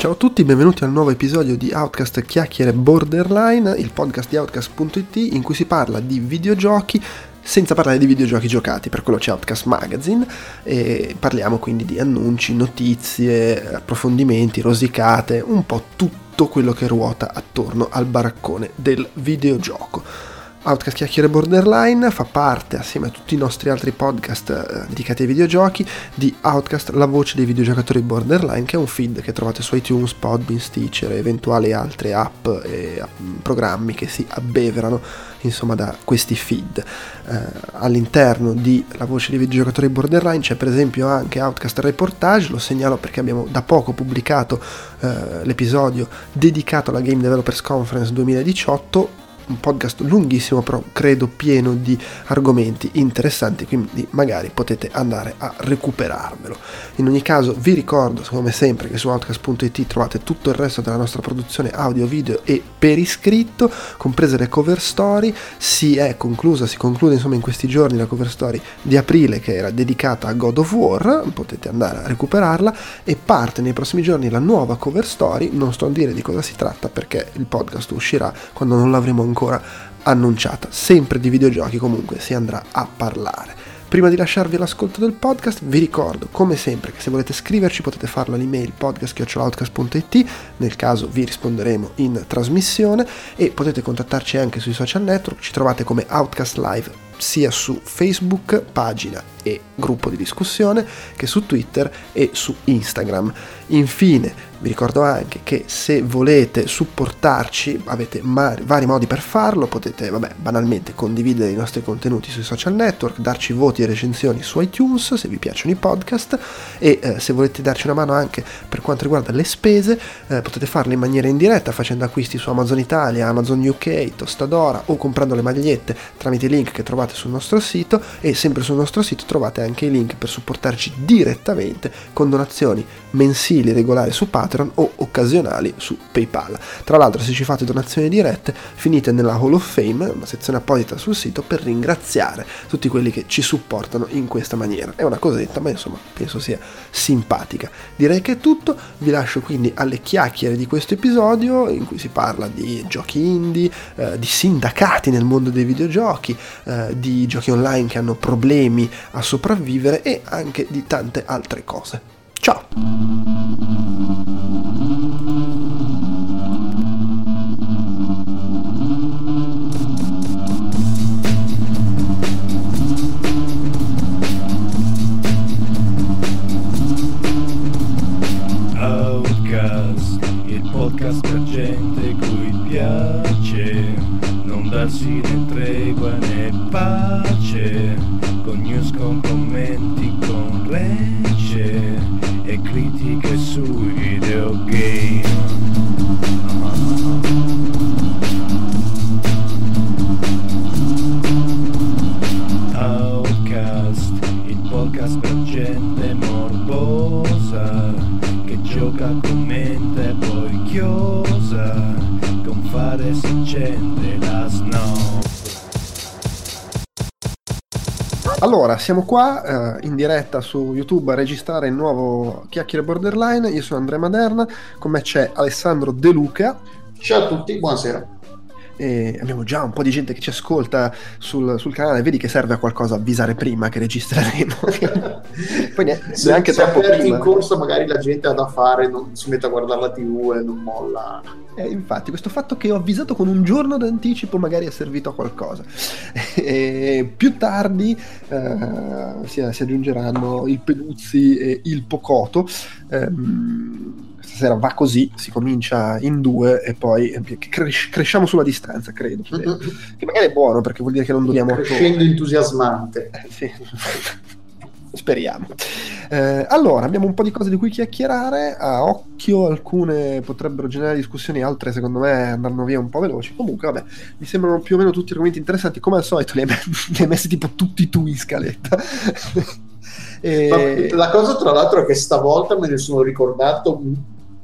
Ciao a tutti, benvenuti al nuovo episodio di Outcast Chiacchiere Borderline, il podcast di Outcast.it in cui si parla di videogiochi senza parlare di videogiochi giocati, per quello c'è Outcast Magazine e parliamo quindi di annunci, notizie, approfondimenti, rosicate, un po' tutto quello che ruota attorno al baraccone del videogioco. Outcast Chiacchiere Borderline fa parte, assieme a tutti i nostri altri podcast eh, dedicati ai videogiochi, di Outcast, la voce dei videogiocatori Borderline, che è un feed che trovate su iTunes, Podbean, Stitcher e eventuali altre app e programmi che si abbeverano insomma da questi feed. Eh, all'interno di la voce dei videogiocatori Borderline c'è per esempio anche Outcast Reportage, lo segnalo perché abbiamo da poco pubblicato eh, l'episodio dedicato alla Game Developers Conference 2018 un podcast lunghissimo, però credo pieno di argomenti interessanti, quindi magari potete andare a recuperarvelo. In ogni caso vi ricordo, come sempre, che su outcast.it trovate tutto il resto della nostra produzione audio, video e per iscritto, comprese le cover story. Si è conclusa, si conclude insomma in questi giorni la cover story di aprile che era dedicata a God of War, potete andare a recuperarla e parte nei prossimi giorni la nuova cover story, non sto a dire di cosa si tratta perché il podcast uscirà quando non l'avremo ancora ancora annunciata. Sempre di videogiochi comunque si andrà a parlare. Prima di lasciarvi l'ascolto del podcast vi ricordo come sempre che se volete scriverci potete farlo all'email podcast.outcast.it, nel caso vi risponderemo in trasmissione e potete contattarci anche sui social network, ci trovate come Outcast Live sia su Facebook, pagina e gruppo di discussione, che su Twitter e su Instagram. Infine, vi ricordo anche che se volete supportarci avete mar- vari modi per farlo, potete vabbè, banalmente condividere i nostri contenuti sui social network, darci voti e recensioni su iTunes se vi piacciono i podcast e eh, se volete darci una mano anche per quanto riguarda le spese eh, potete farlo in maniera indiretta facendo acquisti su Amazon Italia, Amazon UK, Tostadora o comprando le magliette tramite i link che trovate sul nostro sito e sempre sul nostro sito trovate anche i link per supportarci direttamente con donazioni mensili regolari su Patreon o occasionali su PayPal. Tra l'altro se ci fate donazioni dirette finite nella Hall of Fame, una sezione apposita sul sito per ringraziare tutti quelli che ci supportano in questa maniera. È una cosetta, ma insomma penso sia simpatica. Direi che è tutto, vi lascio quindi alle chiacchiere di questo episodio in cui si parla di giochi indie, eh, di sindacati nel mondo dei videogiochi, eh, di giochi online che hanno problemi a sopravvivere e anche di tante altre cose. Ciao! Qua eh, in diretta su YouTube a registrare il nuovo Chiacchiere Borderline. Io sono Andrea Maderna, con me c'è Alessandro De Luca. Ciao a tutti, buonasera. E abbiamo già un po' di gente che ci ascolta sul, sul canale. Vedi che serve a qualcosa avvisare prima che registreremo. Poi ne- Se, neanche se troppo prima. in corsa magari la gente ha da fare, non si mette a guardare la tv e non molla. Eh, infatti, questo fatto che ho avvisato con un giorno d'anticipo magari è servito a qualcosa. E più tardi eh, si, si aggiungeranno il Peduzzi e il Pocoto. Ehm, stasera va così, si comincia in due e poi eh, cres- cresciamo sulla distanza, credo. spero. Che magari è buono perché vuol dire che non dobbiamo... Crescendo entusiasmante. Eh, sì. Speriamo. Eh, allora, abbiamo un po' di cose di cui chiacchierare. A occhio, alcune potrebbero generare discussioni, altre secondo me andranno via un po' veloci. Comunque, vabbè, mi sembrano più o meno tutti argomenti interessanti. Come al solito, li hai, me- li hai messi tipo tutti tu in scaletta. E- la cosa, tra l'altro, è che stavolta me ne sono ricordato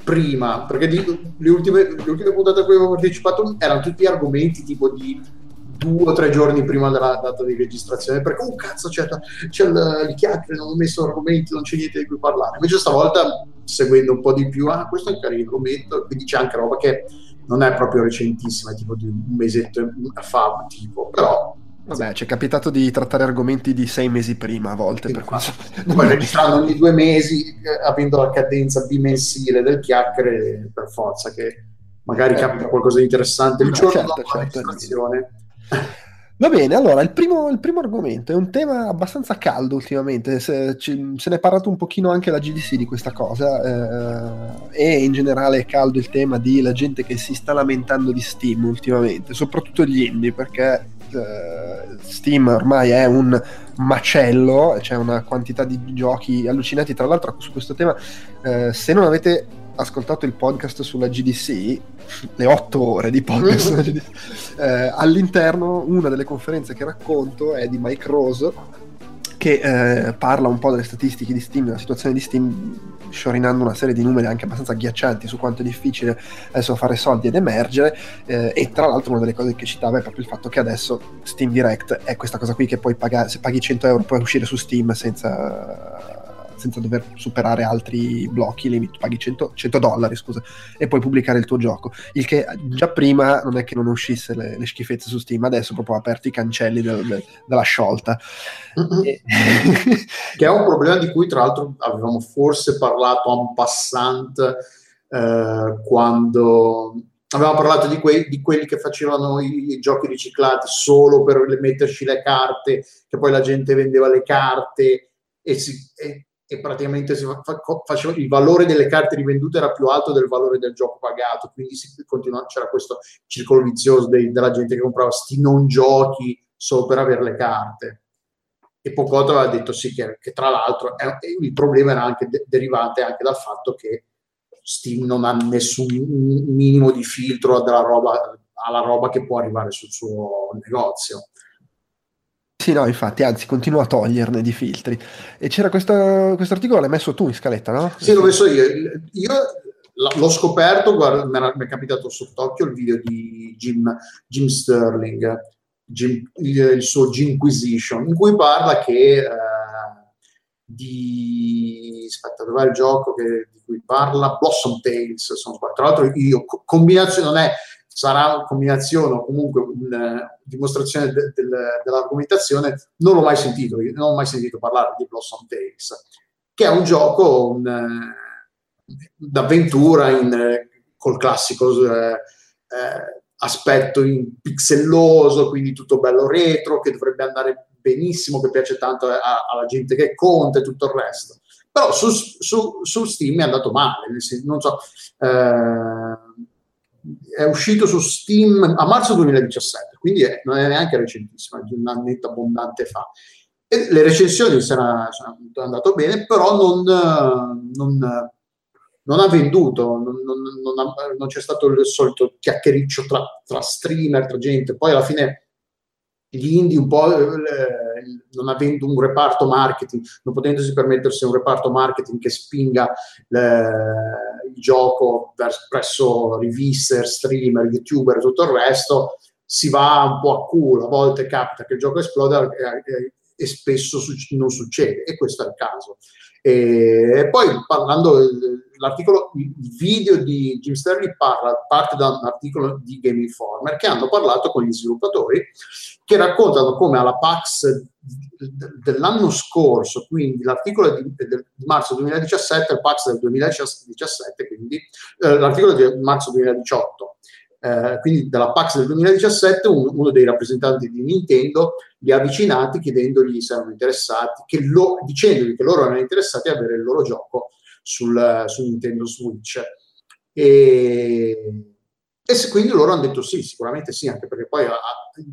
prima, perché di- le, ultime, le ultime puntate a cui avevo partecipato erano tutti argomenti tipo di due o tre giorni prima della data di registrazione perché oh cazzo c'è, c'è il, il chiacchiere non ho messo argomenti non c'è niente di cui parlare. Invece stavolta seguendo un po' di più, ah questo è carino, lo metto, quindi c'è anche roba che non è proprio recentissima, tipo di un mesetto fa, tipo, però Vabbè, ci è capitato di trattare argomenti di sei mesi prima a volte. Per questo. Poi registrando ogni due mesi, eh, avendo la cadenza bimensile del chiacchiere, per forza che magari eh, capita qualcosa di interessante il giorno certo, dopo certo. Va bene, allora il primo, il primo, argomento è un tema abbastanza caldo ultimamente, se, ci, se ne è parlato un pochino anche la GDC di questa cosa eh, e in generale è caldo il tema di la gente che si sta lamentando di Steam ultimamente, soprattutto gli indie perché eh, Steam ormai è un macello, c'è una quantità di giochi allucinanti. Tra l'altro, su questo tema, eh, se non avete ascoltato il podcast sulla GDC, le otto ore di podcast eh, all'interno una delle conferenze che racconto è di Mike Rose che eh, parla un po' delle statistiche di Steam, della situazione di Steam, sciorinando una serie di numeri anche abbastanza agghiaccianti su quanto è difficile adesso fare soldi ed emergere. Eh, e tra l'altro, una delle cose che citava è proprio il fatto che adesso Steam Direct è questa cosa qui che puoi pagare, se paghi 100 euro puoi uscire su Steam senza senza dover superare altri blocchi, limit, paghi 100, 100, dollari scusa, e puoi pubblicare il tuo gioco. Il che già prima non è che non uscisse le, le schifezze su Steam, adesso proprio ha aperto i cancelli del, del, della sciolta. E... che è un problema di cui tra l'altro avevamo forse parlato en passant eh, quando avevamo parlato di, quei, di, quelli che facevano i, i, giochi riciclati solo per metterci le carte, che poi la gente vendeva le carte e, si, e, e praticamente fa, fa, faceva, il valore delle carte rivendute era più alto del valore del gioco pagato, quindi continua, c'era questo circolo vizioso dei, della gente che comprava sti non giochi solo per avere le carte. E Pocotto aveva detto sì, che, che tra l'altro è, il problema era anche de- derivante anche dal fatto che Steam non ha nessun minimo di filtro della roba, alla roba che può arrivare sul suo negozio sì, no, infatti, anzi, continua a toglierne di filtri. E c'era questo, articolo, l'hai messo tu in scaletta, no? Sì, l'ho messo io. Io l'ho scoperto, guarda, mi è capitato sott'occhio il video di Jim, Jim Sterling, Jim, il, il, suo Gimquisition, in cui parla che eh, di... aspetta, dov'è il gioco che, di cui parla? Blossom Tales, sono Tra l'altro io, combinazione non è sarà una combinazione o comunque una eh, dimostrazione de, de, dell'argomentazione, non l'ho mai sentito, non ho mai sentito parlare di Blossom Tales, che è un gioco un, uh, d'avventura in, uh, col classico uh, aspetto in pixelloso, quindi tutto bello retro, che dovrebbe andare benissimo, che piace tanto a, alla gente che conta e tutto il resto. Però su, su, su Steam è andato male, non so è uscito su Steam a marzo 2017, quindi è, non è neanche recentissimo, è di un annetto abbondante fa. E le recensioni sono, andate bene, però non, non, non ha venduto, non, non, ha, non, c'è stato il solito chiacchiericcio tra, tra streamer, tra gente. Poi alla fine gli indie un po' eh, non avendo un reparto marketing, non potendosi permettersi un reparto marketing che spinga le, il gioco verso, presso riviste, streamer, youtuber e tutto il resto, si va un po' a culo. A volte capita che il gioco esploda e, e, e spesso non succede, e questo è il caso. E poi parlando, l'articolo, il video di Jim Sterling parla, parte da un articolo di Game Informer che hanno parlato con gli sviluppatori che raccontano come alla PAX dell'anno scorso, quindi l'articolo di, di marzo 2017 il PAX del 2017, quindi eh, l'articolo di marzo 2018, eh, quindi dalla PAX del 2017 un, uno dei rappresentanti di Nintendo li ha avvicinati chiedendogli se erano interessati, che lo, dicendogli che loro erano interessati a avere il loro gioco sul, su Nintendo Switch. E, e quindi loro hanno detto sì, sicuramente sì, anche perché poi ha,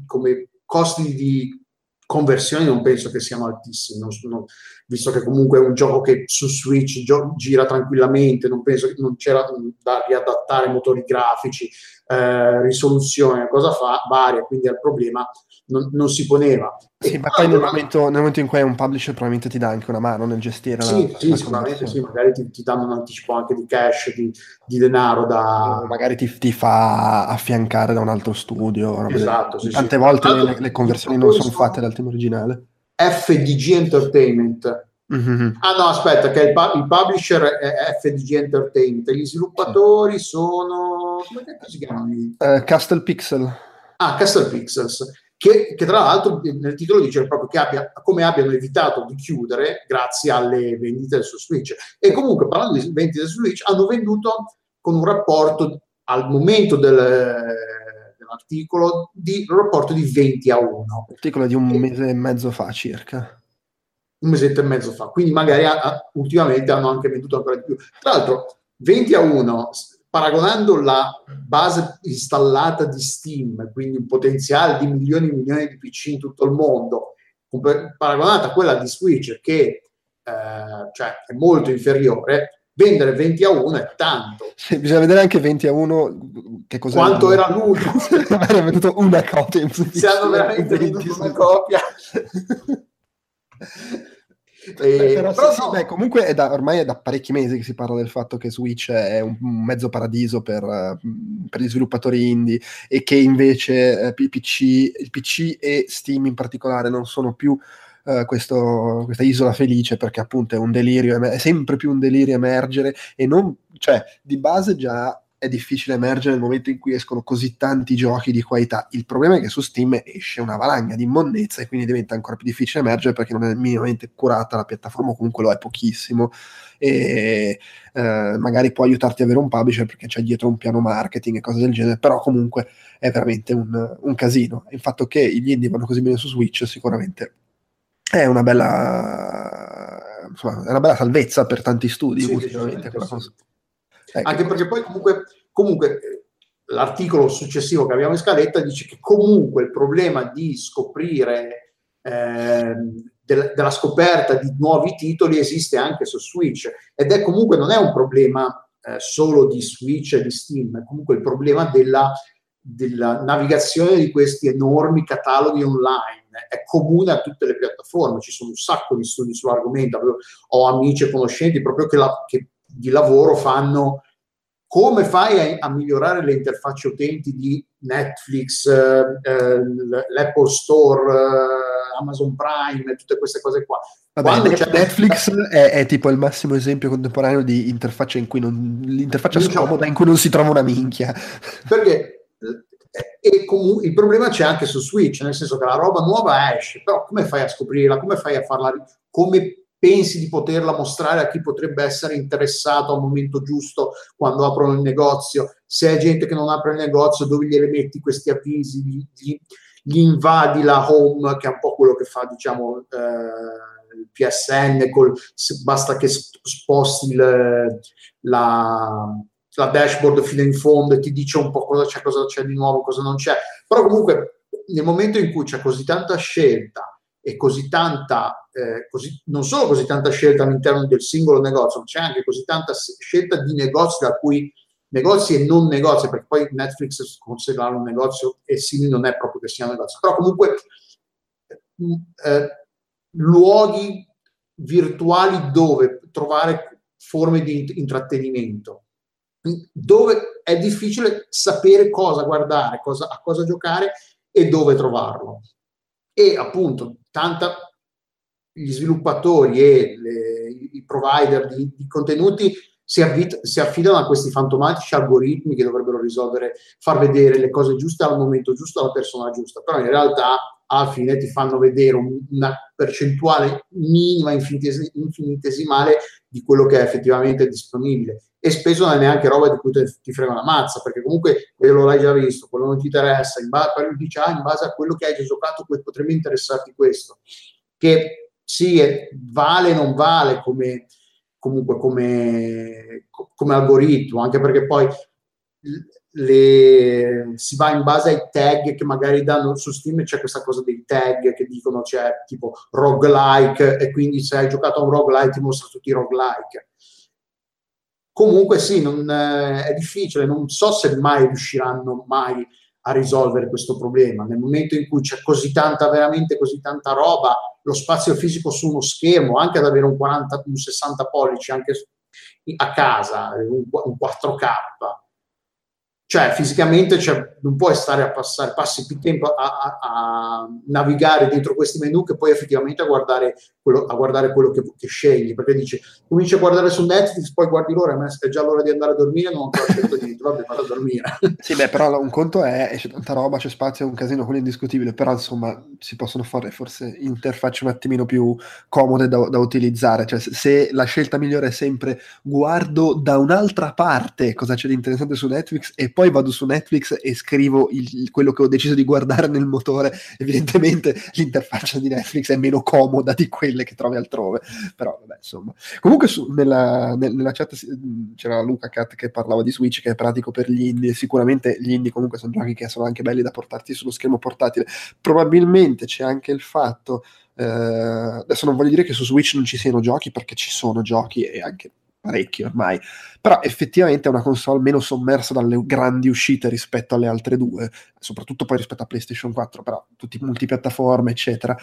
come costi di conversione non penso che siano altissimi, non, non, visto che comunque è un gioco che su Switch gio- gira tranquillamente, non penso che non c'era da riadattare motori grafici, eh, risoluzione, cosa fa, varia, quindi il problema non, non si poneva. Sì, ma poi nel momento, nel momento, in cui hai un publisher probabilmente ti dà anche una mano nel gestire sì, la, sì, la sicuramente sì, magari ti, ti, danno un anticipo anche di cash, di, di denaro da... magari ti, ti, fa affiancare da un altro studio. Esatto, sì, Tante volte le, le, conversioni non sono fatte dal team originale. FDG Entertainment Mhm. Ah no, aspetta, che il, pu- il publisher è FDG Entertainment, gli sviluppatori sono... come si chiamano? Eh, Castle Pixel. Ah, Castle Pixels, che, che tra l'altro nel titolo dice proprio che abbia, come abbiano evitato di chiudere grazie alle vendite su Switch. E comunque, parlando di vendite su Switch, hanno venduto con un rapporto al momento del- dell'articolo di un rapporto di 20 a 1. Articolo di un mese e mezzo fa circa. un mesetto e mezzo fa, quindi magari a- a- ultimamente hanno anche venduto ancora di più. Tra l'altro, 20 a 1, s- paragonando la base installata di Steam, quindi un potenziale di milioni e milioni di PC in tutto il mondo, paragonata a quella di Switch, che eh, cioè, è molto inferiore, vendere 20 a 1 è tanto. Sì, bisogna vedere anche 20 a 1 che cos'è. Quanto era l'ultimo? Magari ha venduto una copia Se hanno veramente 20 venduto una copia. Eh, però, però sì, no. beh, comunque è da- ormai è da parecchi mesi che si parla del fatto che Switch è un, un mezzo paradiso per, per gli sviluppatori indie e che invece eh, PC, il PC e Steam in particolare non sono più eh, questo- questa isola felice perché appunto è un delirio, è sempre più un delirio emergere e non, cioè di base già è difficile emergere nel momento in cui escono così tanti giochi di qualità. Il problema è che su Steam esce una valanga di immondezza e quindi diventa ancora più difficile emergere perché non è minimamente curata la piattaforma, comunque lo è pochissimo. E eh, magari può aiutarti ad avere un publisher perché c'è dietro un piano marketing e cose del genere, però comunque è veramente un, un casino. Il fatto che gli indie vanno così bene su Switch sicuramente è una bella, insomma, è una bella salvezza per tanti studi Sì, ultimamente. sì. Ecco. Anche perché poi comunque, comunque eh, l'articolo successivo che abbiamo in scaletta dice che comunque il problema di scoprire ehm, del- della scoperta di nuovi titoli esiste anche su Switch ed è comunque non è un problema eh, solo di Switch e di Steam, è comunque il problema della, della navigazione di questi enormi cataloghi online. È comune a tutte le piattaforme, ci sono un sacco di studi sull'argomento, ho amici e conoscenti proprio che, la- che di lavoro fanno come fai a, a migliorare le interfacce utenti di Netflix, eh, eh, l'Apple Store, eh, Amazon Prime tutte queste cose qua. Vabbè, Quando Net- c'è- Netflix è, è tipo il massimo esempio contemporaneo di interfaccia in cui non, l'interfaccia Diciamo- scomoda in cui non si trova una minchia. Perché eh, e comu- il problema c'è anche su Switch, nel senso che la roba nuova esce, però come fai a scoprirla? Come fai a farla? Come pensi di poterla mostrare a chi potrebbe essere interessato al momento giusto quando aprono il negozio? Se è gente che non apre il negozio, dove gliele metti questi avvisi? Gli, gli- gli invadi la home, che è un po' quello che fa, diciamo, eh, il PSN, col, basta che sp- sposti il- la, la dashboard fino in fondo e ti dice un po' cosa c'è, cosa c'è di nuovo, cosa non c'è. Però comunque nel momento in cui c'è così tanta scelta e così tanta, eh, così, non solo così tanta scelta all'interno del singolo negozio, ma c'è anche così tanta scelta di negozi da cui negozi e non negozi, perché poi Netflix considerare un negozio e simile non è proprio che sia un negozio, però comunque eh, luoghi virtuali dove trovare forme di intrattenimento, dove è difficile sapere cosa guardare, cosa, a cosa giocare e dove trovarlo. E appunto, tanta gli sviluppatori e le, i provider di, di contenuti si, avvit- si, affidano a questi fantomatici algoritmi che dovrebbero risolvere, far vedere le cose giuste al momento giusto alla persona giusta, però in realtà alla fine ti fanno vedere un, una percentuale minima, infinitesi- infinitesimale di quello che è effettivamente disponibile. E spesso non è neanche roba di cui te, ti frega una mazza, perché comunque quello l'hai già visto, quello non ti interessa, in, ba- dici, ah, in base a quello che hai già giocato potrebbe interessarti questo. Che sì, è, vale non vale come, comunque come, come algoritmo, anche perché poi le, si va in base ai tag che magari danno su Steam c'è questa cosa dei tag che dicono c'è tipo roguelike e quindi se hai giocato a un roguelike ti mostra tutti i roguelike. Comunque sì non, eh, è difficile non so se mai riusciranno mai a risolvere questo problema. Nel momento in cui c'è così tanta veramente così tanta roba lo spazio fisico su uno schermo anche ad avere un 40 un 60 pollici anche a casa un, un 4k cioè fisicamente cioè, non puoi stare a passare, passi più tempo a, a, a, navigare dentro questi menu che poi effettivamente a guardare quello, a guardare quello che, che, scegli, perché dici, cominci a guardare su Netflix, poi guardi l'ora, ma è già l'ora di andare a dormire, non ho ancora scelto niente, vabbè, vado a dormire. sì, beh, però un conto è, esce tanta roba, c'è spazio, è un casino, quello è indiscutibile, però insomma si possono fare forse interfacce un attimino più comode da, da utilizzare, cioè se la scelta migliore è sempre guardo da un'altra parte cosa c'è di interessante su Netflix e poi vado su Netflix e scrivo il, quello che ho deciso di guardare nel motore, evidentemente l'interfaccia di Netflix è meno comoda di quelle che trovi altrove, però vabbè insomma. Comunque su, nella, nella, chat c'era Luca Cat che parlava di Switch che è pratico per gli indie, sicuramente gli indie comunque sono giochi che sono anche belli da portarti sullo schermo portatile, probabilmente c'è anche il fatto eh, adesso non voglio dire che su Switch non ci siano giochi perché ci sono giochi e anche parecchi ormai, però effettivamente è una console meno sommersa dalle grandi uscite rispetto alle altre due, soprattutto poi rispetto a PlayStation 4, però tutti multipiattaforme, eccetera.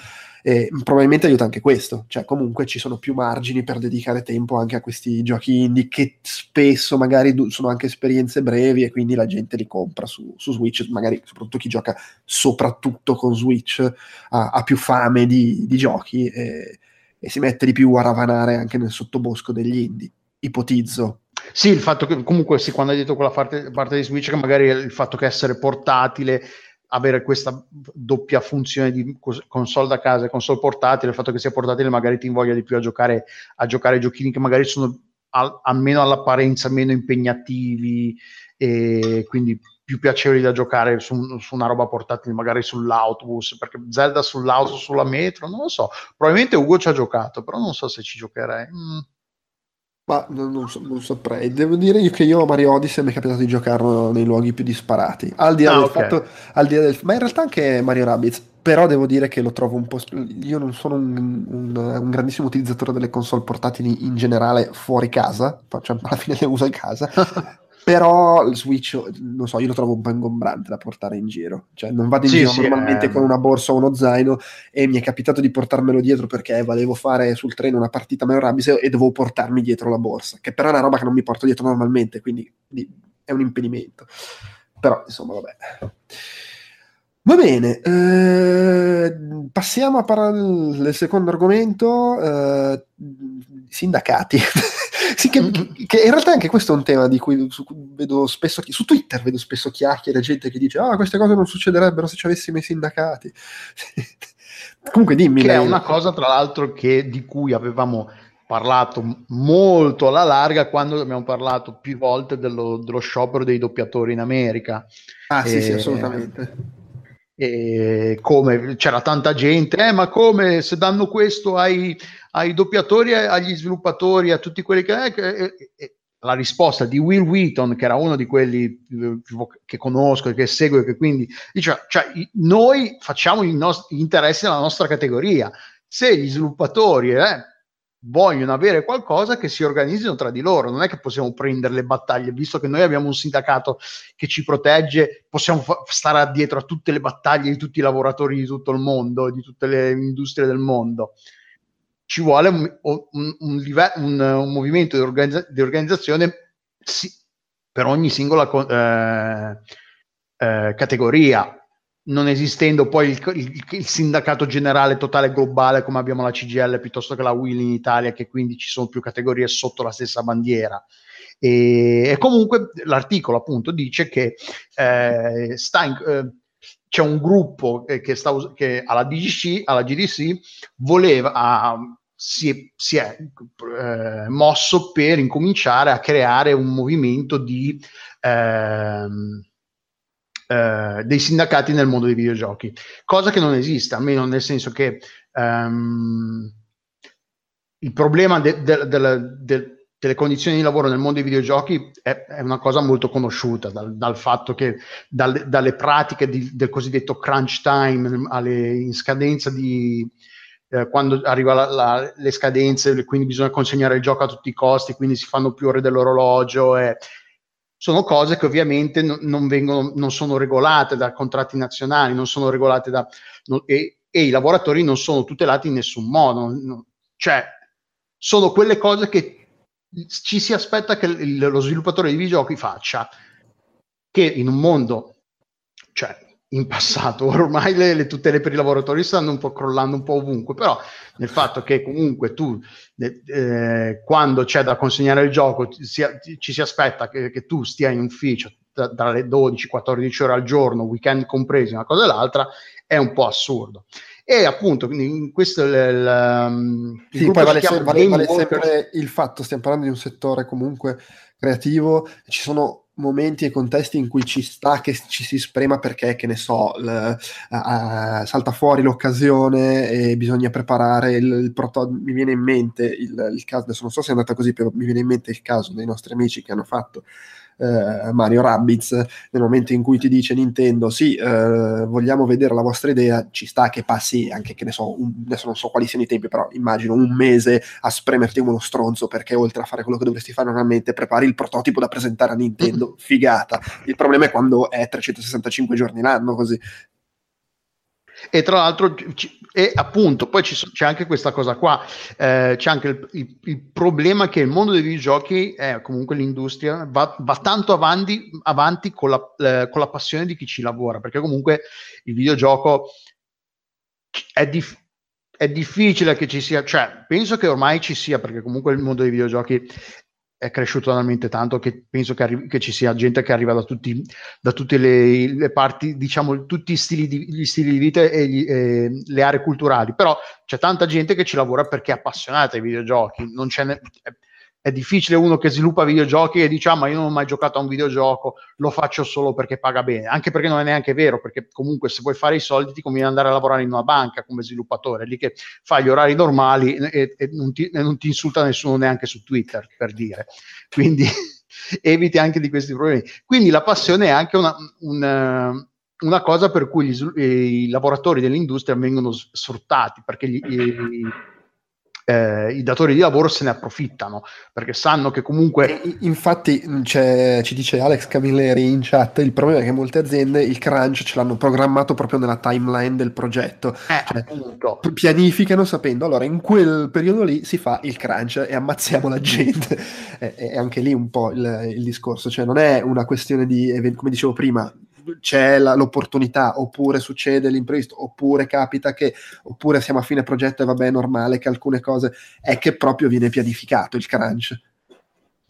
E probabilmente aiuta anche questo, cioè comunque ci sono più margini per dedicare tempo anche a questi giochi indie che spesso magari sono anche esperienze brevi e quindi la gente li compra su, su Switch, magari soprattutto chi gioca soprattutto con Switch ha, ha più fame di, di giochi e, e si mette di più a ravanare anche nel sottobosco degli indie ipotizzo. Sì, il fatto che comunque sì, quando hai detto quella parte, parte di Switch, che magari il fatto che essere portatile, avere questa doppia funzione di console da casa e console portatile, il fatto che sia portatile magari ti invoglia di più a giocare, a giocare giochini che magari sono al, almeno all'apparenza meno impegnativi e quindi più piacevoli da giocare su, su, una roba portatile, magari sull'autobus, perché Zelda sull'auto, sulla metro, non lo so. Probabilmente Ugo ci ha giocato, però non so se ci giocherei. Mm. Ma non, non, so, non, saprei. Devo dire che io a Mario Odyssey mi è capitato di giocarlo nei luoghi più disparati. Al di là ah, del okay. fatto, al di là del, ma in realtà anche Mario Rabbids. Però devo dire che lo trovo un po'. Io non sono un, un, un grandissimo utilizzatore delle console portatili in generale fuori casa. Cioè, alla fine le uso in casa. Però il Switch, non so, io lo trovo un po' ingombrante da portare in giro. Cioè, non vado in sì, giro sì, normalmente eh... con una borsa o uno zaino e mi è capitato di portarmelo dietro perché volevo fare sul treno una partita Mario Rabbids e dovevo portarmi dietro la borsa, che però è una roba che non mi porto dietro normalmente, quindi è un impedimento. Però, insomma, vabbè. Va bene, eh, passiamo a parlare del secondo argomento, eh, sindacati. sì, che, che, in realtà anche questo è un tema di cui, su, vedo spesso, su Twitter vedo spesso chiacchiere, gente che dice ah queste cose non succederebbero se ci avessimo i sindacati. Comunque dimmi. Che lei. è una cosa tra l'altro che, di cui avevamo parlato molto alla larga quando abbiamo parlato più volte dello, dello sciopero dei doppiatori in America. Ah sì, e, sì, assolutamente e come c'era tanta gente, eh, ma come se danno questo ai, ai doppiatori, agli sviluppatori, a tutti quelli che... Eh, eh, la risposta di Will Wheaton, che era uno di quelli eh, che conosco e che segue, che quindi dice, cioè, noi facciamo i nostri interessi nella nostra categoria. Se gli sviluppatori eh, vogliono avere qualcosa che si organizzino tra di loro, non è che possiamo prendere le battaglie, visto che noi abbiamo un sindacato che ci protegge, possiamo fa- stare dietro a tutte le battaglie di tutti i lavoratori di tutto il mondo, di tutte le industrie del mondo. Ci vuole un, un, un, live- un movimento di, organizza- di organizzazione sì, per ogni singola co- eh, eh, categoria non esistendo poi il, il, il, sindacato generale totale globale come abbiamo la CGL piuttosto che la WIL in Italia, che quindi ci sono più categorie sotto la stessa bandiera. E, e comunque l'articolo appunto dice che eh, in, eh, c'è un gruppo che, che, sta, che alla, DGC, alla GDC voleva, ah, si, si, è eh, mosso per incominciare a creare un movimento di... Ehm, eh, dei sindacati nel mondo dei videogiochi, cosa che non esiste, almeno nel senso che um, il problema de, de, de, delle condizioni di lavoro nel mondo dei videogiochi è, è una cosa molto conosciuta, dal, dal fatto che dal, dalle pratiche di, del cosiddetto crunch time alle in scadenza di, eh, quando arriva la, la, le scadenze, quindi bisogna consegnare il gioco a tutti i costi, quindi si fanno più ore dell'orologio e, sono cose che ovviamente non, vengono, non sono regolate da contratti nazionali, non sono regolate da... Non, e, e, i lavoratori non sono tutelati in nessun modo. Non, cioè, sono quelle cose che ci si aspetta che lo sviluppatore di videogiochi faccia. che in un mondo, cioè in passato, ormai le, le tutele per i lavoratori stanno un po' crollando un po' ovunque, però nel fatto che comunque tu eh, quando c'è da consegnare il gioco ci, ci si aspetta che, che, tu stia in ufficio dalle 12-14 ore al giorno, weekend compresi, una cosa e l'altra, è un po' assurdo. E appunto, in questo il, il, um, il sì, poi vale, se, vale, vale sempre il fatto, stiamo parlando di un settore comunque creativo, ci sono momenti e contesti in cui ci sta che ci si sprema perché, che ne so, l, uh, salta fuori l'occasione e bisogna preparare il, il prototipo. Mi viene in mente il, il, caso, adesso non so se è andata così, però mi viene in mente il caso dei nostri amici che hanno fatto eh, Mario Rabbids, nel momento in cui ti dice Nintendo sì, eh, vogliamo vedere la vostra idea, ci sta che passi anche che ne so, un, adesso non so quali siano i tempi, però immagino un mese a spremerti uno stronzo perché oltre a fare quello che dovresti fare normalmente prepari il prototipo da presentare a Nintendo, figata. Il problema è quando è 365 giorni l'anno così. E tra l'altro, e appunto, poi c'è anche questa cosa qua, eh, c'è anche il, il, il, problema che il mondo dei videogiochi, è comunque l'industria, va, va tanto avanti, avanti con, la, eh, con, la, passione di chi ci lavora, perché comunque il videogioco è, dif- è difficile che ci sia, cioè penso che ormai ci sia, perché comunque il mondo dei videogiochi è cresciuto talmente tanto che penso che, arri- che, ci sia gente che arriva da, tutti, da tutte le, le, parti, diciamo, tutti stili di, gli stili di vita e gli, eh, le aree culturali, però c'è tanta gente che ci lavora perché è appassionata ai videogiochi, non c'è ne- è difficile uno che sviluppa videogiochi e dice ah ma io non ho mai giocato a un videogioco, lo faccio solo perché paga bene, anche perché non è neanche vero, perché comunque se vuoi fare i soldi ti conviene andare a lavorare in una banca come sviluppatore, lì che fai gli orari normali e, e, non, ti, e non, ti, insulta nessuno neanche su Twitter, per dire. Quindi eviti anche di questi problemi. Quindi la passione è anche una, una, una cosa per cui gli, i lavoratori dell'industria vengono sfruttati, perché gli, gli eh, i datori di lavoro se ne approfittano perché sanno che comunque. Infatti, ci dice Alex Camilleri in chat: il problema è che molte aziende il crunch ce l'hanno programmato proprio nella timeline del progetto. Eh, cioè, pianificano sapendo allora in quel periodo lì si fa il crunch e ammazziamo la gente. è, anche lì un po' il, il discorso, cioè non è una questione di, come dicevo prima, c'è la, l'opportunità, oppure succede l'imprevisto, oppure capita che, oppure siamo a fine progetto e vabbè è normale che alcune cose, è che proprio viene pianificato il crunch.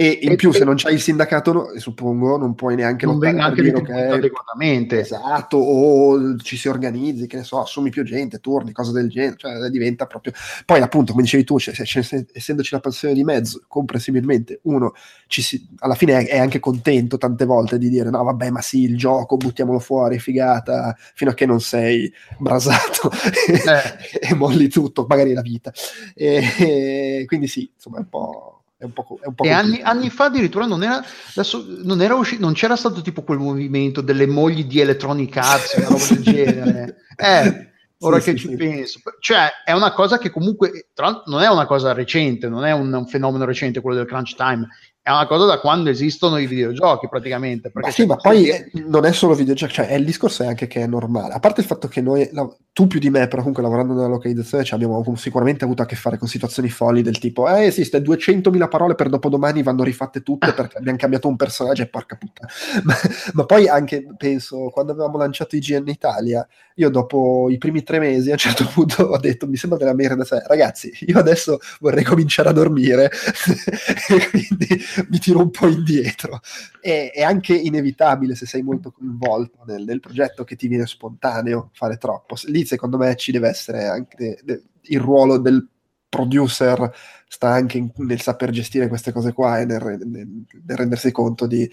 E in e più, se non c'hai il sindacato, suppongo, non puoi neanche non venga anche dire che adeguatamente. Esatto, o ci si organizzi, che ne so, assumi più gente, turni, cose del genere, cioè diventa proprio... Poi appunto, come dicevi tu, cioè, cioè, essendoci la passione di mezzo, comprensibilmente, uno si, alla fine è, è, anche contento tante volte di dire no vabbè ma sì, il gioco, buttiamolo fuori, figata, fino a che non sei brasato eh. e molli tutto, magari la vita. E, e, quindi sì, insomma è un po' È un po', è un po e anni, anni, fa addirittura non era, adesso, non, era uscito, non c'era stato tipo quel movimento delle mogli di Electronic Arts, una roba del genere. Eh, ora sì, che sì, ci sì. penso. Cioè, è una cosa che comunque, tra l'altro, non è una cosa recente, non è un, un fenomeno recente quello del crunch time, è una cosa da quando esistono i videogiochi praticamente. Ma sì, ma poi è, non è solo videogiochi, cioè il discorso è anche che è normale. A parte il fatto che noi, la, tu più di me, però comunque lavorando nella localizzazione, cioè abbiamo sicuramente avuto a che fare con situazioni folli del tipo, eh esiste 200.000 parole per dopodomani vanno rifatte tutte perché abbiamo cambiato un personaggio e porca puttana. Ma, ma, poi anche, penso, quando avevamo lanciato IGN Italia, io dopo i primi tre mesi a un certo punto ho detto, mi sembra della merda, cioè, ragazzi, io adesso vorrei cominciare a dormire e quindi mi tiro un po' indietro. E, è anche inevitabile se sei molto coinvolto nel, nel, progetto che ti viene spontaneo fare troppo. Lì secondo me ci deve essere anche de, il ruolo del producer sta anche in, nel saper gestire queste cose qua e nel, nel, nel rendersi conto di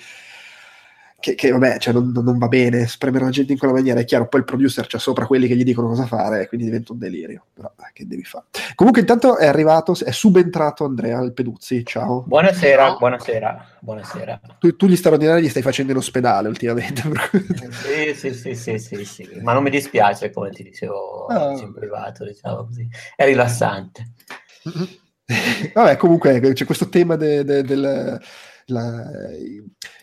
che, che vabbè, cioè non, non, va bene, spremere la gente in quella maniera, è chiaro, poi il producer c'ha sopra quelli che gli dicono cosa fare, quindi diventa un delirio, però che devi fare. Comunque intanto è arrivato, è subentrato Andrea il Peduzzi, ciao. Buonasera, ciao. buonasera, buonasera. Tu, tu, gli straordinari li stai facendo in ospedale ultimamente. sì, sì, sì, sì, sì, sì, ma non mi dispiace, come ti dicevo oh. in privato, diciamo così, è rilassante. Vabbè, comunque c'è questo tema de, de, del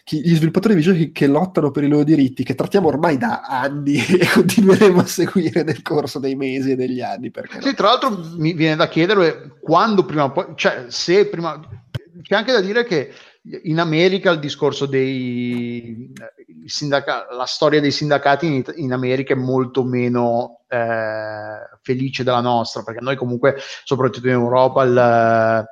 la, gli sviluppatori di giochi che lottano per i loro diritti, che trattiamo ormai da anni e continueremo a seguire nel corso dei mesi e degli anni. Sì, no? tra l'altro mi viene da chiedere quando prima o poi, cioè se prima, c'è anche da dire che in America il discorso dei sindaca- la storia dei sindacati in, in America è molto meno eh, felice della nostra, perché noi comunque, soprattutto in Europa, il,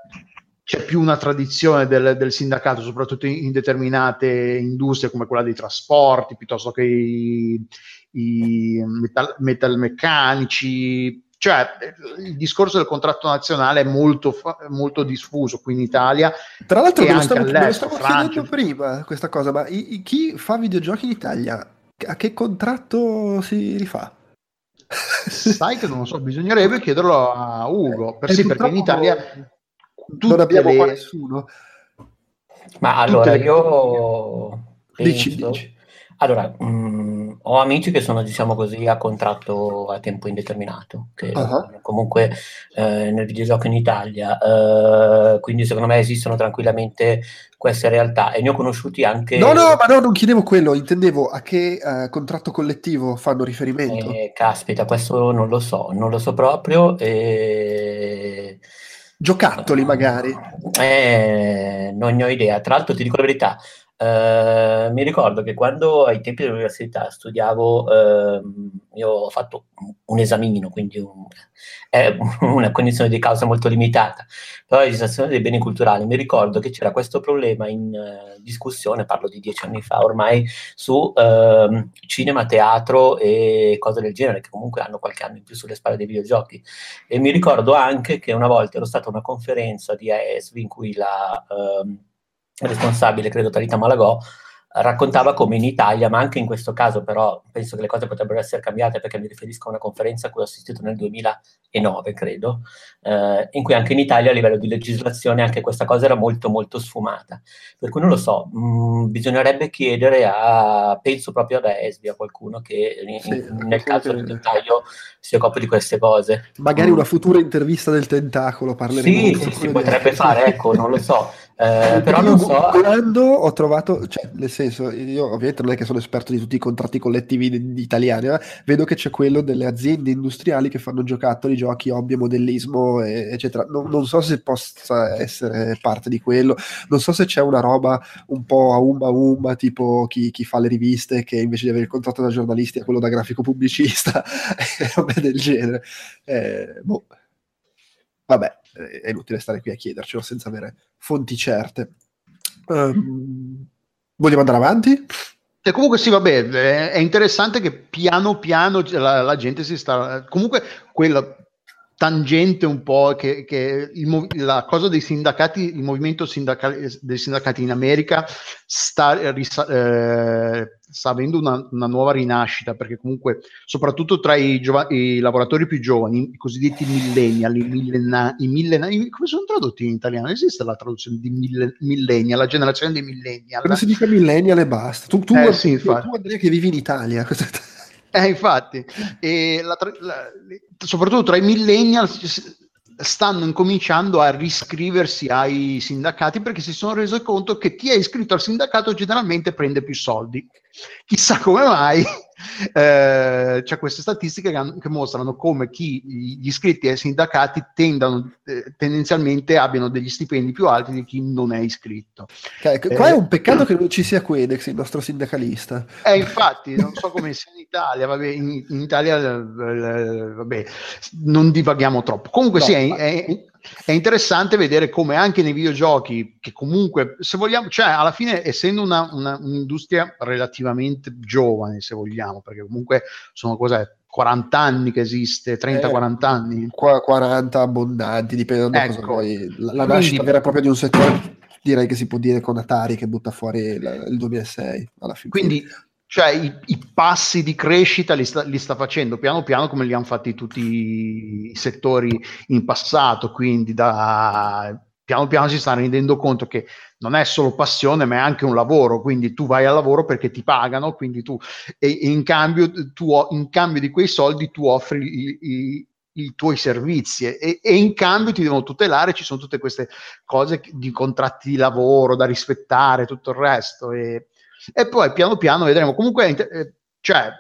c'è più una tradizione del, del sindacato, soprattutto in, in, determinate industrie come quella dei trasporti, piuttosto che i, i metal, metalmeccanici, cioè il discorso del contratto nazionale è molto, molto diffuso qui in Italia. Tra l'altro, me lo stavo, me lo stavo chiedendo prima questa cosa, ma i, i, chi fa videogiochi in Italia a che contratto si rifà? Sai che non lo so, bisognerebbe chiederlo a Ugo, per sì, perché in Italia non abbiamo le... qua nessuno. Ma allora io penso... Dici, dici. Allora, mh, mm, ho amici che sono, diciamo così, a contratto a tempo indeterminato, che uh-huh. comunque eh, nel videogioco in Italia, eh, quindi secondo me esistono tranquillamente queste realtà e ne ho conosciuti anche... No, no, ma no, non chiedevo quello, intendevo a che uh, contratto collettivo fanno riferimento. Eh, caspita, questo non lo so, non lo so proprio. E... Giocattoli magari. Eh, non ne ho idea, tra l'altro ti dico la verità, Uh, mi ricordo che quando ai tempi dell'università studiavo, uh, io ho fatto un esamino, quindi un, è una cognizione di causa molto limitata, però la legislazione dei beni culturali, mi ricordo che c'era questo problema in uh, discussione, parlo di dieci anni fa ormai, su ehm, cinema, teatro e cose del genere, che comunque hanno qualche anno in più sulle spalle dei videogiochi. E mi ricordo anche che una volta ero stata a una conferenza di AESV in cui la... Responsabile, credo Talita Malagò, raccontava come in Italia, ma anche in questo caso però penso che le cose potrebbero essere cambiate perché mi riferisco a una conferenza a cui ho assistito nel 2009, credo, eh, in cui anche in Italia a livello di legislazione anche questa cosa era molto molto sfumata. Per cui non lo so, mh, mm, bisognerebbe chiedere a, penso proprio ad Esbi, a qualcuno che in, sì, nel caso del dettaglio si occupa di queste cose. Magari mm. una futura intervista del tentacolo parleremo. Sì, sì, si potrebbe fare, ecco, non lo so. Eh, però non so. Quando ho trovato, cioè, nel senso, io ovviamente non è che sono esperto di tutti i contratti collettivi italiani, ma vedo che c'è quello delle aziende industriali che fanno giocattoli, giochi, hobby, modellismo, e, eccetera. Non, non, so se possa essere parte di quello, non so se c'è una roba un po' a umba umba, tipo chi, chi fa le riviste, che invece di avere il contratto da giornalisti ha quello da grafico pubblicista, robe del genere. Eh, boh. Vabbè, è inutile stare qui a chiedercelo senza avere fonti certe. Um, vogliamo andare avanti? E comunque sì, vabbè, è interessante che piano piano la, la gente si sta... Comunque quella tangente un po' che, che il, la cosa dei sindacati, il movimento sindacali, dei sindacati in America sta, eh, sta avendo una, una, nuova rinascita perché comunque soprattutto tra i, giova- i lavoratori più giovani, i cosiddetti millennial, i, millena- millennial, come sono tradotti in italiano? Esiste la traduzione di mille- millennial, la generazione dei millennial? Come si dica millennial e basta. Tu, tu, eh, sì, tu, tu Andrea che vivi in Italia. Eh, infatti, la, la, soprattutto tra i millennial stanno incominciando a riscriversi ai sindacati perché si sono resi conto che chi è iscritto al sindacato generalmente prende più soldi. Chissà come mai eh, c'è queste statistiche che, che, mostrano come chi, gli iscritti ai sindacati tendano, eh, tendenzialmente abbiano degli stipendi più alti di chi non è iscritto. Okay, qua è un peccato che non ci sia Quedex, il nostro sindacalista. Eh, infatti, non so come sia in Italia, vabbè, in, in Italia eh, vabbè, non divaghiamo troppo. Comunque no, sì, è, è, è interessante vedere come anche nei videogiochi, che comunque, se vogliamo, cioè alla fine essendo una, una, un'industria relativamente giovane, se vogliamo, perché comunque sono cos'è, 40 anni che esiste, 30-40 eh, anni. 40 abbondanti, dipende da ecco. cosa poi. La, la nascita vera e propria di un settore direi che si può dire con Atari che butta fuori il, il 2006 alla fine. Quindi cioè i, i, passi di crescita li sta, li sta, facendo piano piano come li hanno fatti tutti i settori in passato, quindi da, piano piano si sta rendendo conto che non è solo passione ma è anche un lavoro, quindi tu vai al lavoro perché ti pagano, quindi tu, e, e in, cambio, tu, in cambio di quei soldi tu offri i, i, i tuoi servizi e, e, in cambio ti devono tutelare, ci sono tutte queste cose di contratti di lavoro da rispettare, tutto il resto. E, e poi piano piano vedremo. Comunque, eh, cioè,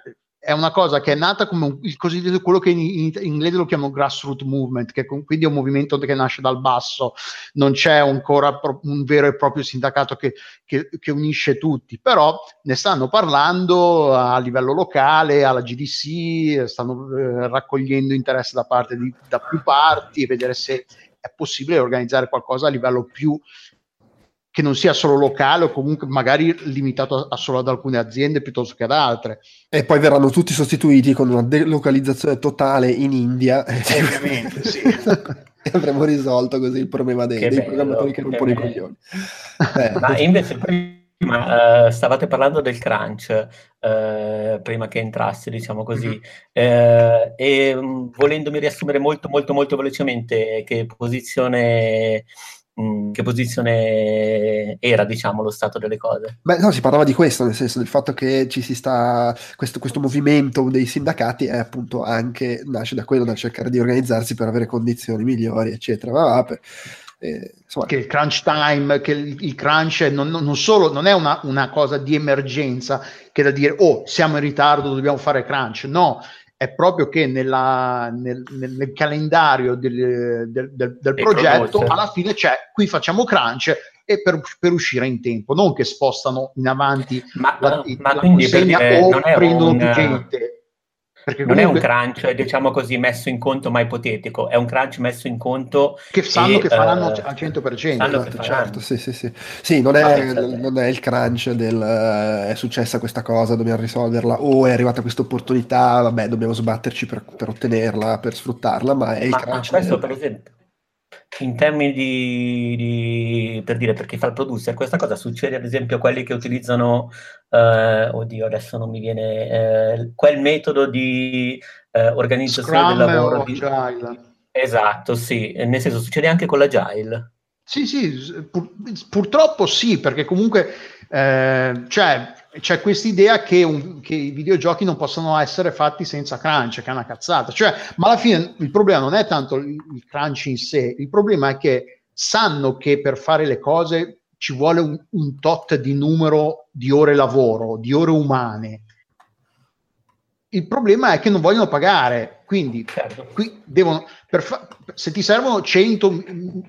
è una cosa che è nata come un, il cosiddetto quello che in, in, in inglese lo chiamano grassroots movement, che quindi è un movimento che nasce dal basso, non c'è ancora pro, un vero e proprio sindacato che, che, che, unisce tutti, però ne stanno parlando a livello locale, alla GDC, stanno eh, raccogliendo interesse da parte di da più parti, vedere se è possibile organizzare qualcosa a livello più che non sia solo locale o comunque magari limitato a, a solo ad alcune aziende piuttosto che ad altre. E poi verranno tutti sostituiti con una delocalizzazione totale in India. Ovviamente, sì. e avremo risolto così il problema dei, dei programmatori che rompono i coglioni. Eh. Ma invece prima uh, stavate parlando del crunch uh, prima che entrasse, diciamo così, mm-hmm. uh, e um, volendomi riassumere molto molto molto velocemente che posizione Mm, che posizione era, diciamo, lo stato delle cose? Beh, no, si parlava di questo, nel senso del fatto che ci si sta, questo, questo movimento dei sindacati è appunto anche, nasce da quello, da cercare di organizzarsi per avere condizioni migliori, eccetera. Ma va, per, eh, che il crunch time, che il, il crunch non, non, solo non è una, una cosa di emergenza che da dire, oh, siamo in ritardo, dobbiamo fare crunch, no, è proprio che nella, nel, nel, calendario del, del, del, del progetto prodotte. alla fine c'è qui facciamo crunch e per, per, uscire in tempo, non che spostano in avanti ma, la, ma la consegna o prendono un, più gente. Perché non comunque... è un crunch, diciamo così, messo in conto, ma ipotetico, è un crunch messo in conto... Che sanno e, che faranno uh, al 100%. Esatto, certo, sì, sì, sì. Sì, non è, non è il crunch del uh, è successa questa cosa, dobbiamo risolverla, o è arrivata questa opportunità, vabbè, dobbiamo sbatterci per, per ottenerla, per sfruttarla, ma è il ma, crunch... Ma questo, del... per esempio, in termini di, di, per dire per chi fa il producer, questa cosa succede ad esempio a quelli che utilizzano, eh, oddio adesso non mi viene, eh, quel metodo di eh, organizzazione Scrum del lavoro. Di... Agile. Esatto, sì, nel senso succede anche con l'agile. Sì, sì, pur, purtroppo sì, perché comunque eh, cioè, c'è questa idea che, che, i videogiochi non possono essere fatti senza crunch, che è una cazzata. Cioè, ma alla fine il problema non è tanto il, il crunch in sé, il problema è che sanno che per fare le cose ci vuole un, un tot di numero di ore lavoro, di ore umane. Il problema è che non vogliono pagare, quindi certo. qui devono, fa- se ti servono 100,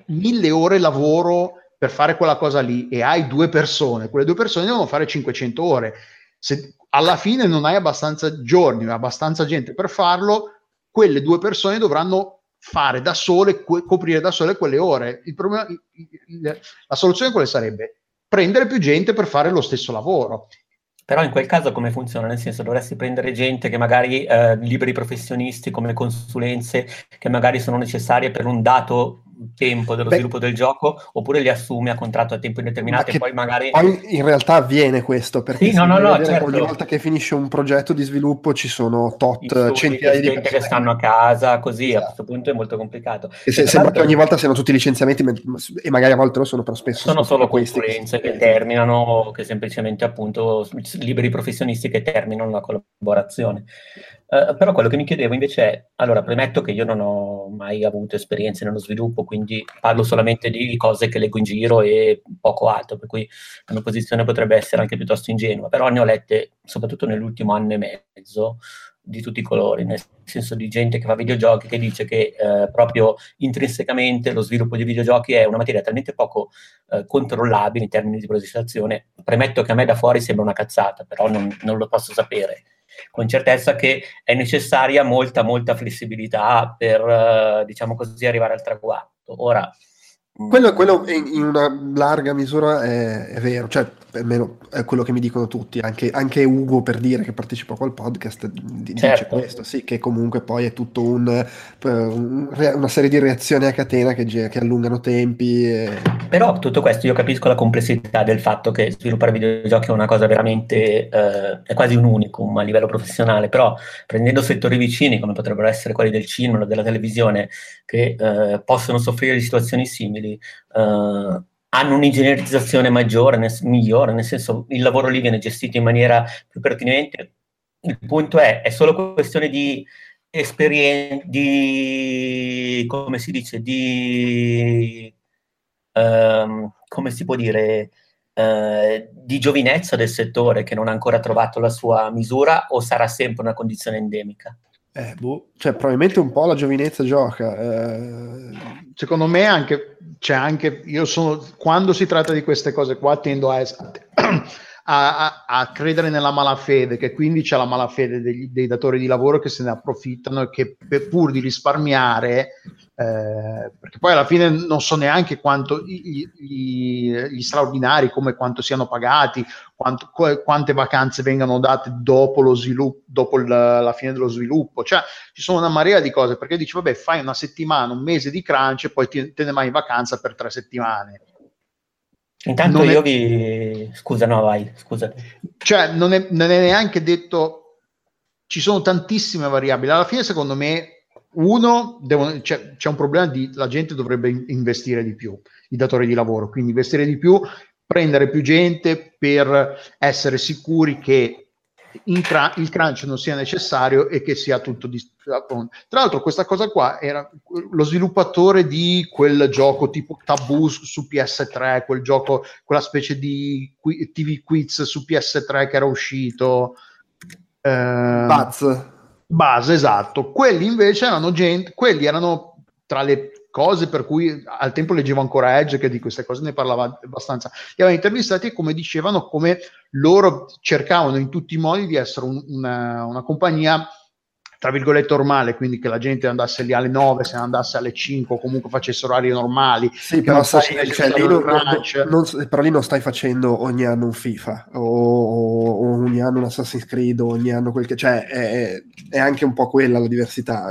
1000 ore lavoro per fare quella cosa lì e hai due persone, quelle due persone devono fare 500 ore. Se alla fine non hai abbastanza giorni, abbastanza gente per farlo, quelle due persone dovranno fare da sole, co- coprire da sole quelle ore. Il problema, la soluzione quale sarebbe? Prendere più gente per fare lo stesso lavoro. Però in quel caso come funziona? Nel senso dovresti prendere gente che magari eh, liberi professionisti come consulenze che magari sono necessarie per un dato tempo dello Beh, sviluppo del gioco oppure li assume a contratto a tempo indeterminato e poi magari... Poi in realtà avviene questo perché sì, no, no, no, certo. ogni volta che finisce un progetto di sviluppo ci sono tot centinaia di persone che stanno a casa così esatto. a questo punto è molto complicato. E se, sembra che ogni volta siano tutti licenziamenti e magari a volte lo sono però spesso sono, sono solo consulenze che, che terminano che semplicemente appunto liberi professionisti che terminano la collaborazione. Uh, però quello che mi chiedevo invece è, allora premetto che io non ho mai avuto esperienze nello sviluppo, quindi parlo solamente di cose che leggo in giro e poco altro, per cui la mia posizione potrebbe essere anche piuttosto ingenua, però ne ho lette soprattutto nell'ultimo anno e mezzo di tutti i colori, nel senso di gente che fa videogiochi che dice che eh, proprio intrinsecamente lo sviluppo di videogiochi è una materia talmente poco eh, controllabile in termini di progettazione. Premetto che a me da fuori sembra una cazzata, però non, non lo posso sapere con certezza che è necessaria molta, molta flessibilità per, uh, diciamo così, arrivare al traguardo. Ora, quello, quello in una larga misura è, è, vero, cioè almeno è quello che mi dicono tutti, anche, anche Ugo per dire che partecipa qua al podcast dice certo. questo, sì, che comunque poi è tutto un, un, una serie di reazioni a catena che, che allungano tempi. E... Però tutto questo io capisco la complessità del fatto che sviluppare videogiochi è una cosa veramente, eh, è quasi un unicum a livello professionale, però prendendo settori vicini come potrebbero essere quelli del cinema o della televisione che eh, possono soffrire di situazioni simili, utili, uh, hanno un'ingegnerizzazione maggiore, nel, migliore, nel senso il lavoro lì viene gestito in maniera più pertinente. Il punto è, è solo questione di esperienza, di, come si dice, di, um, come si può dire, eh, di giovinezza del settore che non ha ancora trovato la sua misura o sarà sempre una condizione endemica? Eh, boh. Cioè, probabilmente un po' la giovinezza gioca. Eh... Secondo me anche, c'è anche, io sono, quando si tratta di queste cose qua tendo a, a, a, credere nella malafede, che quindi c'è la malafede degli, dei datori di lavoro che se ne approfittano e che per, pur di risparmiare eh, perché poi alla fine non so neanche quanto gli, gli, gli straordinari, come quanto siano pagati, quanto, quante vacanze vengano date dopo, lo sviluppo, dopo il, la fine dello sviluppo. Cioè, ci sono una marea di cose perché dici, vabbè, fai una settimana, un mese di crunch e poi ti, te ne vai in vacanza per tre settimane. Intanto non io è... vi... Scusa, no, vai, scusa. Cioè, non è, non è neanche detto... Ci sono tantissime variabili. Alla fine, secondo me, uno, devono, c'è, c'è, un problema di la gente dovrebbe investire di più, i datori di lavoro, quindi investire di più, prendere più gente per essere sicuri che cra- il crunch non sia necessario e che sia tutto di tra l'altro questa cosa qua era lo sviluppatore di quel gioco tipo Taboo su PS3 quel gioco quella specie di TV quiz su PS3 che era uscito eh, Buzz base, esatto. Quelli invece erano gente, quelli erano tra le cose per cui al tempo leggevo ancora Edge che di queste cose ne parlava abbastanza. Li avevano intervistati e come dicevano come loro cercavano in tutti i modi di essere un, una, una compagnia tra virgolette normale, quindi che la gente andasse lì alle 9, se ne andasse alle 5 o comunque facesse orari normali. Sì, però, sai, cioè, lì non, non, non, però lì non stai facendo ogni anno un FIFA o, o, ogni anno un Assassin's Creed o ogni anno quel che... Cioè, è, è anche un po' quella la diversità.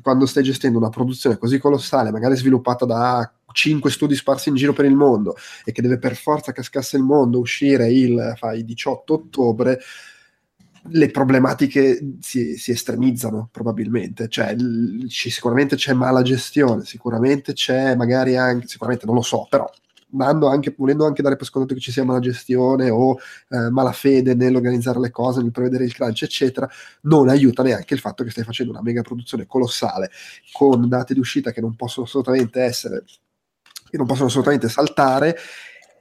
Quando stai gestendo una produzione così colossale, magari sviluppata da 5 studi sparsi in giro per il mondo e che deve per forza cascasse il mondo uscire il, fai, 18 ottobre le problematiche si, si estremizzano probabilmente, cioè l- c- sicuramente c'è mala gestione, sicuramente c'è magari anche, sicuramente non lo so, però anche, volendo anche dare per scontato che ci sia mala gestione o eh, malafede nell'organizzare le cose, nel prevedere il crunch, eccetera, non aiuta neanche il fatto che stai facendo una mega produzione colossale con date di uscita che non possono assolutamente essere, che non possono assolutamente saltare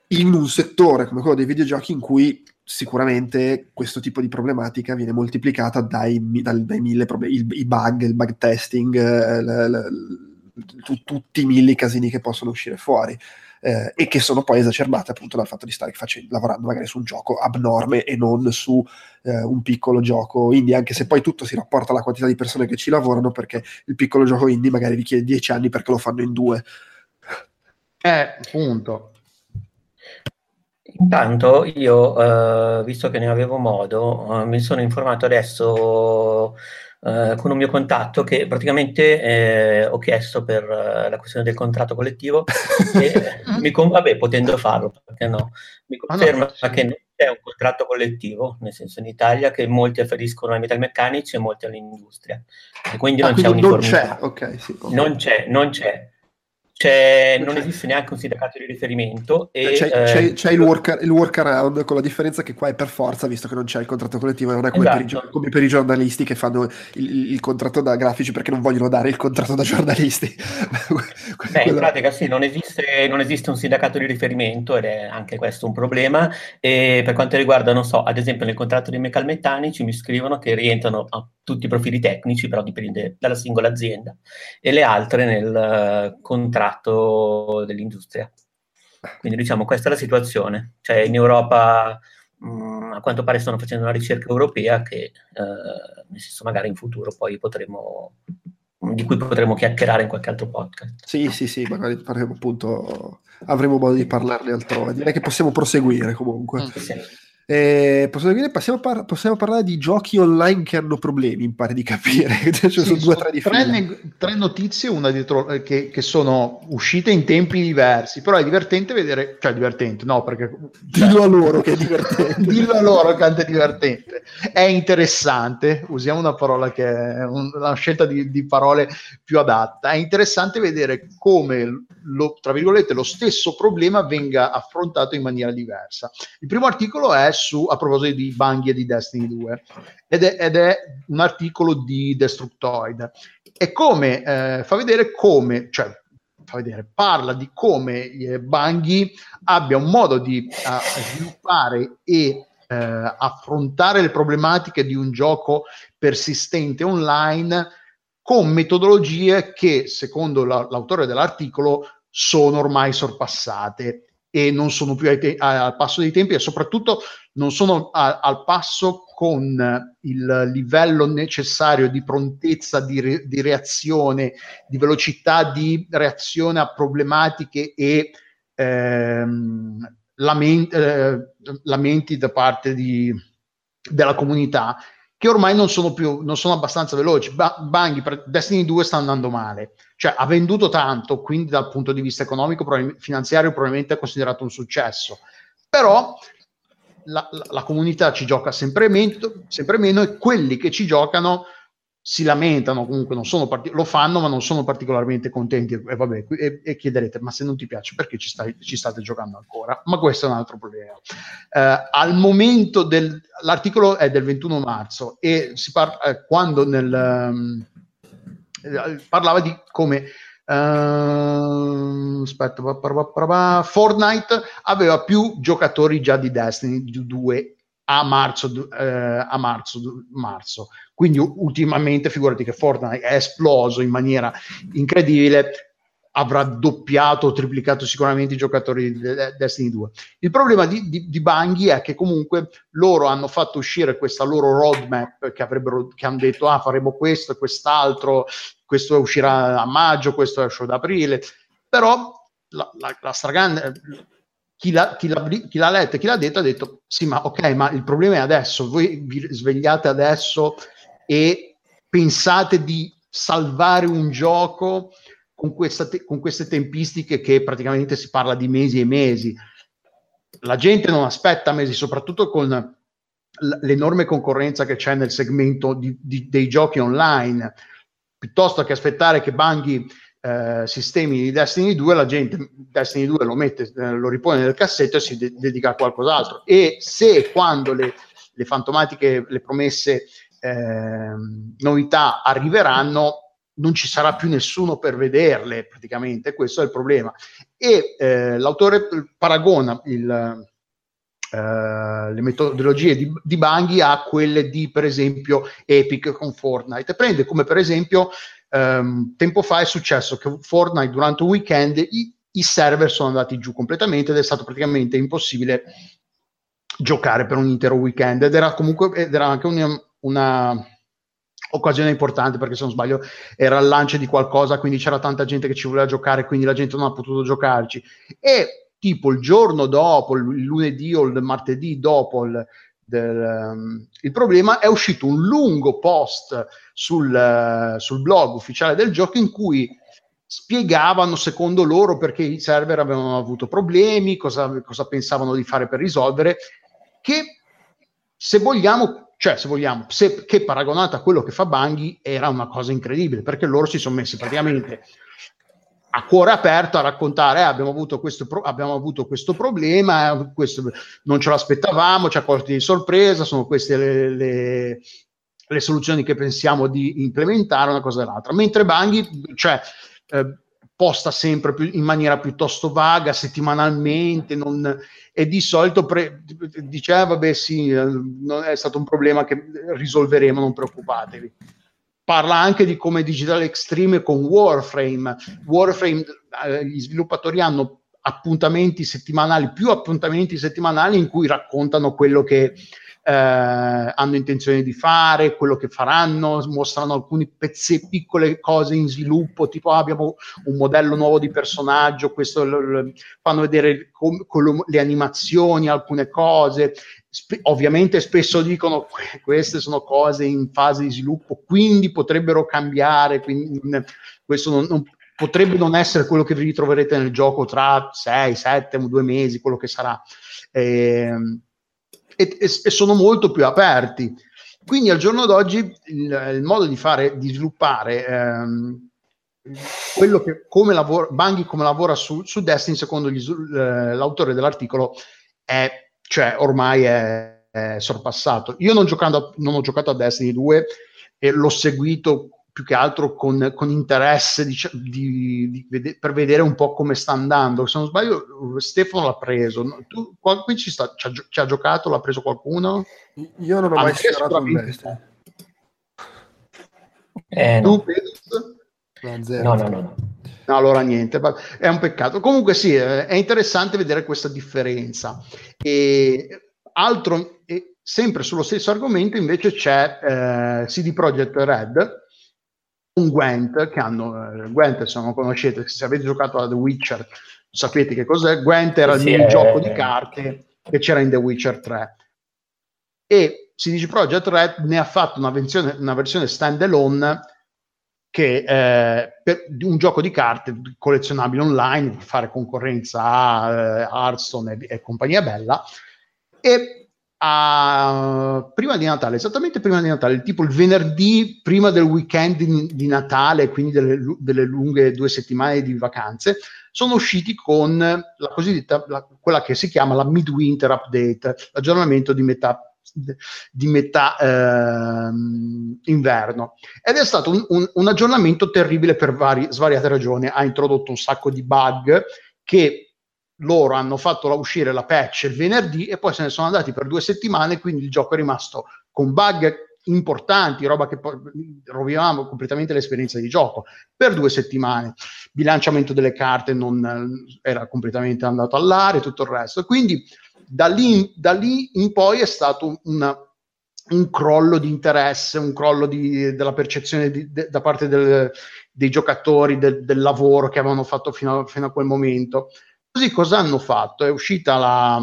in un settore come quello dei videogiochi in cui sicuramente questo tipo di problematica viene moltiplicata dai, dai, dai mille problemi, il, i bug, il bug testing, eh, l, l, t- tutti i mille casini che possono uscire fuori. Eh, e che sono poi esacerbate appunto dal fatto di stare facendo, lavorando magari su un gioco abnorme e non su eh, un piccolo gioco indie, anche se poi tutto si rapporta alla quantità di persone che ci lavorano, perché il piccolo gioco indie magari richiede dieci anni perché lo fanno in due. Eh, punto. Intanto io, eh, visto che ne avevo modo, eh, mi sono informato adesso eh, con un mio contatto che praticamente eh, ho chiesto per eh, la questione del contratto collettivo e mi con- vabbè, potendo farlo, perché no, mi conferma ah, no, che non c'è un contratto collettivo, nel senso in Italia, che molti afferiscono ai metalmeccanici e molti all'industria. E quindi ah, non quindi c'è uniformità. Non c'è, okay, sì, non c'è, non c'è. C'è, non esiste neanche un sindacato di riferimento. E, c'è, eh, c'è, c'è il, work, il, workaround con la differenza che qua è per forza, visto che non c'è il contratto collettivo, non è come, esatto. per, i, esatto. come per, i, giornalisti che fanno il, il, contratto da grafici perché non vogliono dare il contratto da giornalisti. Beh, in pratica sì, non esiste, non esiste, un sindacato di riferimento ed è anche questo un problema. E per quanto riguarda, non so, ad esempio nel contratto dei meccalmeccanici mi scrivono che rientrano a tutti i profili tecnici, però dipende dalla singola azienda, e le altre nel uh, contratto contratto dell'industria. Quindi diciamo questa è la situazione. Cioè in Europa mh, mm, a quanto pare stanno facendo una ricerca europea che eh, nel senso magari in futuro poi potremo di cui potremo chiacchierare in qualche altro podcast. Sì, sì, sì, magari faremo appunto avremo modo di parlarne altrove. Direi che possiamo proseguire comunque. Sì. Eh, possiamo, par- possiamo, parlare di giochi online che hanno problemi, mi pare di capire. cioè, sì, sono due tre tre, tre notizie, una dietro, eh, che, che, sono uscite in tempi diversi, però è divertente vedere, cioè divertente, no, perché... Cioè, dillo a loro che è divertente. dillo a loro che è divertente. È interessante, usiamo una parola che è una scelta di, di parole più adatta, è interessante vedere come, lo, tra virgolette, lo stesso problema venga affrontato in maniera diversa. Il primo articolo è su, a proposito di Banghi e di Destiny 2 ed è, ed è un articolo di Destructoid e come eh, fa vedere come, cioè fa vedere? Parla di come eh, Bungie abbia un modo di uh, sviluppare e uh, affrontare le problematiche di un gioco persistente online con metodologie che, secondo la, l'autore dell'articolo, sono ormai sorpassate e non sono più te- al passo dei tempi e soprattutto non sono a- al passo con il livello necessario di prontezza di, re- di, reazione, di velocità di reazione a problematiche e ehm, lamenti, eh, lamenti da parte di, della comunità che ormai non sono più non sono abbastanza veloci. Ba- Banghi, Destiny 2 sta andando male, cioè ha venduto tanto, quindi dal punto di vista economico, prob- finanziario, probabilmente è considerato un successo. Però la, la, la comunità ci gioca sempre meno, sempre meno e quelli che ci giocano si lamentano, comunque non sono part- lo fanno, ma non sono particolarmente contenti. E, vabbè, e, e chiederete: ma se non ti piace, perché ci, stai, ci, state giocando ancora? Ma questo è un altro problema. Eh, al momento del l'articolo è del 21 marzo e si parla eh, quando nel um, parlava di come Uh, aspetta, Fortnite aveva più giocatori già di Destiny 2 a marzo, eh, a marzo, marzo. Quindi ultimamente figurati che Fortnite è esploso in maniera incredibile, avrà doppiato o triplicato sicuramente i giocatori di Destiny 2. Il problema di, di, di Bungie è che comunque loro hanno fatto uscire questa loro roadmap che, avrebbero, che hanno detto ah faremo questo e quest'altro, questo uscirà a maggio, questo esce ad aprile, però la, la, la stragrande chi l'ha, chi, l'ha, chi l'ha letto e chi l'ha detto ha detto sì ma ok ma il problema è adesso voi vi svegliate adesso e pensate di salvare un gioco con, te- con queste tempistiche che praticamente si parla di mesi e mesi. La gente non aspetta mesi soprattutto con l'enorme concorrenza che c'è nel segmento di, di, dei giochi online. Piuttosto che aspettare che Banghi eh, sistemi di Destiny 2 la gente Destiny 2 lo mette, eh, lo ripone nel cassetto e si de- dedica a qualcos'altro. E se quando le, le fantomatiche, le promesse eh, novità arriveranno non ci sarà più nessuno per vederle praticamente, questo è il problema e eh, l'autore paragona il, Uh, le metodologie di, di Banghi a quelle di per esempio Epic con Fortnite. Prende come per esempio um, tempo fa è successo che Fortnite durante un weekend i, i, server sono andati giù completamente ed è stato praticamente impossibile giocare per un intero weekend ed era comunque ed era anche una, una occasione importante perché se non sbaglio era il lancio di qualcosa quindi c'era tanta gente che ci voleva giocare quindi la gente non ha potuto giocarci. E tipo il giorno dopo il lunedì o il martedì dopo il, del, um, il problema è uscito un lungo post sul, uh, sul blog ufficiale del gioco in cui spiegavano secondo loro perché i server avevano avuto problemi, cosa, cosa pensavano di fare per risolvere, che se vogliamo, cioè se vogliamo, se, che paragonata a quello che fa Banghi era una cosa incredibile, perché loro si sono messi praticamente a cuore aperto a raccontare eh, abbiamo, avuto questo pro- abbiamo avuto questo problema, questo, non ce l'aspettavamo, ci ha colti di sorpresa, sono queste le, le, le, soluzioni che pensiamo di implementare, una cosa e l'altra. Mentre Banghi, cioè, eh, posta sempre più, in maniera piuttosto vaga, settimanalmente, non, e di solito pre- diceva, eh, vabbè sì, eh, è stato un problema che risolveremo, non preoccupatevi parla anche di come Digital Extreme con Warframe. Warframe, eh, gli sviluppatori hanno appuntamenti settimanali, più appuntamenti settimanali in cui raccontano quello che eh, hanno intenzione di fare, quello che faranno, mostrano alcuni pezzetti, piccole cose in sviluppo, tipo ah, abbiamo un modello nuovo di personaggio, questo lo, lo, fanno vedere com, com, le animazioni, alcune cose, Sp- ovviamente spesso dicono che queste sono cose in fase di sviluppo, quindi potrebbero cambiare, quindi questo non, non, potrebbe non essere quello che vi ritroverete nel gioco tra 6, 7, 2 mesi, quello che sarà. Eh, e, e, e, sono molto più aperti. Quindi al giorno d'oggi il, il modo di fare, di sviluppare ehm, quello che come lavora, Banghi come lavora su, su Destiny, secondo gli, eh, l'autore dell'articolo, è cioè ormai è, è sorpassato. Io non, giocando, non ho giocato a Destiny 2 e l'ho seguito più che altro con, con interesse di, di, di vede, per vedere un po' come sta andando. Se non sbaglio, Stefano l'ha preso. Tu, qui ci, sta, ci, ha, ci ha giocato? L'ha preso qualcuno? Io non ho mai sfiorato un bestia. Eh, no. Tu, No, no, no, no. No, allora niente, è un peccato. Comunque sì, è interessante vedere questa differenza. E altro, e sempre sullo stesso argomento, invece c'è eh, CD Projekt Red, un Gwent che hanno, eh, Gwent se non conoscete, se avete giocato a The Witcher sapete che cos'è, Gwent era sì, il mini gioco di carte che c'era in The Witcher 3 e CD Projekt Red ne ha fatto una versione, una versione standalone che eh, per un gioco di carte collezionabile online per fare concorrenza a eh, Hearthstone e, e, compagnia bella. E a, prima di Natale, esattamente prima di Natale, tipo il venerdì prima del weekend di, di Natale, quindi delle, delle, lunghe due settimane di vacanze, sono usciti con la cosiddetta, la, quella che si chiama la midwinter update, l'aggiornamento di metà di metà eh, inverno. Ed è stato un, un, un aggiornamento terribile per vari, svariate ragioni. Ha introdotto un sacco di bug che loro hanno fatto uscire la patch il venerdì e poi se ne sono andati per due settimane quindi il gioco è rimasto con bug importanti, roba che rovinavamo completamente l'esperienza di gioco per due settimane. Bilanciamento delle carte non era completamente andato all'aria e tutto il resto. Quindi da lì, da lì in poi è stato una, un crollo di interesse, un crollo di, della percezione di, de, da parte del, dei giocatori del, del, lavoro che avevano fatto fino a, fino a, quel momento. Così cosa hanno fatto? È uscita la,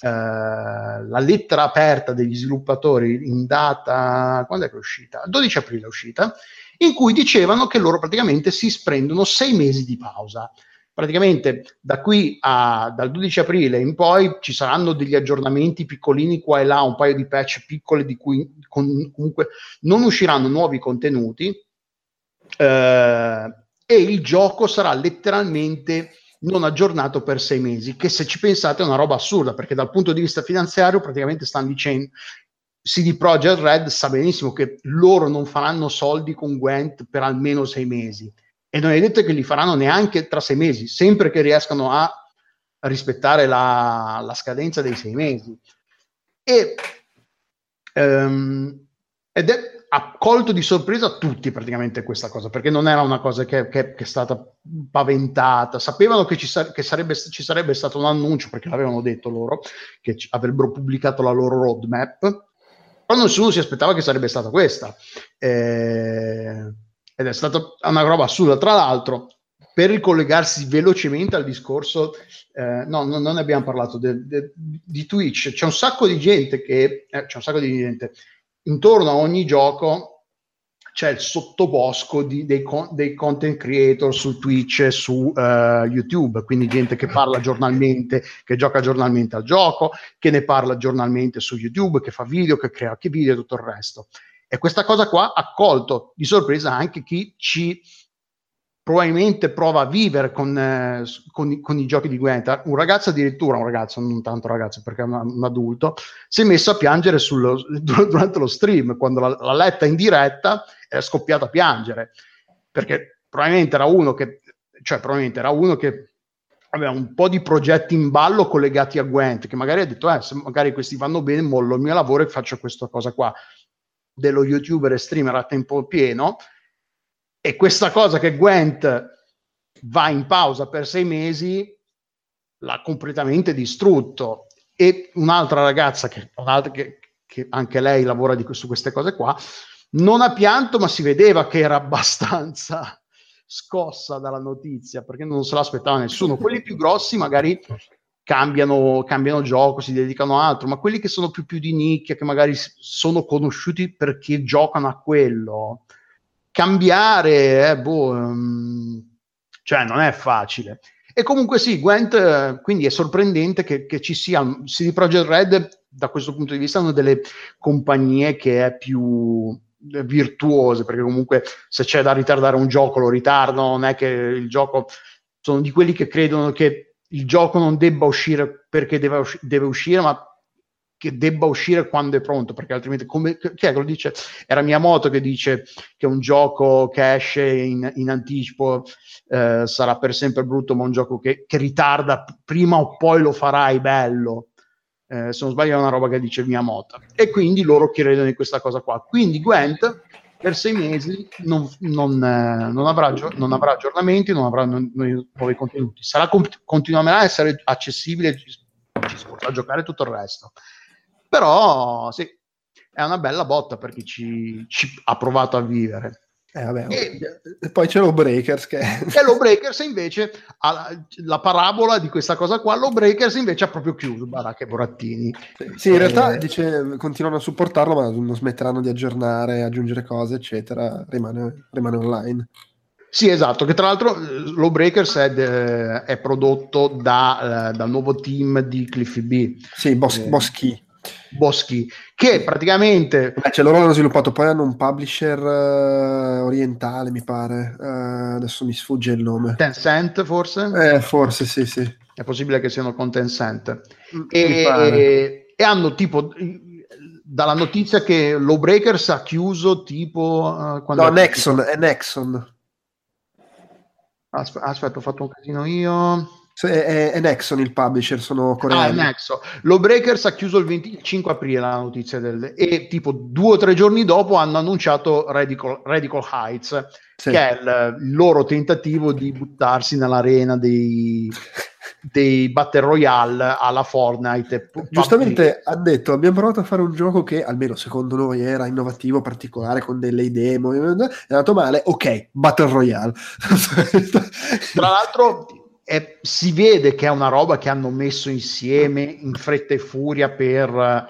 eh, la lettera aperta degli sviluppatori in data, quando è che è uscita? 12 aprile è uscita, in cui dicevano che loro praticamente si sprendono sei mesi di pausa praticamente da qui a, dal 12 aprile in poi ci saranno degli aggiornamenti piccolini qua e là, un paio di patch piccole di cui con, comunque non usciranno nuovi contenuti eh, e il gioco sarà letteralmente non aggiornato per sei mesi, che se ci pensate è una roba assurda perché dal punto di vista finanziario praticamente stanno dicendo CD Projekt Red sa benissimo che loro non faranno soldi con Gwent per almeno sei mesi e non è detto che li faranno neanche tra sei mesi, sempre che riescano a rispettare la, la scadenza dei sei mesi. E, um, ed è ha colto di sorpresa tutti praticamente questa cosa, perché non era una cosa che, che, che è stata paventata. Sapevano che, ci, sa- che sarebbe, ci, sarebbe, stato un annuncio, perché l'avevano detto loro, che c- avrebbero pubblicato la loro roadmap, però nessuno si aspettava che sarebbe stata questa. Eh, ed è stata una roba assurda. Tra l'altro, per ricollegarsi velocemente al discorso, eh, no, no, non abbiamo parlato de, de, di Twitch. C'è un sacco di gente che eh, c'è un sacco di gente intorno a ogni gioco c'è il sottobosco di, dei, dei, content creator su Twitch e su uh, YouTube, quindi gente che parla giornalmente, che gioca giornalmente al gioco, che ne parla giornalmente su YouTube, che fa video, che crea anche video e tutto il resto. E questa cosa qua ha colto di sorpresa anche chi ci probabilmente prova a vivere con, eh, con, con, i giochi di Gwent. Un ragazzo addirittura, un ragazzo, non tanto ragazzo perché è un, un adulto, si è messo a piangere sullo, durante lo stream, quando l'ha, l'ha letta in diretta è scoppiato a piangere, perché probabilmente era uno che, cioè probabilmente era uno che aveva un po' di progetti in ballo collegati a Gwent, che magari ha detto, eh, se magari questi vanno bene, mollo il mio lavoro e faccio questa cosa qua. Dello youtuber e streamer a tempo pieno e questa cosa che Gwent va in pausa per sei mesi l'ha completamente distrutto. E un'altra ragazza che, un'altra che, che anche lei lavora di, su queste cose qua non ha pianto ma si vedeva che era abbastanza scossa dalla notizia perché non se l'aspettava nessuno. Quelli più grossi magari cambiano, cambiano gioco, si dedicano a altro, ma quelli che sono più, più di nicchia, che magari sono conosciuti perché giocano a quello, cambiare, eh, boh, um, cioè non è facile. E comunque sì, Gwent, quindi è sorprendente che, che ci sia CD Projekt Red, da questo punto di vista, una delle compagnie che è più virtuose, perché comunque se c'è da ritardare un gioco lo ritardano, non è che il gioco sono di quelli che credono che il gioco non debba uscire perché deve, usci- deve uscire, ma che debba uscire quando è pronto, perché altrimenti come, chi è che lo dice? Era Miyamoto che dice che un gioco che esce in, in anticipo eh, sarà per sempre brutto, ma un gioco che, che, ritarda prima o poi lo farai bello. Eh, se non sbaglio è una roba che dice Miyamoto. E quindi loro credono in questa cosa qua. Quindi Gwent per sei mesi non, non, eh, non, avrà, non avrà, aggiornamenti, non avrà nuovi contenuti. Sarà, continuerà a essere accessibile, ci, ci potrà giocare tutto il resto però sì, è una bella botta per chi ci, ci ha provato a vivere. Eh, vabbè, e, poi c'è Breakers che... e Breakers invece ha la, la, parabola di questa cosa qua, Breakers invece ha proprio chiuso Baracca e Borattini. Sì, in realtà eh, dice continuano a supportarlo ma non smetteranno di aggiornare, aggiungere cose eccetera, rimane, rimane online. Sì, esatto, che tra l'altro Low Breakers è, de, è prodotto da, uh, dal nuovo team di Cliffy B. Sì, Bos- eh, Boschi. Boschi, che praticamente... Beh, cioè loro hanno sviluppato, poi hanno un publisher uh, orientale, mi pare, uh, adesso mi sfugge il nome. Tencent forse? Eh, forse sì, sì. È possibile che siano con Tencent. Mm, e, e, e, hanno tipo, dalla notizia che Lawbreakers ha chiuso tipo... Uh, no, Nexon, è Nexon. Aspetta, aspetta, ho fatto un casino io. È, è, Nexon il publisher, sono coreani. Ah, Nexon. Breakers ha chiuso il 25 aprile la notizia del, e tipo due o tre giorni dopo hanno annunciato Radical, Radical Heights, sì. che è il, il, loro tentativo di buttarsi nell'arena dei, dei Battle Royale alla Fortnite. Giustamente ha detto: Abbiamo provato a fare un gioco che almeno secondo noi era innovativo, particolare, con delle idee. È andato male. Ok, Battle Royale. Tra l'altro, è, si vede che è una roba che hanno messo insieme in fretta e furia per,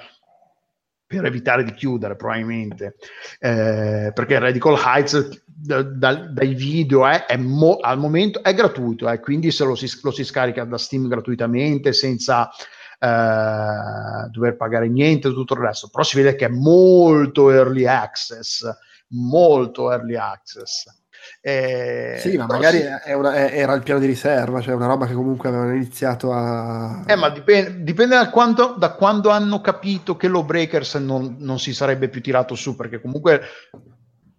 per evitare di chiudere probabilmente. Eh, perché Radical Heights da, da, dai video eh, è mo, al momento è gratuito eh, quindi se lo si, lo si, scarica da Steam gratuitamente senza eh, dover pagare niente tutto il resto. Però si vede che è molto early access molto early access eh, sì, ma magari sì. Una, era il piano di riserva, cioè una roba che comunque avevano iniziato a... Eh, ma dipende, dipende da, quanto, da, quando hanno capito che lo Breakers non, non si sarebbe più tirato su, perché comunque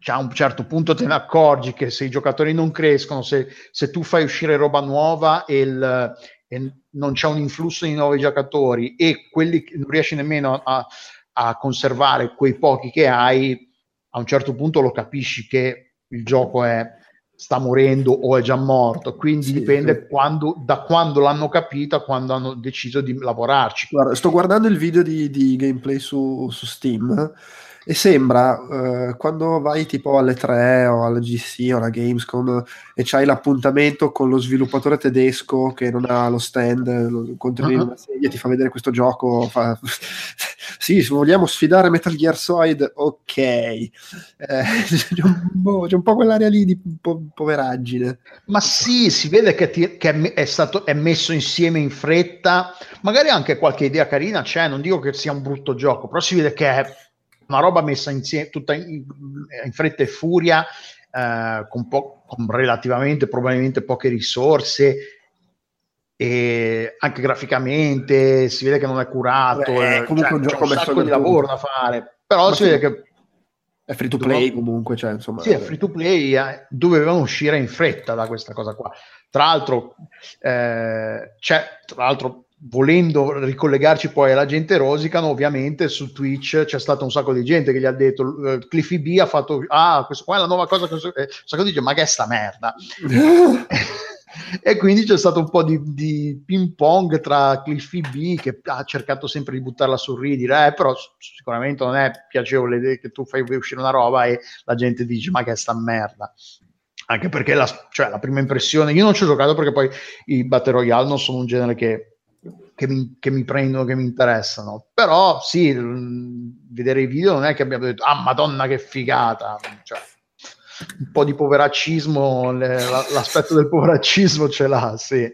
a un certo punto te ne accorgi che se i giocatori non crescono, se, se tu fai uscire roba nuova e, il, e, non c'è un influsso di nuovi giocatori e quelli non riesci nemmeno a, a conservare quei pochi che hai, a un certo punto lo capisci che il gioco è, sta morendo o è già morto, quindi sì, dipende sì. Quando, da quando l'hanno capito a quando hanno deciso di lavorarci. Guarda, sto guardando il video di, di gameplay su, su Steam e sembra eh, quando vai tipo alle 3 o alla GC o alla Gamescom e c'hai l'appuntamento con lo sviluppatore tedesco che non ha lo stand, lo uh-huh. una sedia, ti fa vedere questo gioco, fa... sì, vogliamo sfidare Metal Gear Solid, ok. Eh, c'è, un po', c'è, un po', quell'area lì di po- poveraggine. Ma sì, si vede che, ti, che è, stato, è messo insieme in fretta, magari anche qualche idea carina c'è, non dico che sia un brutto gioco, però si vede che è una roba messa insieme tutta in, in fretta e furia, eh, con, po- con relativamente probabilmente poche risorse e anche graficamente si vede che non è curato Beh, è comunque cioè, un gioco un sacco di lavoro da fare però Ma si vede che è free to play dove... comunque cioè, insomma, sì è free to play eh, dovevano uscire in fretta da questa cosa qua. Tra l'altro eh, c'è tra l'altro volendo ricollegarci poi alla gente rosicano, ovviamente su Twitch c'è stato un sacco di gente che gli ha detto uh, Cliffy B ha fatto ah, questo qua è la nuova cosa che eh, un sacco di gente, ma che è sta merda? E quindi c'è stato un po' di, di, ping pong tra Cliffy B che ha cercato sempre di buttarla sul ridere eh, però sicuramente non è piacevole che tu fai uscire una roba e la gente dice ma che è sta merda anche perché la, cioè, la prima impressione io non ci ho giocato perché poi i Battle Royale non sono un genere che che mi, che mi, prendono, che mi interessano. Però sì, vedere i video non è che abbiamo detto, ah madonna che figata, cioè, un po' di poveraccismo, le, l'aspetto del poveraccismo ce l'ha, sì.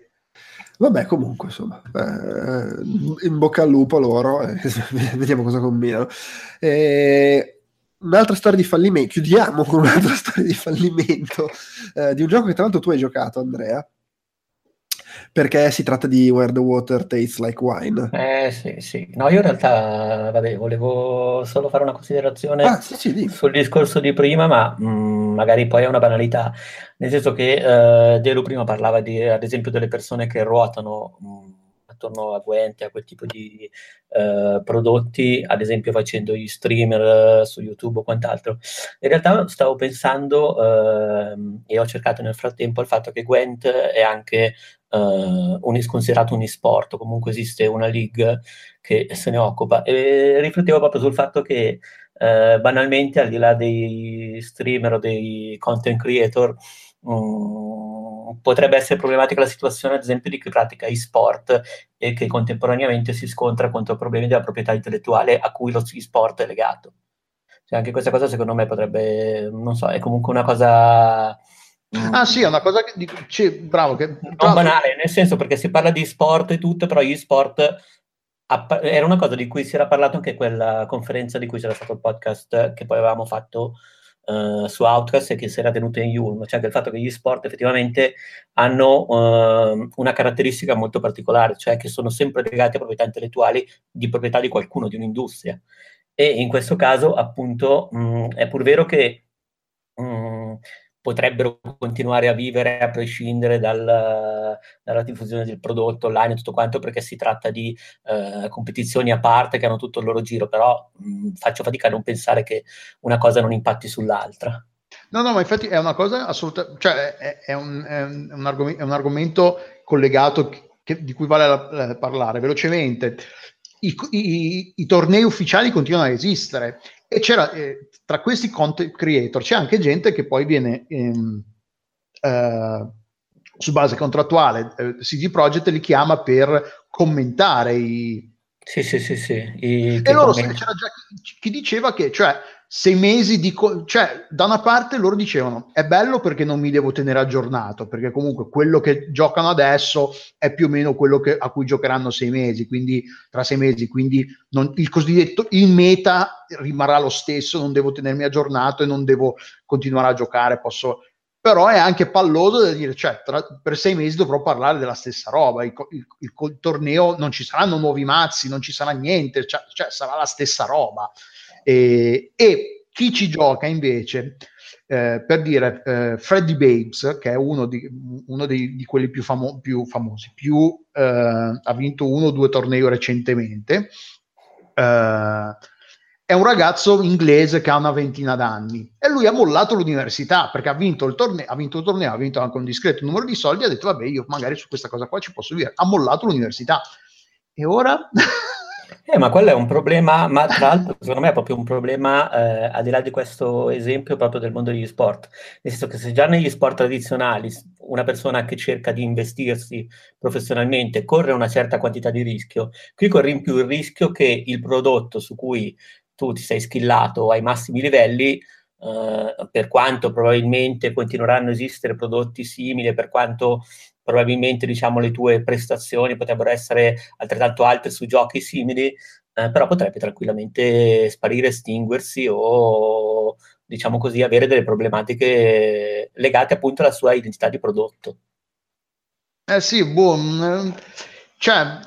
Vabbè, comunque, insomma, eh, in bocca al lupo loro, eh, vediamo cosa combinano. Eh, un'altra storia di fallimento, chiudiamo con un'altra storia di fallimento eh, di un gioco che tra l'altro tu hai giocato, Andrea, Perché si tratta di Where the Water Tastes Like Wine. Eh sì, sì. No, io in realtà, vabbè, volevo solo fare una considerazione Ah, sì, sì, sul discorso di prima, ma mh, magari poi è una banalità, nel senso che eh, Delu prima parlava di, ad esempio, delle persone che ruotano mh, attorno a Gwent, a quel tipo di eh, prodotti, ad esempio facendo gli streamer eh, su YouTube o quant'altro. In realtà stavo pensando, ehm, e ho cercato nel frattempo, al fatto che Gwent è anche eh, un, considerato un e-sport, comunque esiste una league che se ne occupa, e riflettevo proprio sul fatto che eh, banalmente, al di là dei streamer o dei content creator, mh, potrebbe essere problematica la situazione, ad esempio, di chi pratica e-sport e che contemporaneamente si scontra contro problemi della proprietà intellettuale a cui lo e-sport è legato. Cioè, anche questa cosa, secondo me, potrebbe, non so, è comunque una cosa. Ah sì, è una cosa che dico, cioè, bravo, che non banale, nel senso perché si parla di sport e tutto, però gli sport app- era una cosa di cui si era parlato anche quella conferenza di cui c'era stato il podcast che poi avevamo fatto uh, su Outcast e che si era tenuto in Yulm, cioè che il fatto che gli sport effettivamente hanno uh, una caratteristica molto particolare, cioè che sono sempre legati a proprietà intellettuali di proprietà di qualcuno, di un'industria. E in questo caso, appunto, mh, è pur vero che mh, potrebbero continuare a vivere a prescindere dal, dalla diffusione del prodotto online e tutto quanto perché si tratta di eh, competizioni a parte che hanno tutto il loro giro, però mh, faccio fatica a non pensare che una cosa non impatti sull'altra. No, no, ma infatti è una cosa assoluta, cioè è, è, un, è, un, argomento, è un, argomento, collegato che, di cui vale la, parlare velocemente. I, i, I, tornei ufficiali continuano a esistere e c'era eh, tra questi content creator c'è anche gente che poi viene ehm, eh, su base contrattuale, eh, CD Projekt li chiama per commentare i... Sì, sì, sì, sì. I, e loro c'era già chi, chi, diceva che, cioè, sei mesi di... Co- cioè, da una parte loro dicevano, è bello perché non mi devo tenere aggiornato, perché comunque quello che giocano adesso è più o meno quello che, a cui giocheranno sei mesi, quindi tra sei mesi, quindi non, il cosiddetto, il meta rimarrà lo stesso, non devo tenermi aggiornato e non devo continuare a giocare, posso però è anche palloso da dire, cioè, tra, per sei mesi dovrò parlare della stessa roba, il, il, il, il, torneo non ci saranno nuovi mazzi, non ci sarà niente, cioè, cioè sarà la stessa roba. E, e chi ci gioca invece, eh, per dire, eh, Freddy Babes, che è uno di, uno dei, di quelli più, famo- più famosi, più, eh, ha vinto uno o due tornei recentemente, eh, è un ragazzo inglese che ha una ventina d'anni e lui ha mollato l'università perché ha vinto il torneo, ha vinto il torneo, ha vinto anche un discreto numero di soldi, ha detto vabbè io magari su questa cosa qua ci posso vivere, ha mollato l'università. E ora... Eh, ma quello è un problema, ma tra l'altro secondo me è proprio un problema eh, al di là di questo esempio proprio del mondo degli sport, nel senso che se già negli sport tradizionali una persona che cerca di investirsi professionalmente corre una certa quantità di rischio, qui corri in più il rischio che il prodotto su cui tu ti sei skillato ai massimi livelli, eh, per quanto probabilmente continueranno a esistere prodotti simili, per quanto probabilmente diciamo, le tue prestazioni potrebbero essere altrettanto alte su giochi simili, eh, però potrebbe tranquillamente sparire, estinguersi o diciamo così avere delle problematiche legate appunto alla sua identità di prodotto. Eh sì, boh, cioè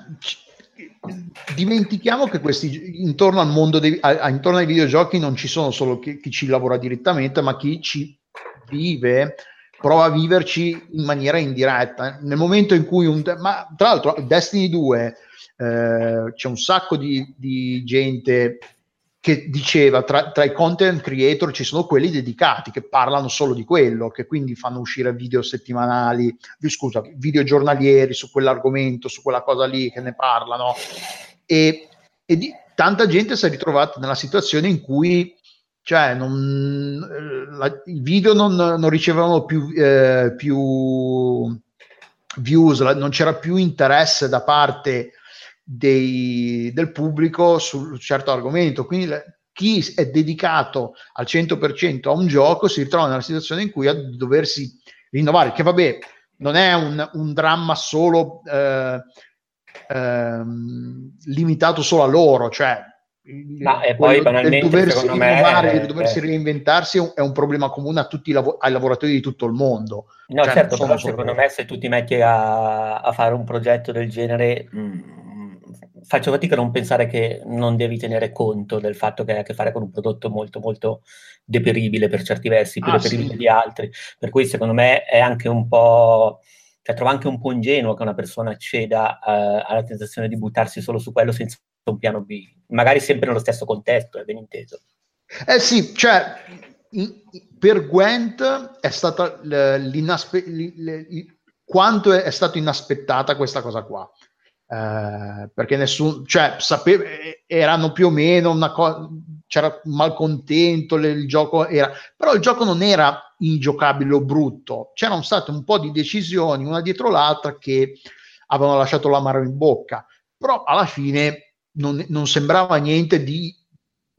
dimentichiamo che questi intorno al mondo dei, a, intorno ai videogiochi non ci sono solo chi, chi, ci lavora direttamente ma chi ci vive prova a viverci in maniera indiretta nel momento in cui un ma tra l'altro Destiny 2 eh, c'è un sacco di, di gente che diceva tra, tra, i content creator ci sono quelli dedicati che parlano solo di quello, che quindi fanno uscire video settimanali, scusa, video giornalieri su quell'argomento, su quella cosa lì che ne parlano. E, e di, tanta gente si è ritrovata nella situazione in cui cioè, non, la, i video non, non ricevevano più, eh, più views, la, non c'era più interesse da parte dei, del pubblico su un certo argomento. Quindi le, chi è dedicato al 100% a un gioco si ritrova nella situazione in cui ha doversi rinnovare, che vabbè, non è un, un dramma solo eh, eh, limitato solo a loro, cioè Ma e poi banalmente, doversi rinnovare, me, doversi eh, reinventarsi è un, è un, problema comune a tutti i lav- ai lavoratori di tutto il mondo. No, cioè, certo, però secondo me se tu ti metti a, a fare un progetto del genere, mh, mm, faccio fatica a non pensare che non devi tenere conto del fatto che hai a che fare con un prodotto molto molto deperibile per certi versi, più ah, deperibile sì. di altri. Per cui secondo me è anche un po' cioè trovo anche un po' ingenuo che una persona ceda uh, alla tentazione di buttarsi solo su quello senza un piano B, magari sempre nello stesso contesto, è ben inteso. Eh sì, cioè per Gwent è stata l'inaspe- quanto è, stato inaspettata questa cosa qua. Eh, perché nessuno, cioè, sapeva, erano più o meno una cosa, c'era malcontento, il gioco era, però il gioco non era ingiocabile o brutto, c'erano state un po' di decisioni una dietro l'altra che avevano lasciato l'amaro in bocca, però alla fine non, non sembrava niente di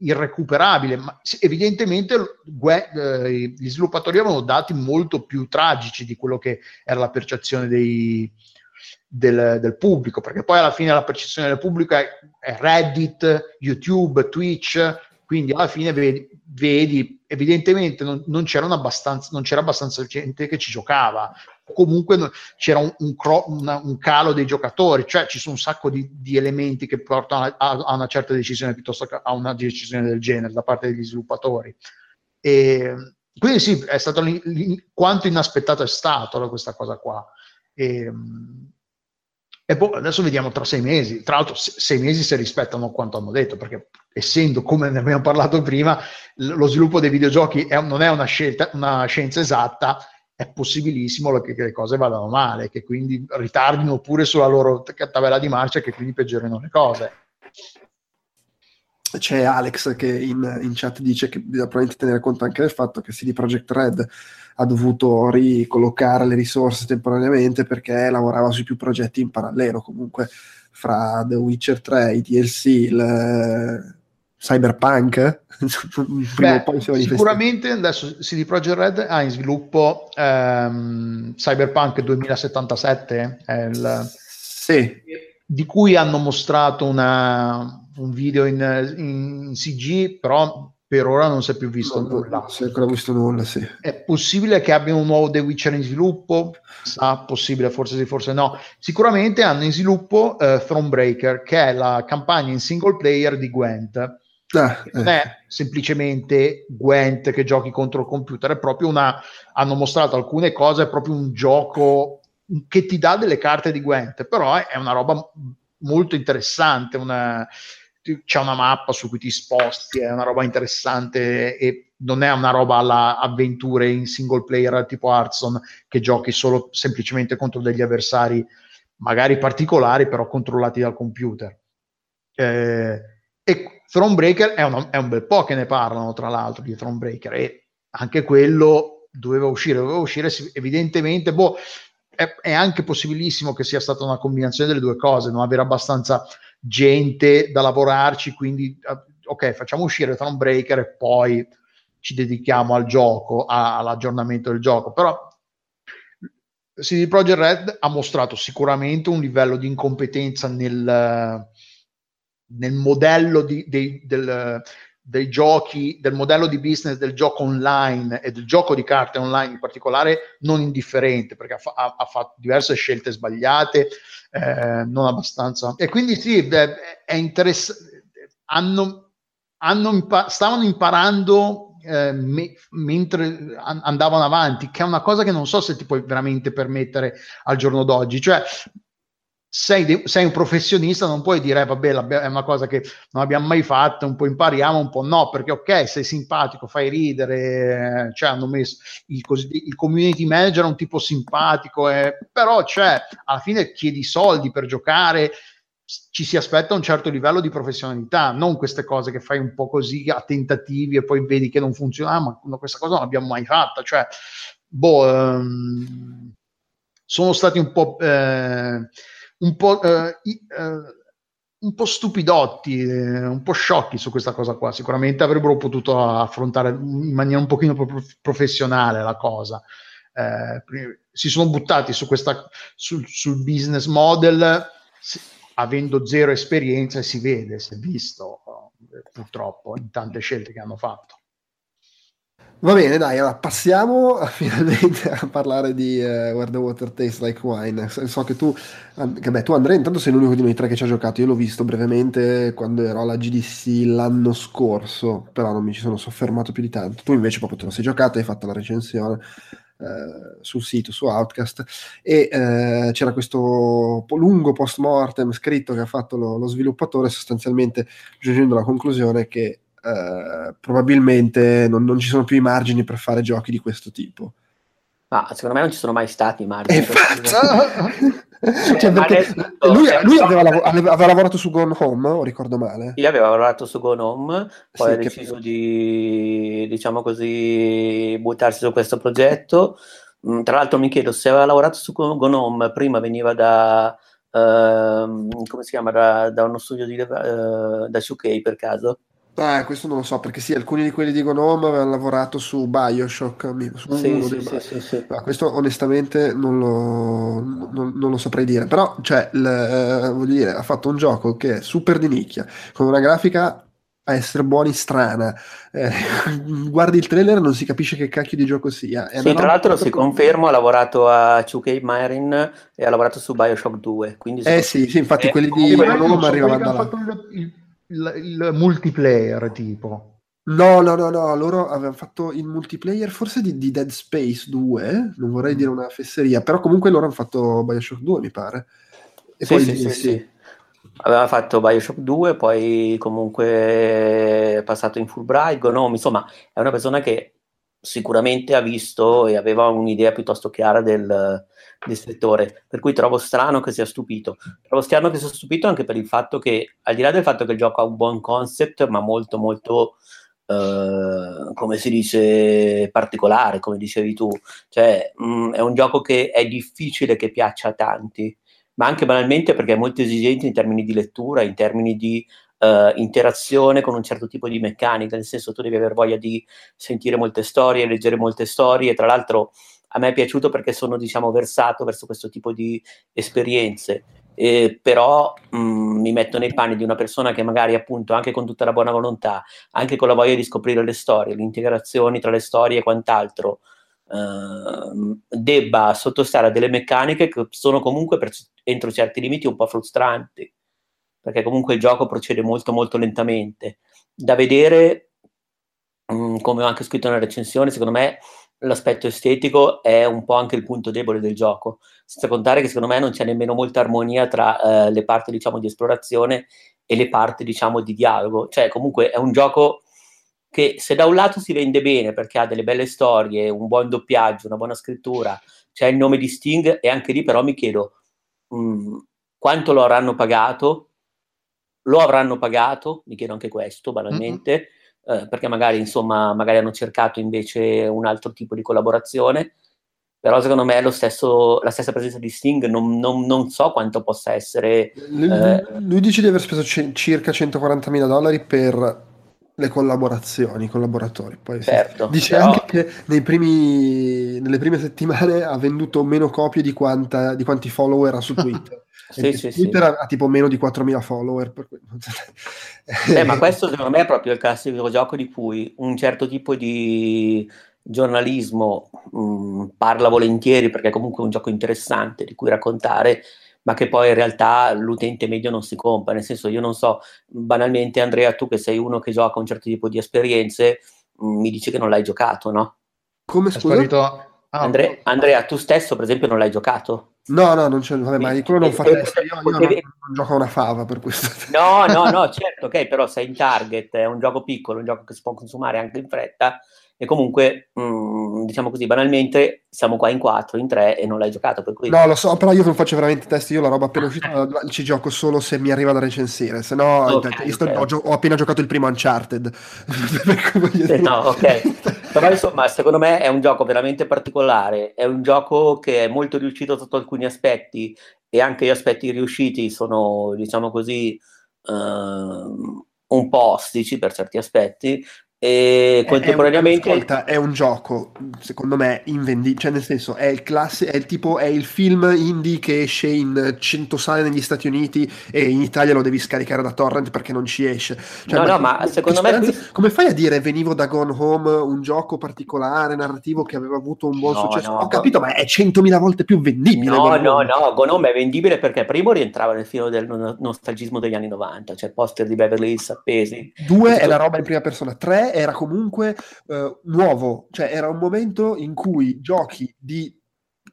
irrecuperabile, ma evidentemente eh, gli sviluppatori avevano dati molto più tragici di quello che era la percezione dei, del, del, pubblico, perché poi alla fine la percezione del pubblico è, è Reddit, YouTube, Twitch, quindi alla fine vedi, vedi evidentemente non, non, non, c'era abbastanza gente che ci giocava, comunque c'era un, un, cro, una, un, calo dei giocatori, cioè ci sono un sacco di, di elementi che portano a, a, una certa decisione piuttosto che a una decisione del genere da parte degli sviluppatori. E, quindi sì, è stato li, li, quanto inaspettato è stato questa cosa qua. E, e poi adesso vediamo tra sei mesi, tra l'altro sei mesi se rispettano quanto hanno detto, perché essendo, come ne abbiamo parlato prima, lo sviluppo dei videogiochi è, non è una, scelta, una scienza esatta, è possibilissimo che, che, le cose vadano male, che quindi ritardino pure sulla loro tabella di marcia e che quindi peggiorino le cose. C'è Alex che in, in, chat dice che bisogna probabilmente tenere conto anche del fatto che CD Projekt Red ha dovuto ricollocare le risorse temporaneamente perché lavorava su più progetti in parallelo, comunque fra The Witcher 3, i DLC, il Cyberpunk? Beh, sicuramente adesso CD Projekt Red ha in sviluppo um, Cyberpunk 2077, il, sì. di cui hanno mostrato una, un video in, in, CG, però per ora non si è più visto no, nulla. Non si è ancora visto nulla, sì. È possibile che abbiano un nuovo The Witcher in sviluppo? Sa, possibile, forse sì, forse no. Sicuramente hanno in sviluppo uh, Thronebreaker, che è la campagna in single player di Gwent Ah, non è eh. semplicemente Gwent che giochi contro il computer, è proprio una. Hanno mostrato alcune cose, è proprio un gioco che ti dà delle carte di Gwent, però è una roba molto interessante. Una, c'è una mappa su cui ti sposti, è una roba interessante e non è una roba alla avventure in single player tipo Hearthstone che giochi solo semplicemente contro degli avversari magari particolari, però controllati dal computer. Eh, e Thronebreaker è, una, è un bel po' che ne parlano, tra l'altro, di Thronebreaker, e anche quello doveva uscire, doveva uscire evidentemente, boh, è, è, anche possibilissimo che sia stata una combinazione delle due cose, non avere abbastanza gente da lavorarci, quindi eh, ok, facciamo uscire Thronebreaker e poi ci dedichiamo al gioco, a, all'aggiornamento del gioco, però CD Projekt Red ha mostrato sicuramente un livello di incompetenza nel nel modello di, dei, del, dei giochi, del modello di business del gioco online e del gioco di carte online in particolare, non indifferente, perché ha, ha, fatto diverse scelte sbagliate, eh, non abbastanza. E quindi sì, è, interessante. Hanno, hanno impa- stavano imparando eh, me- mentre an- andavano avanti, che è una cosa che non so se ti puoi veramente permettere al giorno d'oggi. Cioè, sei, sei, un professionista, non puoi dire, eh, vabbè, è una cosa che non abbiamo mai fatto, un po' impariamo, un po' no, perché ok, sei simpatico, fai ridere, cioè hanno messo il, il community manager un tipo simpatico, eh, però cioè, alla fine chiedi soldi per giocare, ci si aspetta un certo livello di professionalità, non queste cose che fai un po' così a tentativi e poi vedi che non funziona, ah, ma questa cosa non l'abbiamo mai fatta, cioè, boh, um, sono stati un po'... Eh, un po', eh, eh, un po stupidotti, eh, un po' sciocchi su questa cosa qua. Sicuramente avrebbero potuto affrontare in maniera un pochino più professionale la cosa. Eh, si sono buttati su questa, sul, sul business model avendo zero esperienza e si vede, si è visto. purtroppo, in tante scelte che hanno fatto. Va bene, dai, allora passiamo finalmente a parlare di uh, Where the Water Tastes Like Wine. So che tu, che beh, tu Andrea, intanto sei l'unico di noi tre che ci ha giocato. Io l'ho visto brevemente quando ero alla GDC l'anno scorso, però non mi ci sono soffermato più di tanto. Tu invece proprio te lo sei giocato, hai fatto la recensione uh, sul sito, su Outcast, e uh, c'era questo lungo post mortem scritto che ha fatto lo, lo sviluppatore, sostanzialmente giungendo alla conclusione che Uh, probabilmente non, non, ci sono più i margini per fare giochi di questo tipo. Ma secondo me non ci sono mai stati i margini. cioè, cioè, lui, lui aveva, lav- aveva, lavorato su Gone Home, o ricordo male? Sì, aveva lavorato su Gone Home, poi sì, ha deciso di, diciamo così, buttarsi su questo progetto. Mm, tra l'altro mi chiedo se aveva lavorato su Gone Home, prima veniva da... Uh, come si chiama? Da, da uno studio di, uh, da 2K per caso? Eh, questo non lo so, perché sì, alcuni di quelli di Gnome avevano lavorato su Bioshock, su sì, uno sì, dei... sì, sì, Ma questo onestamente non lo, non, non lo, saprei dire, però cioè, l, eh, voglio dire, ha fatto un gioco che è super di nicchia, con una grafica a essere buoni strana. Eh, guardi il trailer e non si capisce che cacchio di gioco sia. È sì, tra l'altro si conferma, ha lavorato a 2K Marine e ha lavorato su Bioshock 2. Quindi eh sì, sì, infatti quelli di Gnome arrivavano da là. Il, il, il multiplayer tipo. No, no, no, no, loro avevano fatto il multiplayer forse di, di, Dead Space 2, non vorrei mm. dire una fesseria, però comunque loro hanno fatto Bioshock 2, mi pare. E sì, poi sì, sì, sì. Aveva fatto Bioshock 2, poi comunque è passato in Fulbright, no, insomma, è una persona che sicuramente ha visto e aveva un'idea piuttosto chiara del, del settore, per cui trovo strano che sia stupito. Trovo strano che sia stupito anche per il fatto che, al di là del fatto che il gioco ha un buon concept, ma molto molto, eh, come si dice, particolare, come dicevi tu, cioè mh, mm, è un gioco che è difficile che piaccia a tanti, ma anche banalmente perché è molto esigente in termini di lettura, in termini di Uh, interazione con un certo tipo di meccanica, nel senso tu devi avere voglia di sentire molte storie, leggere molte storie, tra l'altro a me è piaciuto perché sono diciamo versato verso questo tipo di esperienze. Eh, però mh, mm, mi metto nei panni di una persona che magari appunto anche con tutta la buona volontà anche con la voglia di scoprire le storie le integrazioni tra le storie e quant'altro eh, debba sottostare a delle meccaniche che sono comunque per, entro certi limiti un po' frustranti perché comunque il gioco procede molto molto lentamente. Da vedere mh, mm, come ho anche scritto nella recensione secondo me l'aspetto estetico è un po' anche il punto debole del gioco, senza contare che secondo me non c'è nemmeno molta armonia tra eh, le parti diciamo di esplorazione e le parti diciamo di dialogo, cioè comunque è un gioco che se da un lato si vende bene perché ha delle belle storie, un buon doppiaggio, una buona scrittura, c'è il nome di Sting e anche lì però mi chiedo mh, mm, quanto lo avranno pagato, lo avranno pagato, mi chiedo anche questo banalmente. Mm-hmm eh, perché magari, insomma, magari hanno cercato invece un altro tipo di collaborazione, però secondo me stesso, la stessa presenza di Sting non, non, non so quanto possa essere... Lui, eh... lui dice di aver speso c- circa 140.000 dollari per le collaborazioni, i collaboratori. Poi certo, dice però... anche che primi, nelle prime settimane ha venduto meno copie di, quanta, di quanti follower ha su Twitter. Sì, sì, Twitter sì. ha tipo meno di 4.000 follower. Per cui... eh, ma questo secondo me è proprio il classico gioco di cui un certo tipo di giornalismo mh, mm, parla volentieri perché è comunque un gioco interessante di cui raccontare, ma che poi in realtà l'utente medio non si compra. Nel senso, io non so, banalmente Andrea, tu che sei uno che gioca un certo tipo di esperienze, mh, mi dici che non l'hai giocato, no? Come scusa? Ah, Andre- Andrea, tu stesso per esempio non l'hai giocato? No, no, non c'è, vabbè, ma quello non fa testa, io, io non, non, gioco una fava per questo. No, no, no, certo, ok, però sei in target, è un gioco piccolo, un gioco che si può consumare anche in fretta, e comunque, mh, mm, diciamo così, banalmente, siamo qua in quattro, in tre e non l'hai giocato. Per cui... No, lo so, però io non faccio veramente test, io la roba appena uscita ci gioco solo se mi arriva da recensire, se no okay, io sto, okay. ho, ho, appena giocato il primo Uncharted. eh, no, ok. però insomma, secondo me è un gioco veramente particolare, è un gioco che è molto riuscito sotto alcuni aspetti e anche gli aspetti riusciti sono, diciamo così, uh, un po' ostici per certi aspetti, E contemporaneamente... È, un, ascolta, è un gioco, secondo me, invendibile, cioè nel senso, è il classe, è il tipo, è il film indie che esce in 100 sale negli Stati Uniti e in Italia lo devi scaricare da torrent perché non ci esce. Cioè, No, no, che- ma secondo me qui- Come fai a dire venivo da Gone Home, un gioco particolare, narrativo che aveva avuto un buon No, successo? no, Ho capito, ma è 100.000 volte più vendibile. No, no, no, Gone Home è vendibile perché primo rientrava nel filo del no- nostalgismo degli anni 90, cioè poster di Beverly Hills appesi. Due è la roba in prima persona, tre era comunque eh, nuovo, cioè era un momento in cui giochi di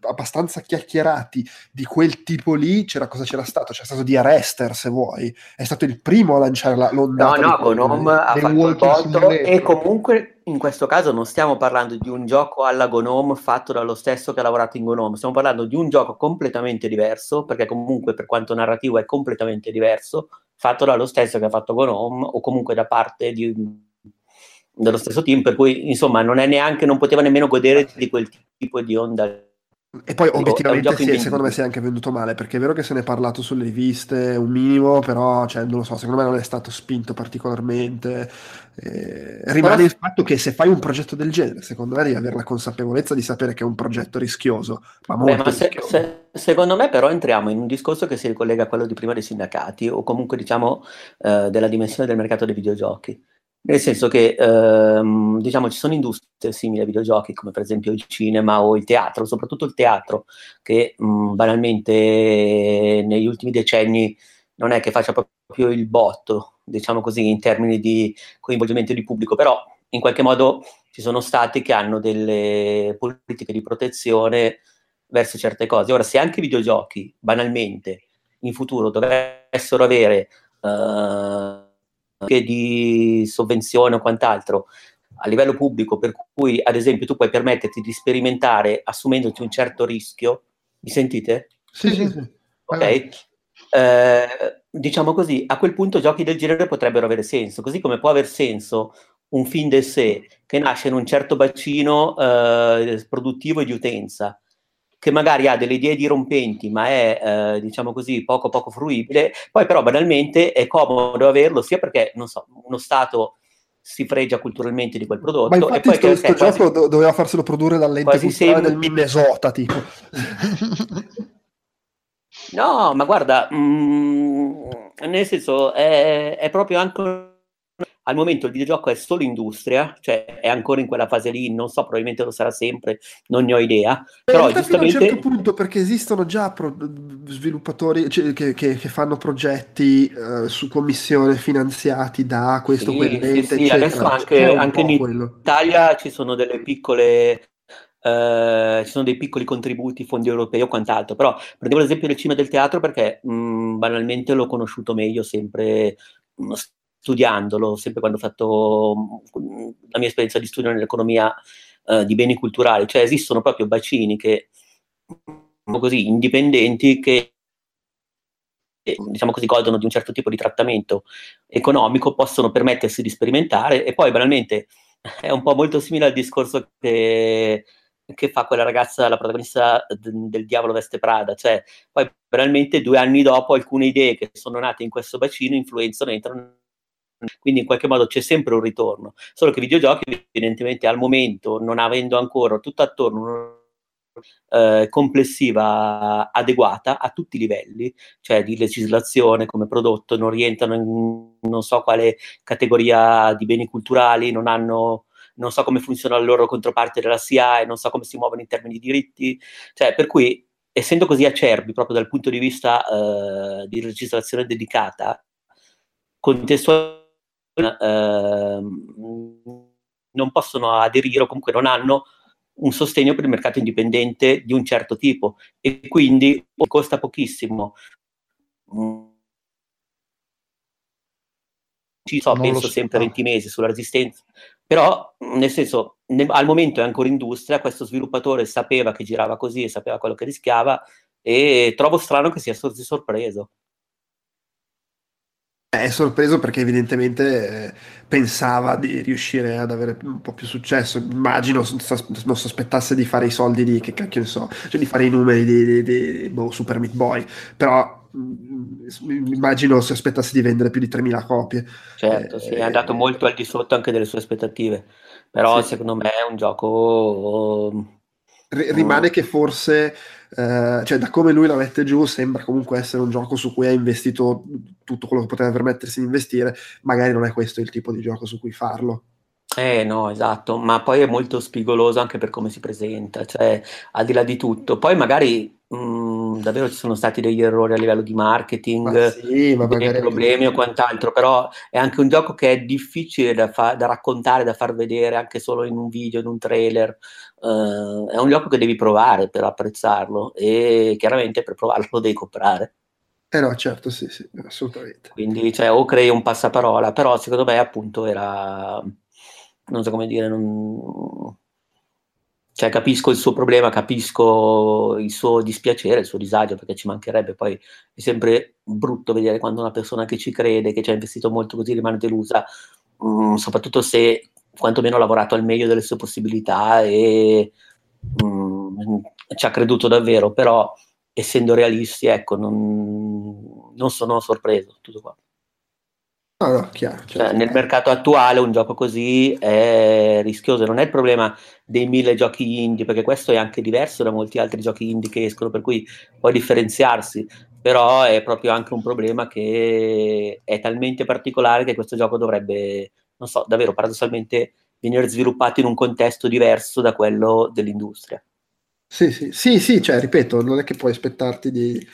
abbastanza chiacchierati di quel tipo lì, c'era cosa c'era stato? C'era stato di Arrester se vuoi, è stato il primo a lanciare la, No, l'ondata no, di Gone Home ha fatto il botto e comunque in questo caso non stiamo parlando di un gioco alla Gone Home fatto dallo stesso che ha lavorato in Gone Home, stiamo parlando di un gioco completamente diverso, perché comunque per quanto narrativo è completamente diverso, fatto dallo stesso che ha fatto Gone Home o comunque da parte di- dello stesso team, per cui insomma non è neanche, non poteva nemmeno godere di quel tipo di onda. E poi obiettivamente gioco sì, secondo me si è anche venduto male, perché è vero che se ne è parlato sulle riviste un minimo, però cioè, non lo so, secondo me non è stato spinto particolarmente. Eh, rimane Però- il fatto che se fai un progetto del genere, secondo me devi avere la consapevolezza di sapere che è un progetto rischioso, ma Beh, molto ma se- rischioso. se- secondo me però entriamo in un discorso che si ricollega a quello di prima dei sindacati o comunque diciamo eh, della dimensione del mercato dei videogiochi. Nel senso che ehm, diciamo ci sono industrie simili ai videogiochi come per esempio il cinema o il teatro, soprattutto il teatro che mh, banalmente negli ultimi decenni non è che faccia proprio il botto, diciamo così, in termini di coinvolgimento di pubblico, però in qualche modo ci sono stati che hanno delle politiche di protezione verso certe cose. Ora, se anche i videogiochi, banalmente, in futuro dovessero avere eh, anche di sovvenzione o quant'altro a livello pubblico, per cui ad esempio tu puoi permetterti di sperimentare assumendoti un certo rischio, mi sentite? Sì, sì, sì. Ok? Eh, diciamo così, a quel punto giochi del genere potrebbero avere senso, così come può aver senso un film del sé che nasce in un certo bacino eh, produttivo e di utenza, che magari ha delle idee dirompenti, ma è, eh, diciamo così, poco poco fruibile, poi però banalmente è comodo averlo sia perché, non so, uno Stato si fregia culturalmente di quel prodotto Ma e infatti poi sto, che- sto che quasi- gioco do- doveva farselo produrre dall'ente quasi culturale del Minnesota, tipo. No, ma guarda, mm, nel senso, è, è proprio anche al momento il videogioco è solo industria, cioè è ancora in quella fase lì, non so, probabilmente lo sarà sempre, non ne ho idea, In però realtà fino a un giustamente certo punto, perché esistono già pro- sviluppatori cioè, che, che- che fanno progetti eh, su commissione finanziati da questo Sì, quell'ente, sì, sì, adesso anche- anche in quello. Italia ci sono delle piccole, eh, ci sono dei piccoli contributi, fondi europei o quant'altro, però prendevo l'esempio del cinema del teatro perché mh, banalmente l'ho conosciuto meglio sempre mh, studiandolo, sempre quando ho fatto mh, la mia esperienza di studio nell'economia eh, di beni culturali, cioè esistono proprio bacini che, diciamo così, indipendenti che diciamo così, godono di un certo tipo di trattamento economico, possono permettersi di sperimentare e poi banalmente è un po' molto simile al discorso che, che fa quella ragazza, la protagonista del Diavolo Veste Prada, cioè poi banalmente due anni dopo alcune idee che sono nate in questo bacino influenzano, entrano quindi in qualche modo c'è sempre un ritorno, solo che i videogiochi evidentemente al momento, non avendo ancora tutto attorno una eh, complessiva adeguata a tutti i livelli, cioè di legislazione come prodotto, non rientrano in non so quale categoria di beni culturali, non hanno non so come funziona la loro controparte della SIAE, non so come si muovono in termini di diritti, cioè per cui essendo così acerbi proprio dal punto di vista eh, di legislazione dedicata, contestualmente ehm, non possono aderire o comunque non hanno un sostegno per il mercato indipendente di un certo tipo e quindi costa pochissimo. Ci so, Non penso sempre 20 mesi sulla resistenza, però nel senso ne- al momento è ancora industria, questo sviluppatore sapeva che girava così e sapeva quello che rischiava e trovo strano che sia sorpreso. È sorpreso perché evidentemente eh, pensava di riuscire ad avere un po' più successo. Immagino non sospettasse di fare i soldi di che cacchio ne so, cioè di fare i numeri di, di- di, boh, Super Meat Boy. Però mm, mi immagino si aspettasse di vendere più di 3.000 copie. Certo, Eh, sì, è andato molto al di sotto anche delle sue aspettative, però Sì. secondo me è un gioco... ri- rimane che forse, eh, cioè da come lui la mette giù, sembra comunque essere un gioco su cui ha investito tutto quello che poteva permettersi di investire, magari non è questo il tipo di gioco su cui farlo. Eh no, esatto, ma poi è molto spigoloso anche per come si presenta, cioè al di là di tutto. Poi magari mh, davvero ci sono stati degli errori a livello di marketing, Ma sì, ma dei problemi o quant'altro, però è anche un gioco che è difficile da, fa- da raccontare, da far vedere anche solo in un video, in un trailer. Eh, è un gioco che devi provare per apprezzarlo e chiaramente per provarlo lo devi comprare. Eh no, certo, sì, sì, assolutamente. Quindi, cioè, o crei un passaparola, però secondo me appunto era, non so come dire, non... cioè, capisco il suo problema, capisco il suo dispiacere, il suo disagio, perché ci mancherebbe, poi è sempre brutto vedere quando una persona che ci crede, che ci ha investito molto così, rimane delusa, mm, soprattutto se quantomeno ha lavorato al meglio delle sue possibilità e mm, ci ha creduto davvero, però essendo realisti, ecco, non, non sono sorpreso, tutto qua. No, no, chiaro. Cioè, certo. nel mercato attuale un gioco così è rischioso, non è il problema dei mille giochi indie, perché questo è anche diverso da molti altri giochi indie che escono, per cui può differenziarsi, però è proprio anche un problema che è talmente particolare che questo gioco dovrebbe, non so, davvero paradossalmente venire sviluppato in un contesto diverso da quello dell'industria. Sì, sì, sì, sì, cioè, ripeto, non è che puoi aspettarti di...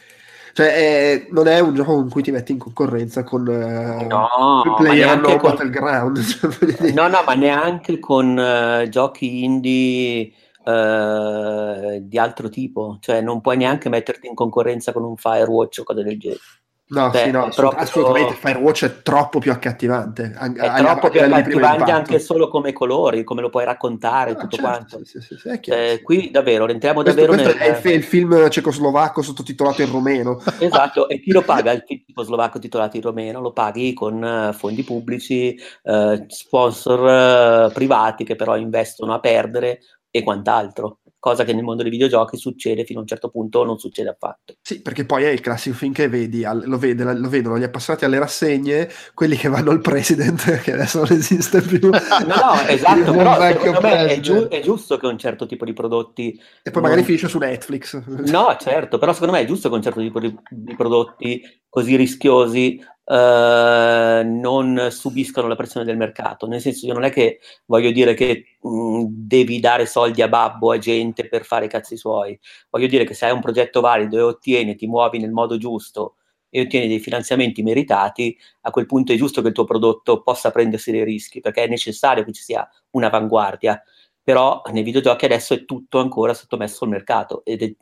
Cioè, è- non è un gioco con cui ti metti in concorrenza con eh, No, Player No con- Battleground. cioè. No, no, ma neanche con eh, giochi indie eh, di altro tipo, cioè non puoi neanche metterti in concorrenza con un Firewatch o cose del genere. No, Beh, sì, no, proprio- assolutamente. Firewatch è troppo più accattivante. an- È troppo più accattivante anche solo come colori, come lo puoi raccontare, Ah, tutto certo, quanto. sì, sì, sì, sì. qui davvero entriamo Questo, davvero questo nel... è il, il film cecoslovacco sottotitolato in rumeno. Esatto, e chi lo paga? Il tipo slovacco titolato in romeno, lo paghi con eh, fondi pubblici, eh, sponsor eh, privati che però investono a perdere e quant'altro, cosa che nel mondo dei videogiochi succede fino a un certo punto o non succede affatto. Sì, perché poi è il classico film che vedi, lo, vede- lo vedono gli appassionati alle rassegne, quelli che vanno al president, che adesso non esiste più. No, no, esatto, però secondo me è, giu- è giusto che un certo tipo di prodotti E poi magari non- finisce su Netflix. No, certo, però secondo me è giusto che un certo tipo di, di prodotti così rischiosi eh, non subiscano la pressione del mercato. Nel senso, io non è che voglio dire che mh, devi dare soldi a babbo a gente per fare i cazzi suoi. Voglio dire che se hai un progetto valido e ottieni, ti muovi nel modo giusto e ottieni dei finanziamenti meritati, a quel punto è giusto che il tuo prodotto possa prendersi dei rischi, perché è necessario che ci sia un'avanguardia. Però nei videogiochi adesso è tutto ancora sottomesso al mercato ed è,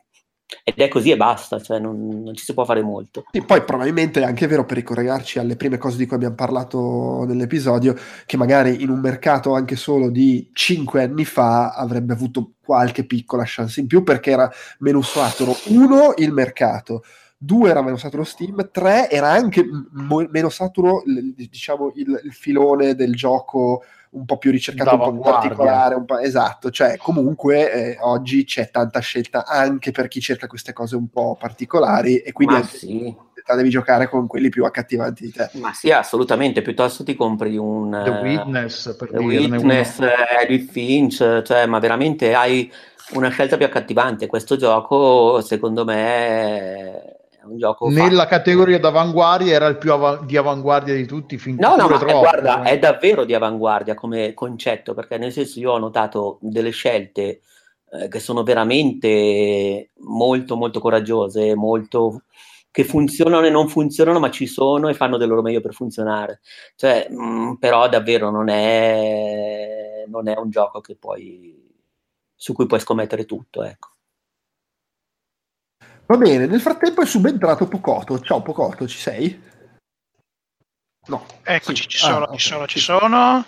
ed è così e basta, cioè non, non ci si può fare molto. E poi probabilmente è anche vero per ricollegarci alle prime cose di cui abbiamo parlato nell'episodio, che magari in un mercato anche solo di 5 anni fa avrebbe avuto qualche piccola chance in più perché era meno saturo. Uno, il mercato. Due, era meno saturo Steam. Tre, era anche mo- meno saturo diciamo, il, il filone del gioco un po' più ricercato, un po' più particolare, un po', esatto, cioè comunque eh, oggi c'è tanta scelta anche per chi cerca queste cose un po' particolari e quindi anche sì, devi giocare con quelli più accattivanti di te. ma sì, assolutamente, piuttosto ti compri un The eh, Witness, per The Witness, eh, Edith Finch, cioè, ma veramente hai una scelta più accattivante. Questo gioco, secondo me, è un gioco Nella fatto. categoria d'avanguardia era il più ava- di avanguardia di tutti, fin No, no, ma troppo. guarda, eh. è davvero di avanguardia come concetto, perché nel senso io ho notato delle scelte eh, che sono veramente molto, molto coraggiose, molto che funzionano e non funzionano, ma ci sono e fanno del loro meglio per funzionare. Cioè, mh, però davvero non è, non è un gioco che puoi, su cui puoi scommettere tutto, ecco. Va bene, nel frattempo è subentrato Pocoto. Ciao Pocoto, ci sei? No. Eccoci, ci Sì. sono, Ah, ci ok, sono, ci sono.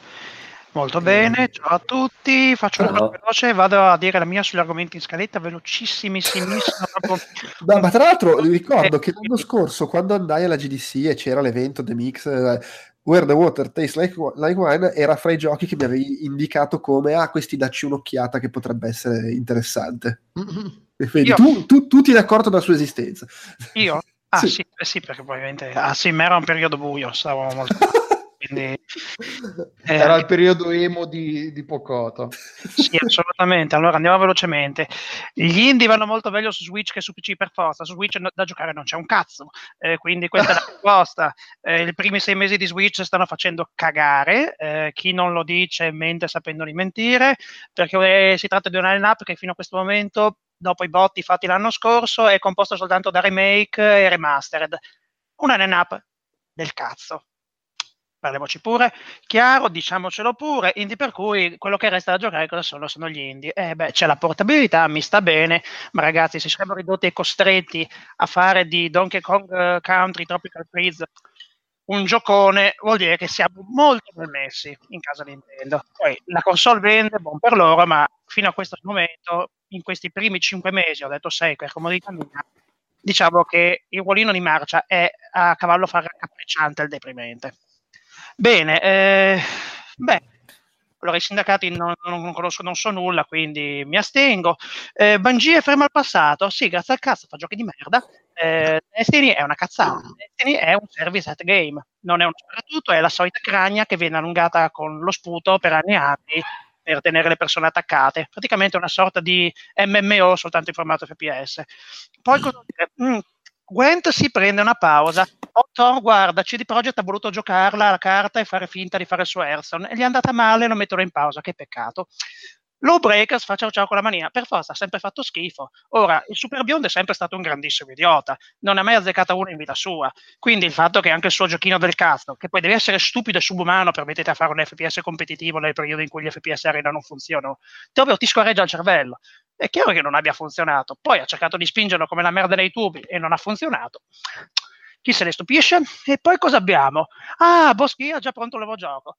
Molto bene, ciao a tutti. Faccio una cosa veloce, vado a dire la mia sugli argomenti in scaletta, velocissimissima. proprio. No, ma tra l'altro ricordo Eh, che l'anno scorso, quando andai alla GDC e c'era l'evento The Mix, eh, Where the Water Tastes like, like Wine, era fra i giochi che mi avevi indicato come, ah, questi dacci un'occhiata che potrebbe essere interessante. E vedi, Io- tu, tu, tu ti eri accorto della sua esistenza. Io? Ah Sì. sì, eh sì, perché probabilmente ah, sì, ma era un periodo buio, stavamo molto quindi eh, Era il periodo emo di, di Pocotto. Sì, assolutamente. Allora andiamo velocemente. Gli indie vanno molto meglio su Switch che su PC per forza. Su Switch no- da giocare non c'è un cazzo. Eh, quindi questa è la risposta. Eh, I primi sei mesi di Switch stanno facendo cagare. Eh, chi non lo dice mente sapendo di mentire, perché eh, si tratta di una line-up che fino a questo momento, dopo i botti fatti l'anno scorso, è composta soltanto da remake e remastered. Una line-up del cazzo parliamoci pure, chiaro, diciamocelo pure, indie per cui quello che resta da giocare cosa sono? Sono gli indie. Eh beh, c'è la portabilità, mi sta bene, ma ragazzi, se saremmo ridotti e costretti a fare di Donkey Kong eh, Country Tropical Freeze un giocone, vuol dire che siamo molto ben messi in casa Nintendo. Poi la console vende, buon per loro, ma fino a questo momento, in questi primi cinque mesi, ho detto sei per comodità mia, diciamo che il ruolino di marcia è a cavallo fra raccapricciante e deprimente. Bene, eh, beh, allora i sindacati non, non conosco, non so nulla, quindi mi astengo. Eh, Bungie è fermo al passato, sì, grazie al cazzo, fa giochi di merda. Eh, Destiny è una cazzata, Destiny è un service at game, non è uno sparatutto, è la solita cragna che viene allungata con lo sputo per anni e anni per tenere le persone attaccate. Praticamente una sorta di MMO soltanto in formato FPS. Poi cosa dire? Mm, Gwent si prende una pausa. Oh, Thor, guarda, CD Projekt ha voluto giocarla la carta e fare finta di fare il suo Hearthstone e gli è andata male, lo mettono in pausa, che peccato. Lawbreakers fa ciao ciao con la manina, per forza ha sempre fatto schifo. Ora, il Super Beyond è sempre stato un grandissimo idiota, non ha mai azzeccata una in vita sua. Quindi il fatto che anche il suo giochino del cazzo, che poi deve essere stupido e subumano per mettere a fare un FPS competitivo nel periodo in cui gli FPS arena non funzionano, proprio ti scorreggia il cervello. È chiaro che non abbia funzionato. Poi ha cercato di spingerlo come la merda nei tubi e non ha funzionato. Chi se ne stupisce? E poi cosa abbiamo? Ah, Boschi ha già pronto il nuovo gioco.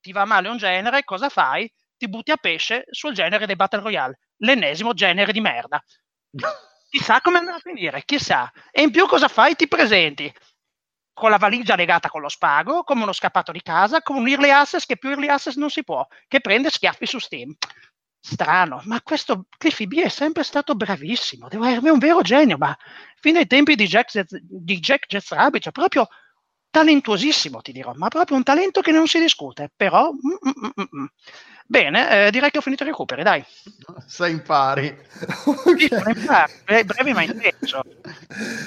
Ti va male un genere, cosa fai? Ti butti a pesce sul genere dei Battle Royale, l'ennesimo genere di merda. Chissà come andrà a finire, chissà. E in più cosa fai? Ti presenti con la valigia legata con lo spago, come uno scappato di casa, con un early access che più early access non si può, che prende schiaffi su Steam. Strano, ma questo Cliffy B è sempre stato bravissimo, deve essere un vero genio, ma fino ai tempi di Jack, di Jack Jazz Rabbit, cioè proprio talentuosissimo, ti dirò, ma proprio un talento che non si discute, però... mm, mm, mm, mm. Bene, eh, direi che ho finito i recuperi, dai. Sei in pari. Sì, sono in bre- brevi ma intenso.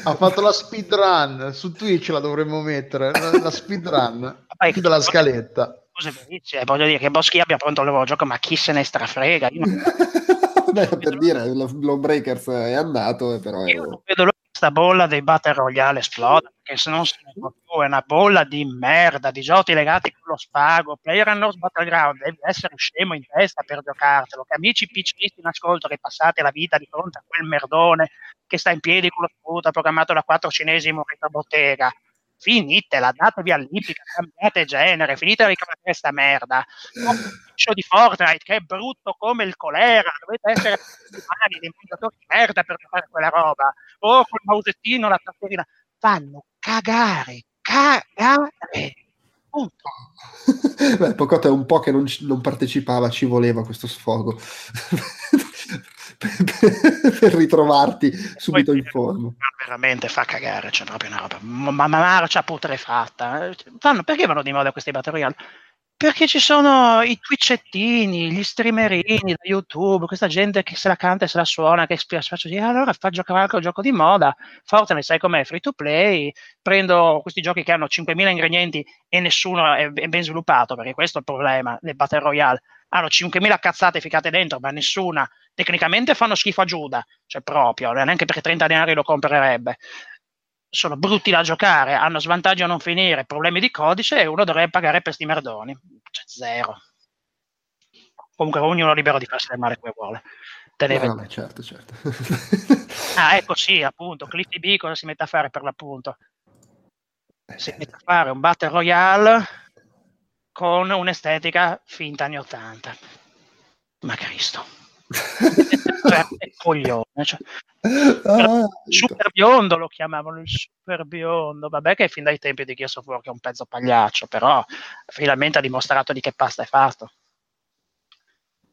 Ha fatto la speedrun. Su Twitch la dovremmo mettere. La, speedrun della scaletta. Cose verissime, voglio dire che Boschi abbia pronto il nuovo gioco, ma chi se ne strafrega? Io non, Beh, per dire, lo Lawbreakers è andato, eh, però è... io non vedo l'ora questa bolla dei Battle Royale esploda, perché se non se ne può più, è una bolla di merda, di giochi legati con lo spago, Player Unknown's Battleground, devi essere scemo in testa per giocartelo, che amici PCisti in ascolto che passate la vita di fronte a quel merdone che sta in piedi con lo sputo programmato da quattro cinesi in bottega, finitela, datevi all'ippica, cambiate genere, finite di ricavare questa merda. Il show di Fortnite che è brutto come il colera, dovete essere umani, dei mangiatori di merda per fare quella roba. O col mausettino, la tastierina, fanno cagare, cagare. Punto. Beh, Pocotto è un po' che non, non partecipava, ci voleva questo sfogo. per, per- ritrovarti subito Poi- in forma. Ma veramente fa cagare, c'è proprio una roba, ma ma- marcia putrefatta. Eh, Fanno, perché vanno di moda questi Battle Royale? Perché ci sono i twitchettini, gli streamerini da YouTube, questa gente che se la canta e se la suona, che faccio dire, allora fa giocare anche un gioco di moda. Fortnite, sai com'è? Free to play, prendo questi giochi che hanno 5.000 ingredienti e nessuno è, è ben sviluppato, perché questo è il problema dei Battle Royale. Hanno 5.000 cazzate ficcate dentro, ma nessuna. Tecnicamente fanno schifo a Giuda, cioè proprio, neanche per 30 denari lo comprerebbe sono brutti da giocare, hanno svantaggi a non finire, problemi di codice e uno dovrebbe pagare per sti merdoni. Cioè, zero. Comunque ognuno è libero di farsi del male come vuole. Tenere- No, no, certo, certo. Ah, ecco sì, appunto, Cliffy B cosa si mette a fare per l'appunto? Si mette a fare un Battle Royale con un'estetica finta anni 80. Ma Cristo. Cioè, coglione. Cioè, Ah, super biondo lo chiamavano il super biondo. Vabbè, che fin dai tempi di Gears of War che è un pezzo pagliaccio, però finalmente ha dimostrato di che pasta è fatto.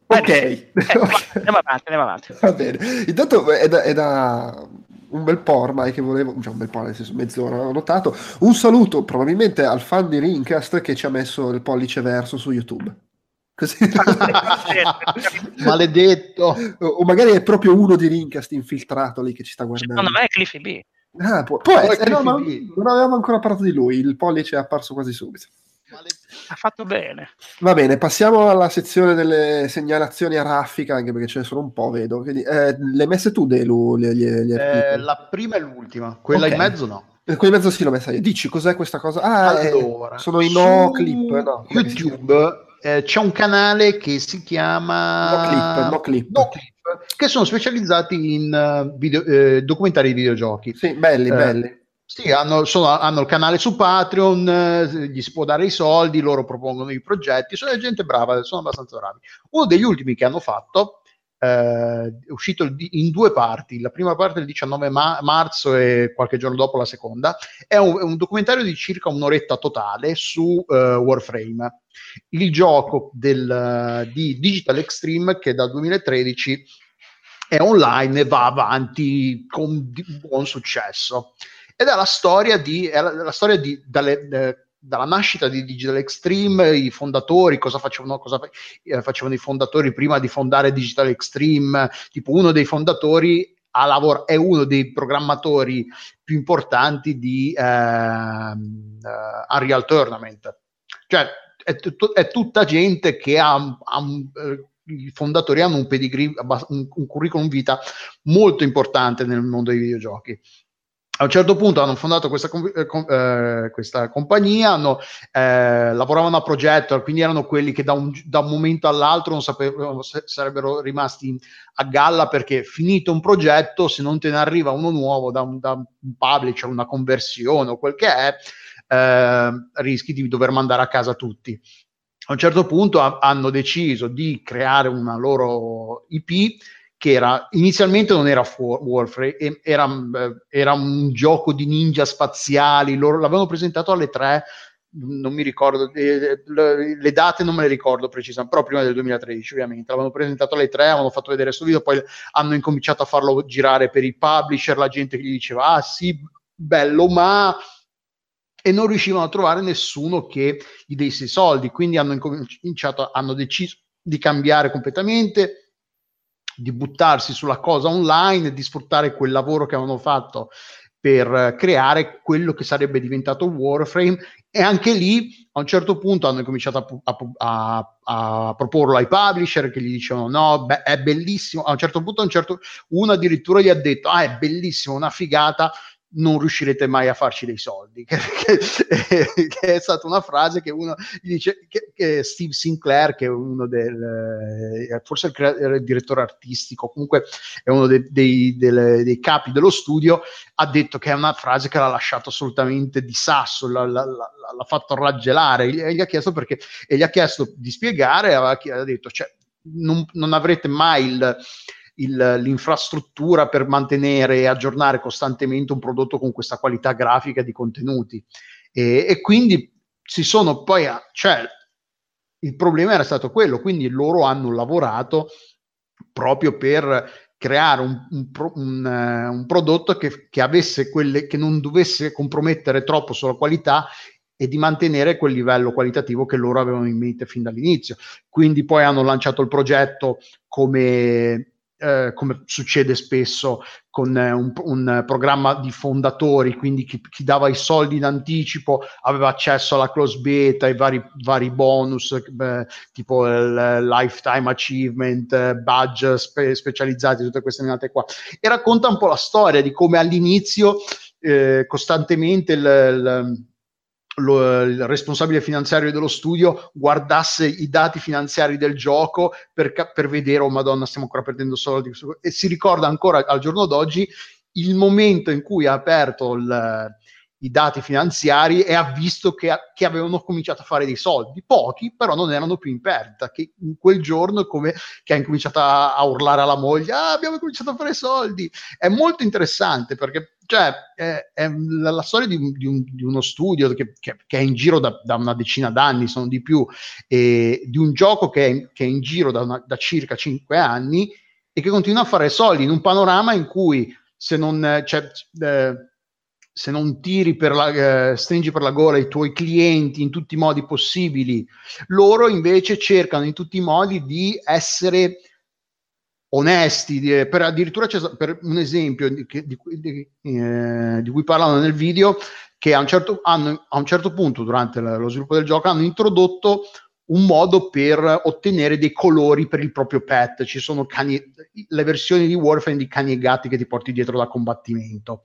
ok, Eh, ok. Andiamo avanti, andiamo avanti. Va bene. Intanto è da, è da un bel po' ormai che volevo, cioè un bel po' nel senso mezz'ora ho notato. Un saluto probabilmente al fan di Rincast che ci ha messo il pollice verso su YouTube. Così. Maledetto. o magari è proprio uno di Rincast infiltrato lì che ci sta guardando. Secondo me è Cliffy B. Ah, può, può essere, Cliffy no, ma B. non avevamo ancora parlato di lui, il pollice è apparso quasi subito. Ha fatto bene. Va bene, passiamo alla sezione delle segnalazioni a raffica, anche perché ce ne sono un po', vedo. Quindi, eh, le hai messe tu, Delu, gli, gli, gli Eh, la prima e l'ultima, quella Ok. in mezzo no. Eh, Qui in mezzo sì l'ho messa io. Dici cos'è questa cosa? Ah, eh, allora, sono i no clip, no? YouTube eh, c'è un canale che si chiama No clip, no clip. No Clip, che sono specializzati in eh, video- eh, documentari di videogiochi. Sì, belli, Eh, belli. Sì, hanno, sono- hanno il canale su Patreon, eh, gli si può dare i soldi, loro propongono i progetti, sono gente brava, sono abbastanza bravi. Uno degli ultimi che hanno fatto eh, uscito in due parti, la prima parte il 19 ma- marzo e qualche giorno dopo la seconda, è un, un documentario di circa un'oretta totale su eh, Warframe, il gioco del, eh, di Digital Extreme che dal 2013 è online e va avanti con buon successo. Ed è la storia di, la, la storia di dalle, eh, dalla nascita di Digital Extreme, i fondatori, cosa facevano, cosa eh, facevano i fondatori prima di fondare Digital Extreme, tipo uno dei fondatori lavor- è uno dei programmatori più importanti di ehm, eh, Unreal Tournament. Cioè, è, tut- è tutta gente che ha, ha un- eh, i fondatori hanno un pedigree, un curriculum vita molto importante nel mondo dei videogiochi. A un certo punto hanno fondato questa, eh, eh, questa compagnia, hanno, eh, lavoravano a progetto, quindi erano quelli che da un, da un momento all'altro non sapevano se sarebbero rimasti a galla perché finito un progetto, se non te ne arriva uno nuovo da un, da un publisher, una conversione o quel che è, eh, rischi di dover mandare a casa tutti. A un certo punto ha- hanno deciso di creare una loro IP che era inizialmente non era Fu- Warframe, era, eh, era un gioco di ninja spaziali. Loro l'avevano presentato alle tre, non mi ricordo, eh, le, date non me le ricordo precisamente, però prima del 2013 ovviamente. L'avevano presentato alle tre, avevano fatto vedere questo video, poi hanno incominciato a farlo girare per i publisher, la gente gli diceva, ah sì, bello, ma e non riuscivano a trovare nessuno che gli desse i soldi, quindi hanno incominciato, hanno deciso di cambiare completamente, di buttarsi sulla cosa online, di sfruttare quel lavoro che avevano fatto per creare quello che sarebbe diventato Warframe. E anche lì a un certo punto hanno cominciato a, a a- a proporlo ai publisher che gli dicevano no, beh, è bellissimo, a un certo punto un certo, uno addirittura gli ha detto ah è bellissimo, una figata, non riuscirete mai a farci dei soldi, che, che- che è stata una frase che uno dice, che, che Steve Sinclair, che è uno del, eh, forse il, crea- il direttore artistico, comunque è uno dei, dei- delle- dei capi dello studio, ha detto che è una frase che l'ha lasciato assolutamente di sasso, l'ha, l'ha- l'ha- fatto raggelare, e gli ha chiesto perché, e gli ha chiesto di spiegare, ha detto, cioè, non, non avrete mai il, il- l'infrastruttura per mantenere e aggiornare costantemente un prodotto con questa qualità grafica di contenuti. E, e quindi si sono poi, a- cioè, il problema era stato quello, quindi loro hanno lavorato proprio per creare un, un un, eh, un prodotto che, che avesse quelle, che non dovesse compromettere troppo sulla qualità e di mantenere quel livello qualitativo che loro avevano in mente fin dall'inizio. Quindi poi hanno lanciato il progetto come, eh, come succede spesso con eh, un, un programma di fondatori, quindi chi, chi dava i soldi in anticipo aveva accesso alla close beta, ai vari, vari bonus, eh, tipo il lifetime achievement, eh, badge spe- specializzati, tutte queste minate qua. E racconta un po' la storia di come all'inizio eh, costantemente il, il lo- il responsabile finanziario dello studio guardasse i dati finanziari del gioco per, per vedere, oh madonna, stiamo ancora perdendo soldi. E si ricorda ancora al giorno d'oggi il momento in cui ha aperto il- i dati finanziari e ha visto che, che avevano cominciato a fare dei soldi, pochi, però non erano più in perdita, che in quel giorno come che ha incominciato a, a urlare alla moglie, ah, abbiamo cominciato a fare soldi. È molto interessante perché cioè, è, è la, la storia di, di un- di uno studio che, che- che è in giro da, da una decina d'anni, sono di più, e di un gioco che è, che è in giro da, una- da circa cinque anni e che continua a fare soldi in un panorama in cui se non, cioè, eh, se non tiri per la, eh, stringi per la gola i tuoi clienti in tutti i modi possibili, loro invece cercano in tutti i modi di essere onesti, di, per addirittura c'è per un esempio di, di, eh, di cui parlano nel video, che a un certo, hanno, a un certo punto durante lo sviluppo del gioco hanno introdotto un modo per ottenere dei colori per il proprio pet. Ci sono cani, le versioni di Warframe di cani e gatti che ti porti dietro da combattimento.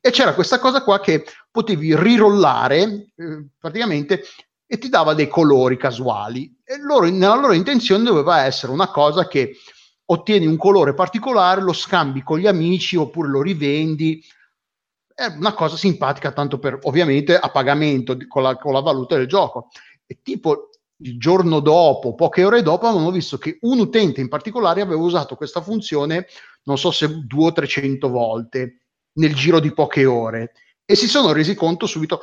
E c'era questa cosa qua che potevi rirollare eh, praticamente e ti dava dei colori casuali. E loro, nella loro intenzione doveva essere una cosa che ottieni un colore particolare, lo scambi con gli amici oppure lo rivendi. È una cosa simpatica, tanto per ovviamente a pagamento con, la, con la valuta del gioco. E tipo il giorno dopo, poche ore dopo, avevano visto che un utente in particolare aveva usato questa funzione, non so se due o trecento volte nel giro di poche ore e si sono resi conto subito.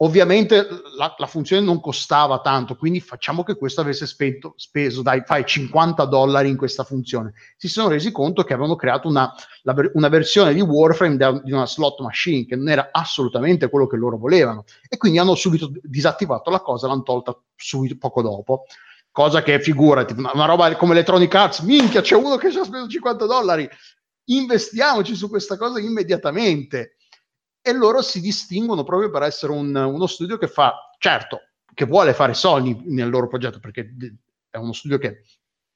Ovviamente la, la funzione non costava tanto, quindi facciamo che questo avesse spento, speso, dai, fai 50 dollari in questa funzione. Si sono resi conto che avevano creato una, la, una versione di Warframe da, di una slot machine che non era assolutamente quello che loro volevano e quindi hanno subito disattivato la cosa, l'hanno tolta subito poco dopo cosa che figurati, una, roba come Electronic Arts, minchia, c'è uno che ci ha speso 50 dollari, investiamoci su questa cosa immediatamente. E loro si distinguono proprio per essere un, uno studio che fa, certo, che vuole fare soldi nel loro progetto, perché è uno studio che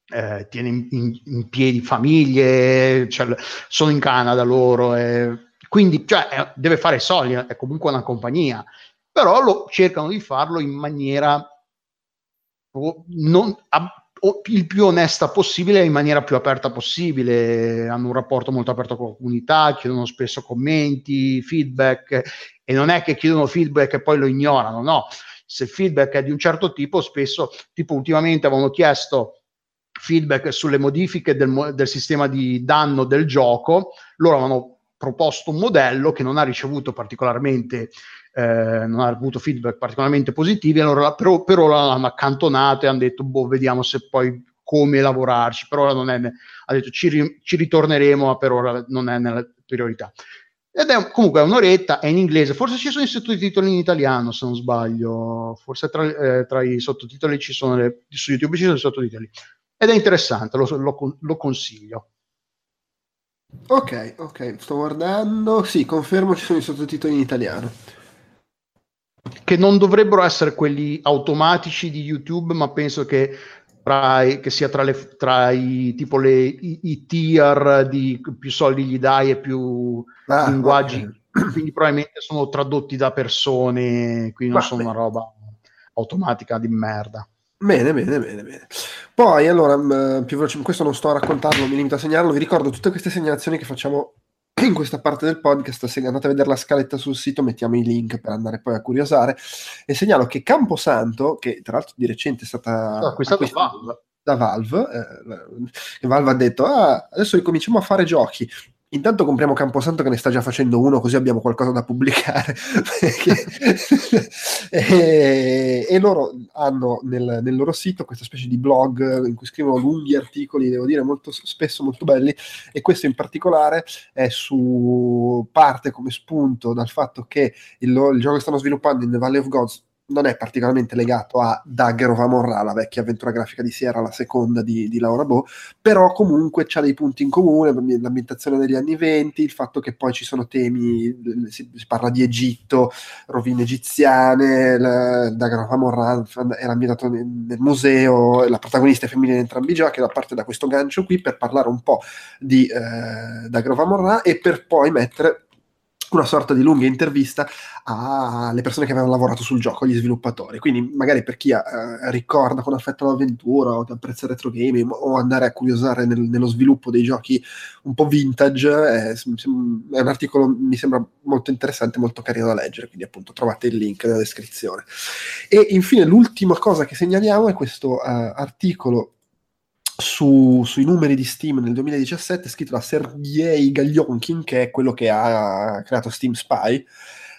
eh, tiene in, in, in, piedi famiglie, cioè, sono in Canada loro, eh, quindi cioè, è, deve fare soldi, è comunque una compagnia, però lo, cercano di farlo in maniera non, il più onesta possibile in maniera più aperta possibile. Hanno un rapporto molto aperto con la comunità, chiedono spesso commenti, feedback e non è che chiedono feedback e poi lo ignorano, no. Se il feedback è di un certo tipo, spesso, tipo ultimamente avevano chiesto feedback sulle modifiche del, del sistema di danno del gioco, loro avevano proposto un modello che non ha ricevuto particolarmente eh, non ha avuto feedback particolarmente positivi, allora per, per l'hanno accantonato e hanno detto, boh, vediamo se poi come lavorarci, per ora non è, ha detto ci, ci ritorneremo, ma per ora non è nella priorità. Ed è comunque è un'oretta, è in inglese, forse ci sono i sottotitoli in italiano se non sbaglio, forse tra, eh, tra i sottotitoli ci sono, le, su YouTube ci sono i sottotitoli. Ed è interessante, lo, lo, lo consiglio. Ok, ok, sto guardando, sì, confermo ci sono i sottotitoli in italiano che non dovrebbero essere quelli automatici di YouTube, ma penso che, tra, che sia tra, le, tra i, tipo le, i, i, tier di più soldi gli dai e più ah, linguaggi, okay. quindi probabilmente sono tradotti da persone, quindi non Va sono bene. una roba automatica di merda. Bene, bene, bene, bene. Poi, allora, più veloce, questo non sto a raccontarlo, mi limito a segnalarlo. Vi ricordo tutte queste segnalazioni che facciamo in questa parte del podcast, se andate a vedere la scaletta sul sito, mettiamo i link per andare poi a curiosare. E segnalo che Camposanto, che tra l'altro di recente è stata acquistata Valve. da Valve, eh, Valve ha detto: ah, adesso ricominciamo a fare giochi. Intanto compriamo Camposanto che ne sta già facendo uno, così abbiamo qualcosa da pubblicare. e, e, loro hanno nel, nel, loro sito questa specie di blog in cui scrivono lunghi articoli, devo dire, molto spesso molto belli. E questo in particolare è su parte come spunto dal fatto che il, il gioco che stanno sviluppando in The Valley of Gods non è particolarmente legato a Dagger of Amorra, la vecchia avventura grafica di Sierra, la seconda di, di Laura Bo, però comunque c'ha dei punti in comune, l'ambientazione degli anni venti, il fatto che poi ci sono temi, si, si parla di Egitto, rovine egiziane, la, Dagger of Amorra era ambientato nel, nel, museo, la protagonista è femminile in entrambi i giochi, da parte da questo gancio qui per parlare un po' di eh, Dagger of Amorra e per poi mettere una sorta di lunga intervista alle persone che avevano lavorato sul gioco, agli sviluppatori. Quindi, magari per chi eh, ricorda con affetto l'avventura o apprezza retro gaming o andare a curiosare nel, nello sviluppo dei giochi un po' vintage, è, è un articolo mi sembra molto interessante, molto carino da leggere. Quindi, appunto, trovate il link nella descrizione. E infine, l'ultima cosa che segnaliamo è questo uh, articolo su, sui numeri di Steam nel 2017 scritto da Sergei Gaglionkin, che è quello che ha creato Steam Spy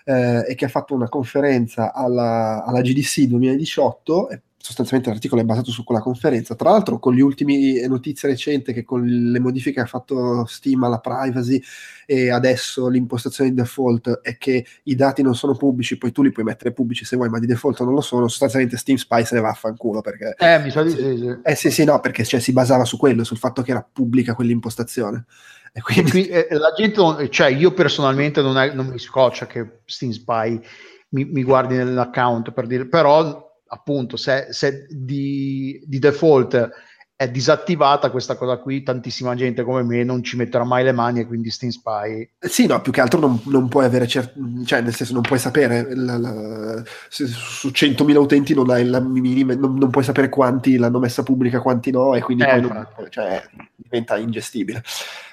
eh, e che ha fatto una conferenza alla, alla GDC 2018 sostanzialmente l'articolo è basato su quella conferenza. Tra l'altro, con le ultime notizie recenti che con le modifiche che ha fatto Steam alla privacy e adesso l'impostazione di default è che i dati non sono pubblici, poi tu li puoi mettere pubblici se vuoi, ma di default non lo sono. Sostanzialmente Steam Spy se ne va a fanculo perché. Eh, mi sa di sì, sì. Eh sì, sì, no, perché cioè, si basava su quello, sul fatto che era pubblica quell'impostazione. E quindi... E qui, eh, la gente, cioè io personalmente non, è, non mi scoccia che Steam Spy mi, mi guardi nell'account per dire, però appunto se, se di, di, default è disattivata questa cosa qui, tantissima gente come me non ci metterà mai le mani e quindi Steam Spy. Sì, no, più che altro non, non puoi avere, cer- cioè nel senso non puoi sapere, la, la, su 100.000 utenti non, hai la minima, non, non, puoi sapere quanti l'hanno messa pubblica, quanti no, e quindi eh, non, cioè, diventa ingestibile.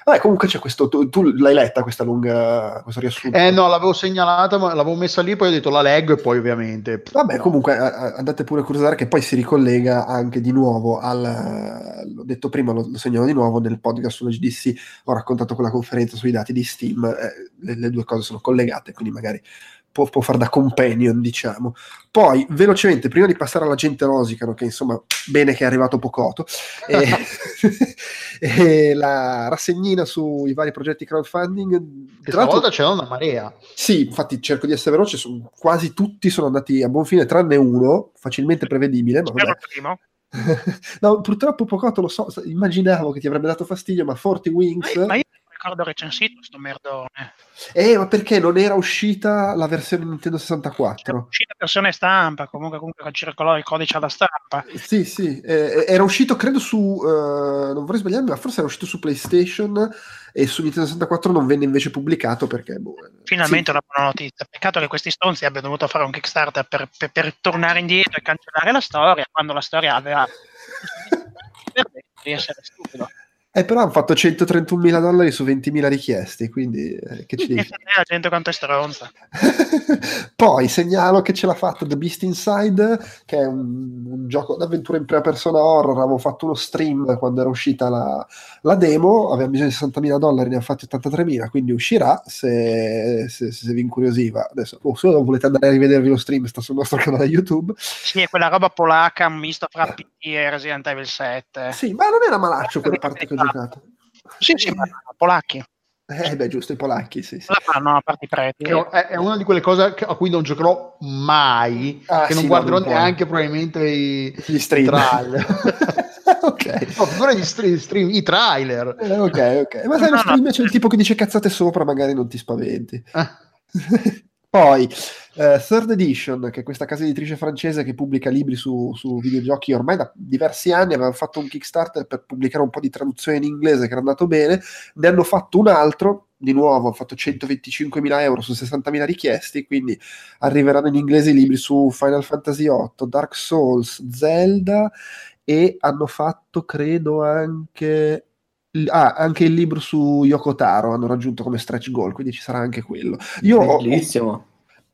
Vabbè, comunque c'è questo, tu, tu, l'hai letta questa lunga, questo riassunto? Eh no, l'avevo segnalata, ma l'avevo messa lì, poi ho detto la leggo e poi ovviamente... Vabbè, no. comunque andate pure a curiosare che poi si ricollega anche di nuovo al... l'ho detto prima, lo, lo segnalo di nuovo, nel podcast sulla GDC ho raccontato quella conferenza sui dati di Steam, eh, le, le due cose sono collegate, quindi magari può, può fare da companion, diciamo. Poi, velocemente, prima di passare alla gente rosicano, che insomma, bene che è arrivato Pocoto, e, e la rassegnina sui vari progetti crowdfunding. Questa volta c'è una marea. Sì, infatti cerco di essere veloce, sono, quasi tutti sono andati a buon fine, tranne uno, facilmente prevedibile. Ma vabbè. primo. no, purtroppo Pocoto lo so, immaginavo che ti avrebbe dato fastidio, ma Forti Wings... Ma io ricordo recensito sto merdone. Eh, ma perché non era uscita la versione Nintendo 64? Era uscita la versione stampa, comunque, comunque circolò il codice alla stampa. Sì, sì, eh, era uscito credo su, uh, non vorrei sbagliarmi, ma forse era uscito su PlayStation e su Nintendo 64 non venne invece pubblicato perché... Boh, eh, Finalmente sì. una buona notizia. Peccato che questi stronzi abbiano dovuto fare un Kickstarter per, per, per tornare indietro e cancellare la storia, quando la storia aveva... di essere stupido. Eh, però hanno fatto 131 mila dollari su 20 mila richiesti, quindi eh, che ci dici? la gente quanto è stronza. Poi segnalo che ce l'ha fatto The Beast Inside, che è un, un, gioco d'avventura in prima persona horror. Avevo fatto uno stream quando era uscita la, la demo, avevamo bisogno di 60 mila dollari, ne ha fatti 83 mila, quindi uscirà se, se, se, vi incuriosiva. Adesso, oh, se volete andare a rivedervi lo stream, sta sul nostro canale YouTube. Sì, è quella roba polacca, misto fra PT e Resident Evil 7. Sì, ma non era malaccio quella parte che ho giocato. Sì, sì, ma polacchi. Eh beh, giusto, i polacchi, sì. sì. La fanno a parte preti. È, è, una di quelle cose a cui non giocherò mai, ah, che non guarderò neanche probabilmente i, gli stream. I trailer. ok. No, gli stream, stream, i trailer. Eh, ok, ok. Ma sai, no, lo stream no, c'è il tipo che dice cazzate sopra, magari non ti spaventi. Ah. Poi, uh, Third Edition, che è questa casa editrice francese che pubblica libri su, su, videogiochi ormai da diversi anni, aveva fatto un Kickstarter per pubblicare un po' di traduzione in inglese che era andato bene, ne hanno fatto un altro, di nuovo hanno fatto 125.000 euro su 60.000 richiesti, quindi arriveranno in inglese i libri su Final Fantasy VIII, Dark Souls, Zelda e hanno fatto, credo, anche Ah, anche il libro su Yoko Taro hanno raggiunto come stretch goal, quindi ci sarà anche quello. Io Bellissimo. Ho,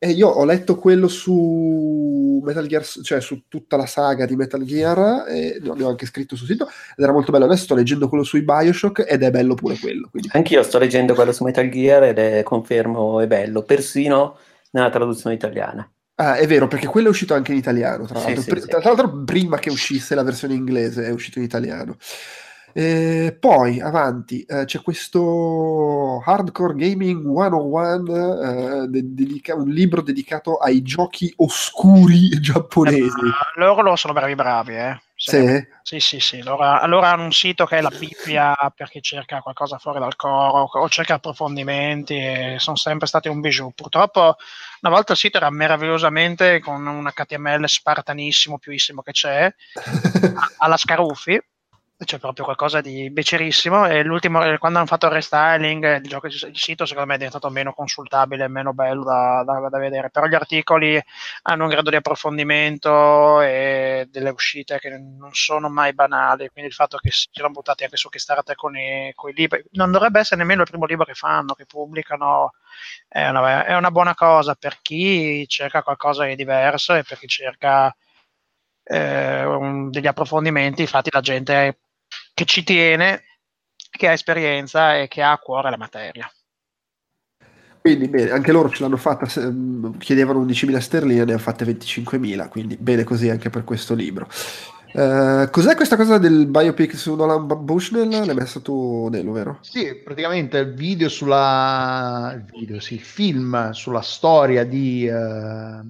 eh, io ho letto quello su Metal Gear, cioè su tutta la saga di Metal Gear, e ne ho anche scritto sul sito, ed era molto bello. Adesso sto leggendo quello sui Bioshock ed è bello pure quello. Quindi. Anch'io sto leggendo quello su Metal Gear ed è, confermo, è bello, persino nella traduzione italiana. Ah, è vero, perché quello è uscito anche in italiano, tra l'altro. Sì, sì, tra l'altro, prima che uscisse la versione inglese è uscito in italiano. Eh, poi avanti eh, c'è questo Hardcore Gaming 101, eh, de- dedica- un libro dedicato ai giochi oscuri giapponesi. Eh, loro, loro sono bravi bravi, eh. Sì, sì, sì, sì. Allora, allora, hanno un sito che è la Bibbia per chi cerca qualcosa fuori dal coro o cerca approfondimenti sono sempre stati un bijou. Purtroppo una volta il sito era meravigliosamente con un HTML spartanissimo, piuissimo che c'è, alla Scaruffi, c'è proprio qualcosa di becerissimo. E l'ultimo quando hanno fatto il restyling il, gioco, il sito secondo me è diventato meno consultabile meno bello da, da, da, vedere. Però gli articoli hanno un grado di approfondimento e delle uscite che non sono mai banali. Quindi il fatto che si siano buttati anche su Kickstarter con i, con i libri non dovrebbe essere nemmeno il primo libro che fanno che pubblicano. È una, è una buona cosa per chi cerca qualcosa di diverso e per chi cerca eh, un, degli approfondimenti infatti la gente che ci tiene, che ha esperienza e che ha a cuore la materia. Quindi bene, anche loro ce l'hanno fatta, mh, chiedevano 11.000 sterline, ne hanno fatte 25.000, quindi bene così anche per questo libro. Eh, cos'è questa cosa del biopic su Nolan Bushnell? L'hai messo tu, Nelo, vero? Sì, praticamente il video sulla il video, sì, il film sulla storia di eh,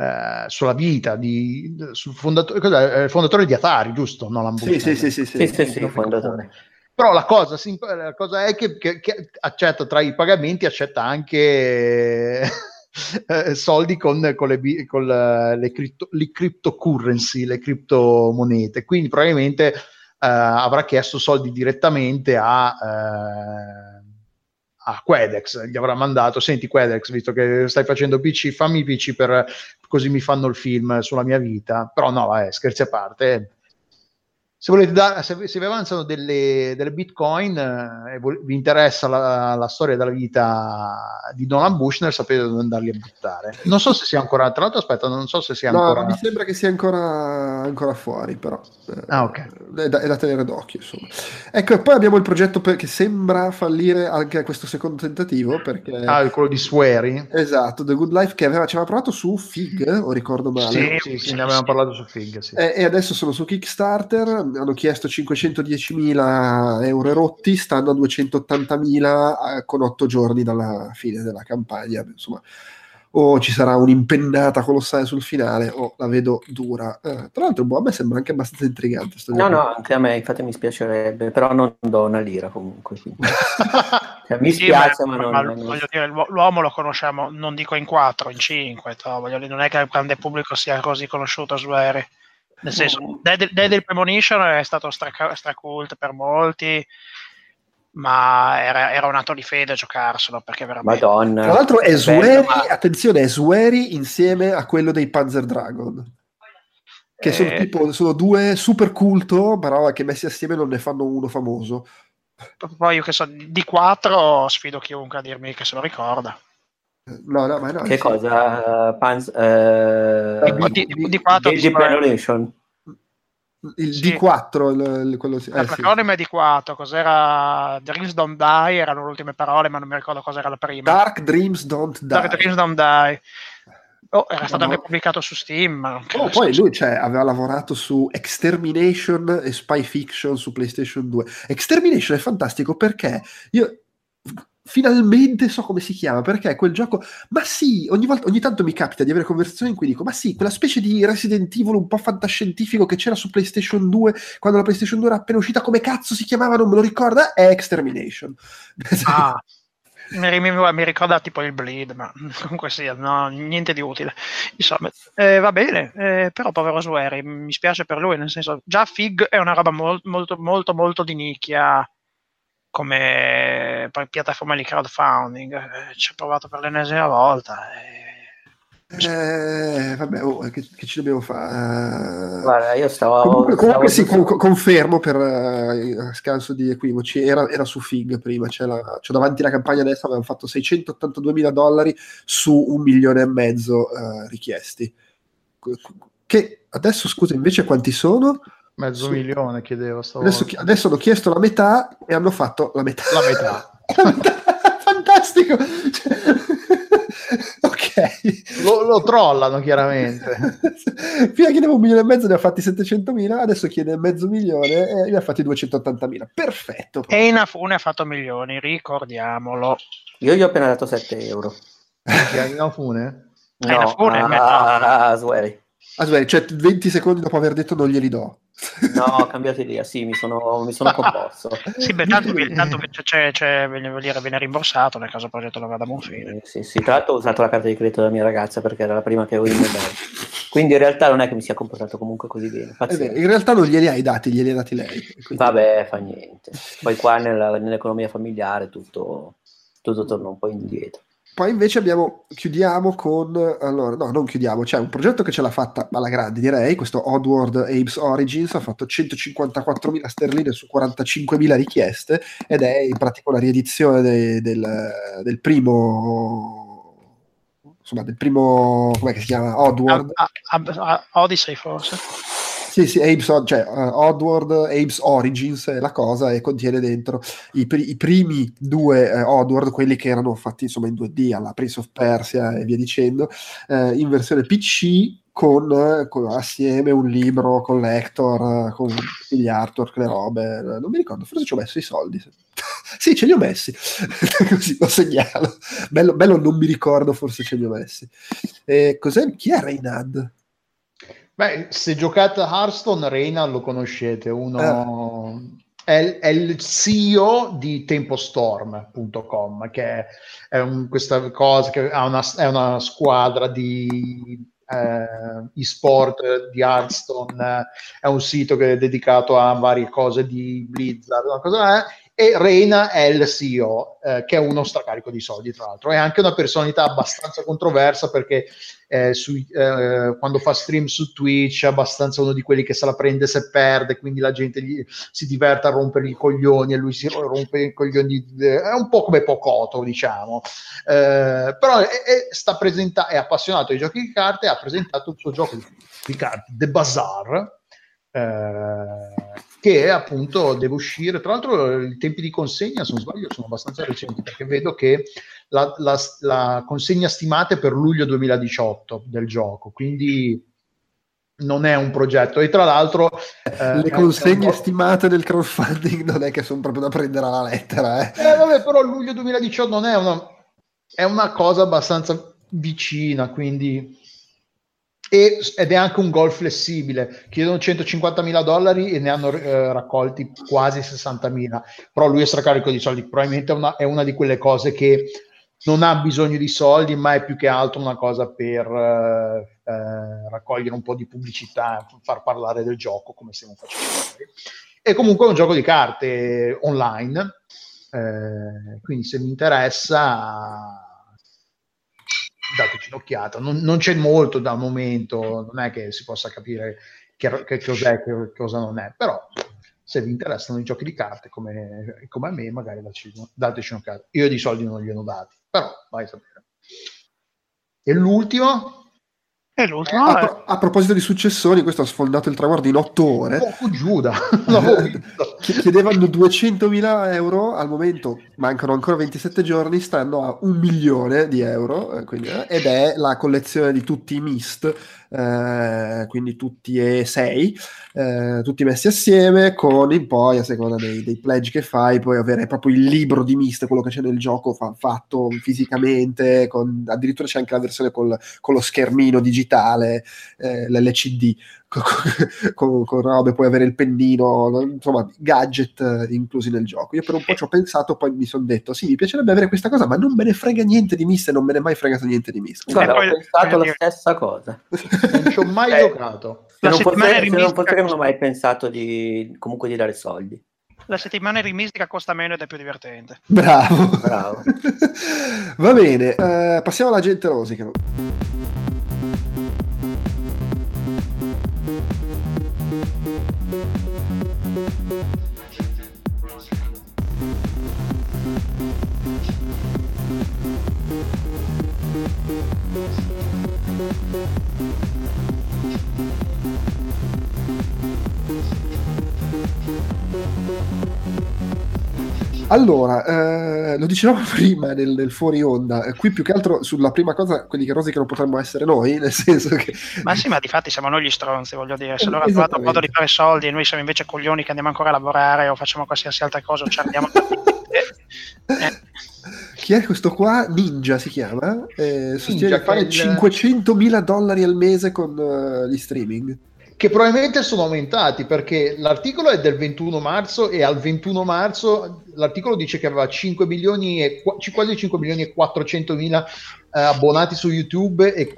eh, sulla vita di sul fondatore, fondatore di Atari, giusto? Sì, Bushnell. sì, sì, sì, Sì, sì. sì, sì, fondatore. Però la cosa, la cosa è che, che- che accetta tra i pagamenti, accetta anche eh, soldi con, con le, con le, le cripto- le cryptocurrency, le criptomonete. Quindi probabilmente eh, avrà chiesto soldi direttamente a, eh, a Quedex, gli avrà mandato, senti Quedex, visto che stai facendo PC, fammi PC per così mi fanno il film sulla mia vita. Però no, vabbè, scherzi a parte. Se volete dare, se, se vi avanzano delle, delle bitcoin eh, e vol- vi interessa la, la storia della vita di Nolan Bushnell, sapete dove andarli a buttare. Non so se sia ancora, tra l'altro, aspetta, non so se sia No, ancora. mi sembra che sia ancora, ancora fuori, però eh, Ah, ok. è, da, è da tenere d'occhio. Insomma. Ecco, e poi abbiamo il progetto per- che sembra fallire anche a questo secondo tentativo, perché Ah, quello di Swery. esatto, The Good Life che aveva, ci aveva provato su Fig, o ricordo male. Sì. Sì, sì, ne avevamo parlato su Fig, sì. E, e adesso sono su Kickstarter, hanno chiesto 510.000 euro rotti, stanno a 280.000 eh, con 8 giorni dalla fine della campagna. Insomma, o ci sarà un'impennata colossale sul finale, o la vedo dura. Eh, tra l'altro, boh, a me sembra anche abbastanza intrigante. sto No, gioco. no, anche a me, infatti mi spiacerebbe, però non do una lira comunque. Cioè, mi Sì, spiace, ma, non... ma non- voglio dire, l'uo- l'uomo lo conosciamo, non dico in quattro, in cinque, to, voglio dire, non è che il grande pubblico sia così conosciuto su Eri. Nel senso, Mm. Dead, Deadly Premonition è stato stra, stracult per molti, ma era, era un atto di fede giocarselo, perché veramente... Madonna. Tra l'altro è bello, Sueri, ma- attenzione, è Sueri insieme a quello dei Panzer Dragon. Che sono Eh. tipo sono due super culto, però che messi assieme non ne fanno uno famoso. Poi io che so, di quattro sfido chiunque a dirmi che se lo ricorda. No, no, ma no. Che sì. cosa? Panz, eh, Di, di, di quattro Deadly di- Premonition. Il Sì. D4, il- il- quello sì. eh, sì. L'acronimo è di 4, cos'era? Dreams Don't Die, erano le ultime parole, ma non mi ricordo cos'era la prima. Dark Dreams Don't Die. Dark Dreams Don't Die. Oh, era stato No. anche pubblicato su Steam. Oh, poi lui cioè, aveva lavorato su Extermination e Spy Fiction su PlayStation 2. Extermination è fantastico perché io finalmente so come si chiama, perché quel gioco, ma sì, ogni, volta, ogni tanto mi capita di avere conversazioni in cui dico, ma sì, quella specie di Resident Evil un po' fantascientifico che c'era su PlayStation 2, quando la PlayStation 2 era appena uscita, come cazzo si chiamava, non me lo ricorda, è Extermination. Ah, mi, mi- mi ricorda tipo il bleed, ma comunque sia, no, niente di utile. Insomma, eh, va bene, eh, però povero Sueri, mi spiace per lui, nel senso, già Fig è una roba mol- molto, molto, molto di nicchia come piattaforma di crowdfunding, eh, ci ho provato per l'ennesima volta. eh. Eh, vabbè, oh, che, che ci dobbiamo fare? Guarda, io stavo... Comunque, comunque sì, stavo- con- confermo per eh, a scanso di equivoci, era, era su Fig prima, c'è, la, c'ho davanti la campagna adesso, avevano fatto 682 mila dollari su un milione e mezzo eh, richiesti. Che adesso, scusa, invece quanti sono? Mezzo Sì. milione chiedevo stavolta. Adesso, adesso hanno chiesto la metà e hanno fatto la metà. La metà. La metà. Fantastico! Cioè, ok. Lo, lo trollano chiaramente. Prima chiedeva un milione e mezzo, ne ha fatti 700.000, adesso chiede mezzo milione e ne ha fatti 280.000. Perfetto. E Inafune ha fatto milioni, ricordiamolo. Io gli ho appena dato 7 euro. Eh, la No, fune, a, a Sueri. Ah, scusa, cioè 20 secondi dopo aver detto non glieli do. No, ho cambiato idea, sì, mi sono, mi sono composto. Sì, beh, tanto, tanto c'è, c'è, c'è, voglio dire, viene rimborsato nel caso il progetto lo vada a buon fine. Eh, Sì, sì, tra l'altro ho usato la carta di credito della mia ragazza perché era la prima che avevo in mente. Quindi in realtà non è che mi sia comportato comunque così bene. Pazienza. vero, in realtà non glieli hai dati, glieli ha dati lei. Quindi- Vabbè, fa niente. Poi qua nella- nell'economia familiare tutto, tutto torna un po' indietro. Poi invece abbiamo, chiudiamo con, allora no, non chiudiamo, c'è un progetto che ce l'ha fatta alla grande direi, questo Oddworld Apes Origins ha fatto 154.000 sterline su 45.000 richieste ed è in pratica una riedizione de- del, del primo, insomma del primo, come si chiama, Oddworld. Ah, ah, ah, Odyssey forse? Sì, sì, Abe's, O- cioè uh, Oddworld, Abe's Origins è la cosa e contiene dentro i, pri- i primi due eh, Oddworld, quelli che erano fatti insomma in 2D alla Prince of Persia e via dicendo, eh, in versione PC con, con- assieme un libro collector con gli artwork, le robe. Non mi ricordo, forse ci ho messo i soldi. sì, ce li ho messi. Così lo segnalo. Bello, bello, non mi ricordo, forse ce li ho messi. E cos'è? Chi è Reynad? Beh, se giocate a Hearthstone, Reina lo conoscete, uno è, è il CEO di Tempostorm.com, che è, è un- questa cosa che ha una, è una squadra di eh, e-sport di Hearthstone, eh, è un sito che è dedicato a varie cose di Blizzard, una cosa è, e Reina è il CEO, eh, che è uno stracarico di soldi, tra l'altro. È anche una personalità abbastanza controversa perché eh, sui- eh, quando fa stream su Twitch è abbastanza uno di quelli che se la prende se perde, quindi la gente gli- si diverte a rompergli i coglioni e lui si rompe i coglioni. eh, È un po' come Pocoto, diciamo. Eh, però è, è- presenta- è appassionato di giochi di carte e ha presentato il suo gioco di, di carte, The Bazaar, che appunto deve uscire. Tra l'altro, i tempi di consegna, se non sbaglio, sono abbastanza recenti perché vedo che la, la- la consegna stimata è per luglio 2018 del gioco, quindi non è un progetto. E tra l'altro, eh, Le è- consegne è un- stimate del crowdfunding non è che sono proprio da prendere alla lettera, eh. Eh, vabbè, però luglio 2018 non è una, è una cosa abbastanza vicina, quindi... Ed è anche un gol flessibile. Chiedono 150.000 dollari e ne hanno eh, raccolti quasi 60.000. Però lui è stracarico di soldi. Probabilmente è una, è una di quelle cose che non ha bisogno di soldi, ma è più che altro una cosa per eh, eh, raccogliere un po' di pubblicità, far parlare del gioco come stiamo facendo. E comunque è un gioco di carte online. Eh, quindi se vi interessa dateci un'occhiata non, non c'è molto dal momento non è che si possa capire che, che cos'è che cosa non è però se vi interessano i giochi di carte come, come a me magari dateci, dateci un'occhiata io di soldi non gliene ho dati però vai a sapere. E l'ultimo E l'ultimo A, pro- a proposito di successori, questo ha sfondato il traguardo in otto ore. poco Giuda. Chi- Chiedevano 200.000 euro, al momento mancano ancora 27 giorni, stanno a un milione di euro, eh, quindi, eh, ed è la collezione di tutti i Mist, eh, quindi tutti e sei, eh, tutti messi assieme, con in poi, a seconda dei, dei pledge che fai, puoi avere proprio il libro di Mist, quello che c'è nel gioco fa- fatto fisicamente, con- addirittura c'è anche la versione col- con lo schermino digitale, eh, l'LCD con, con- con robe, puoi avere il pennino, insomma, gadget eh, inclusi nel gioco. Io per un po' ci ho pensato, poi mi sono detto, sì, mi piacerebbe avere questa cosa, ma non me ne frega niente di Mist e non me ne è mai fregato niente di Mist. Guarda, poi- ho pensato la dire- stessa cosa. non ci ho mai Eh, giocato Se non, fosse, settimana se non rimistica fosse che non ho costa- mai pensato di comunque di dare soldi. La settimana rimistica costa meno ed è più divertente. Bravo. Bravo. Va bene, eh, passiamo alla gente rosica. Thank you. Allora, eh, lo dicevamo prima nel, nel fuori onda, eh, qui più che altro sulla prima cosa, quelli che rosicano potremmo essere noi, nel senso che... Ma sì, ma di fatti siamo noi gli stronzi, voglio dire. Se Eh, loro hanno trovato un modo di fare soldi e noi siamo invece coglioni che andiamo ancora a lavorare o facciamo qualsiasi altra cosa o ci ardiamo. eh, Chi è questo qua? Ninja si chiama? Eh, sostiene Ninja, di fare il- 500.000 dollari al mese con eh, gli streaming. Che probabilmente sono aumentati perché l'articolo è del 21 marzo e al 21 marzo l'articolo dice che aveva 5 milioni e qua- quasi 5 milioni e 400 mila eh, abbonati su YouTube e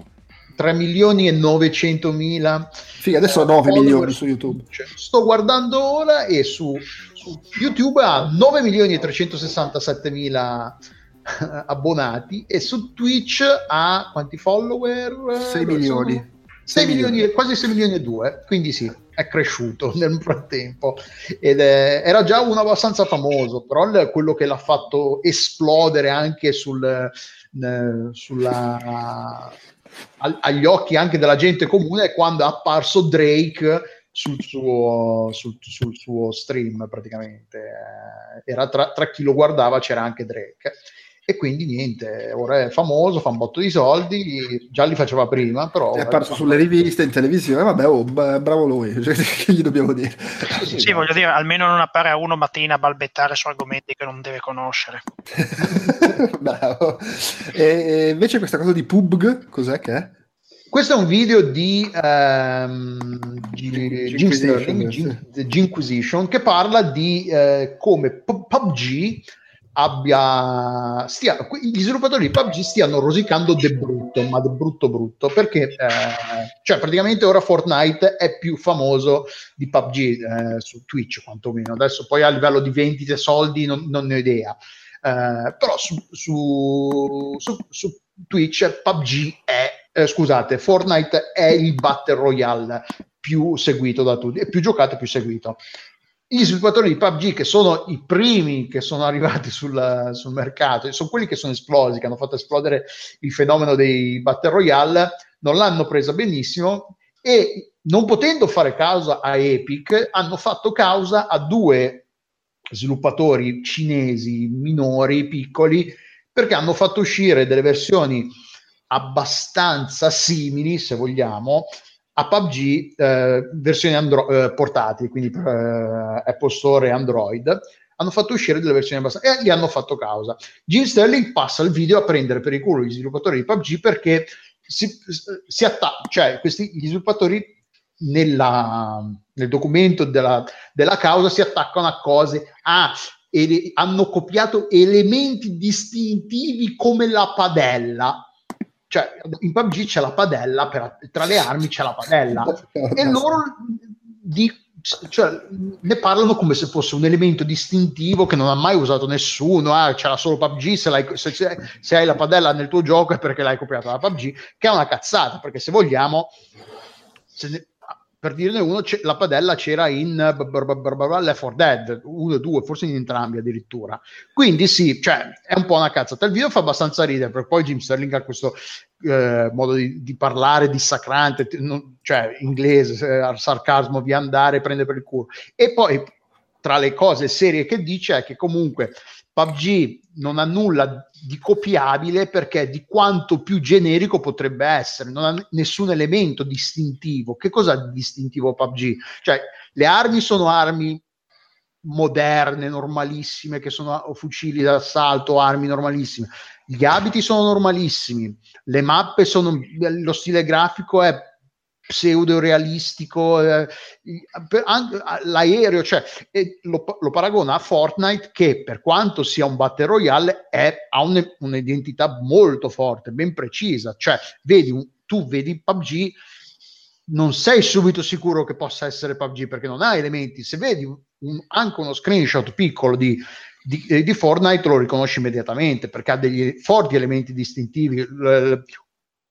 3 milioni e 900 mila Figa, adesso ha 9 milioni su YouTube. Cioè, sto guardando ora e su, su YouTube ha 9 milioni e 367 mila abbonati e su Twitch ha quanti follower? 6 milioni. 6 milioni, quasi 6 milioni e 2, quindi sì, è cresciuto nel frattempo ed è- era già uno abbastanza famoso, però il- quello che l'ha fatto esplodere anche sul, eh, sulla, agli occhi anche della gente comune è quando è apparso Drake sul suo, sul, sul suo stream praticamente. Eh, era tra, tra chi lo guardava c'era anche Drake e quindi niente, ora è famoso, fa un botto di soldi, già li faceva prima, però... È apparso sulle riviste, in televisione, vabbè, oh, bravo lui, cioè, che gli dobbiamo dire? Sì, sì voglio dire, almeno non appare a uno mattina a balbettare su argomenti che non deve conoscere. bravo. E invece questa cosa di PUBG, cos'è che è? Questo è un video di um, Ginquisition che parla di uh, come PUBG abbia stia, gli sviluppatori di PUBG stiano rosicando de brutto, ma de brutto brutto, perché eh, cioè praticamente ora Fortnite è più famoso di PUBG eh, su Twitch quantomeno, adesso poi a livello di vendite soldi non, non ne ho idea, eh, però su, su, su, su, Twitch PUBG è, eh, scusate, Fortnite è il Battle Royale più seguito da tutti, più giocato e più seguito gli sviluppatori di PUBG, che sono i primi che sono arrivati sul, sul, mercato, sono quelli che sono esplosi, che hanno fatto esplodere il fenomeno dei Battle Royale, non l'hanno presa benissimo e non potendo fare causa a Epic, hanno fatto causa a due sviluppatori cinesi minori, piccoli, perché hanno fatto uscire delle versioni abbastanza simili, se vogliamo, a PUBG eh, versioni Andro- eh, portatili, quindi eh, Apple Store e Android, hanno fatto uscire delle versioni abbastanza e gli hanno fatto causa. Jim Sterling passa il video a prendere per il culo gli sviluppatori di PUBG perché si, si attacca, cioè questi gli sviluppatori nella, nel documento della, della, causa si attaccano a cose, ah, ele- hanno copiato elementi distintivi come la padella cioè in PUBG c'è la padella, per, tra le armi c'è la padella. E loro di, cioè, ne parlano come se fosse un elemento distintivo che non ha mai usato nessuno, ah, c'era solo PUBG, se, se, se, hai la padella nel tuo gioco è perché l'hai copiata da PUBG, che è una cazzata, perché se vogliamo, se ne, per dirne uno, la padella c'era in Left 4 Dead, uno e due, forse in entrambi addirittura. Quindi sì, cioè, è un po' una cazzata. Il video fa abbastanza ridere, perché poi Jim Sterling ha questo eh, modo di, di, parlare dissacrante, non, cioè inglese, eh, sarcasmo, via andare, prende per il culo. E poi, tra le cose serie che dice, è che comunque PUBG non ha nulla di copiabile perché di quanto più generico potrebbe essere, non ha nessun elemento distintivo. Che cosa di distintivo PUBG? Cioè, le armi sono armi moderne, normalissime, che sono fucili d'assalto, armi normalissime. Gli abiti sono normalissimi, le mappe sono, lo stile grafico è pseudo realistico, eh, l'aereo, cioè eh, lo, lo, paragona a Fortnite che per quanto sia un battle royale è, ha un, un'identità molto forte, ben precisa, cioè vedi un, tu vedi PUBG non sei subito sicuro che possa essere PUBG perché non ha elementi, se vedi un, anche uno screenshot piccolo di, di, eh, di, Fortnite lo riconosci immediatamente perché ha degli forti elementi distintivi,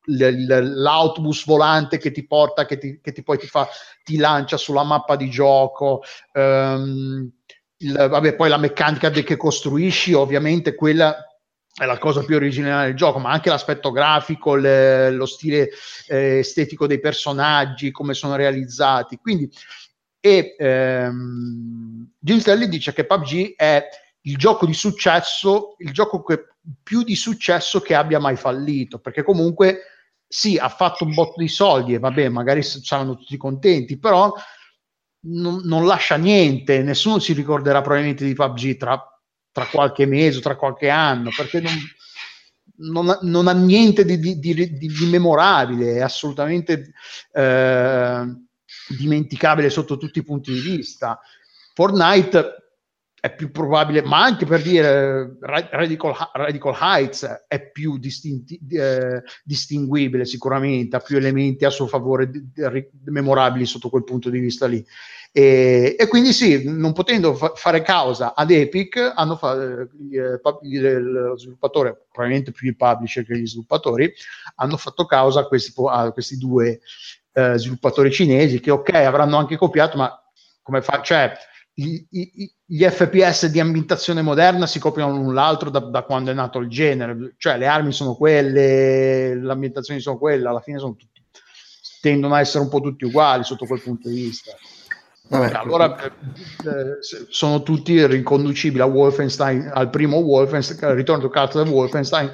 l'autobus volante che ti porta, che, ti, che ti poi ti, fa, ti lancia sulla mappa di gioco. Um, il, vabbè, poi la meccanica che costruisci, ovviamente quella è la cosa più originale del gioco, ma anche l'aspetto grafico, le, lo stile eh, estetico dei personaggi, come sono realizzati. Quindi, e ehm, Jim Stanley dice che PUBG è il gioco di successo, il gioco che più di successo che abbia mai fallito, perché comunque sì, ha fatto un botto di soldi e vabbè, magari saranno tutti contenti, però non, non, lascia niente, nessuno si ricorderà probabilmente di PUBG tra, tra qualche mese tra qualche anno, perché non, non, ha, non ha, niente di, di, di, di, memorabile, è assolutamente eh, dimenticabile sotto tutti i punti di vista. Fortnite è più probabile, ma anche per dire Radical, Radical Heights è più distinti, eh, distinguibile sicuramente, ha più elementi a suo favore di, di, memorabili sotto quel punto di vista lì. E, e quindi sì, non potendo fa- fare causa ad Epic, hanno fatto eh, lo sviluppatore, probabilmente più il publisher che gli sviluppatori, hanno fatto causa a questi, a questi due eh, sviluppatori cinesi che ok, avranno anche copiato, ma come fa? Cioè, gli, gli, FPS di ambientazione moderna si copiano l'un l'altro da, da, quando è nato il genere, cioè le armi sono quelle, le ambientazioni sono quelle, alla fine sono tutti, tendono a essere un po' tutti uguali sotto quel punto di vista. Vabbè, allora eh, eh, sono tutti riconducibili a Wolfenstein, al primo Wolfenstein, al ritorno cazzo del Wolfenstein,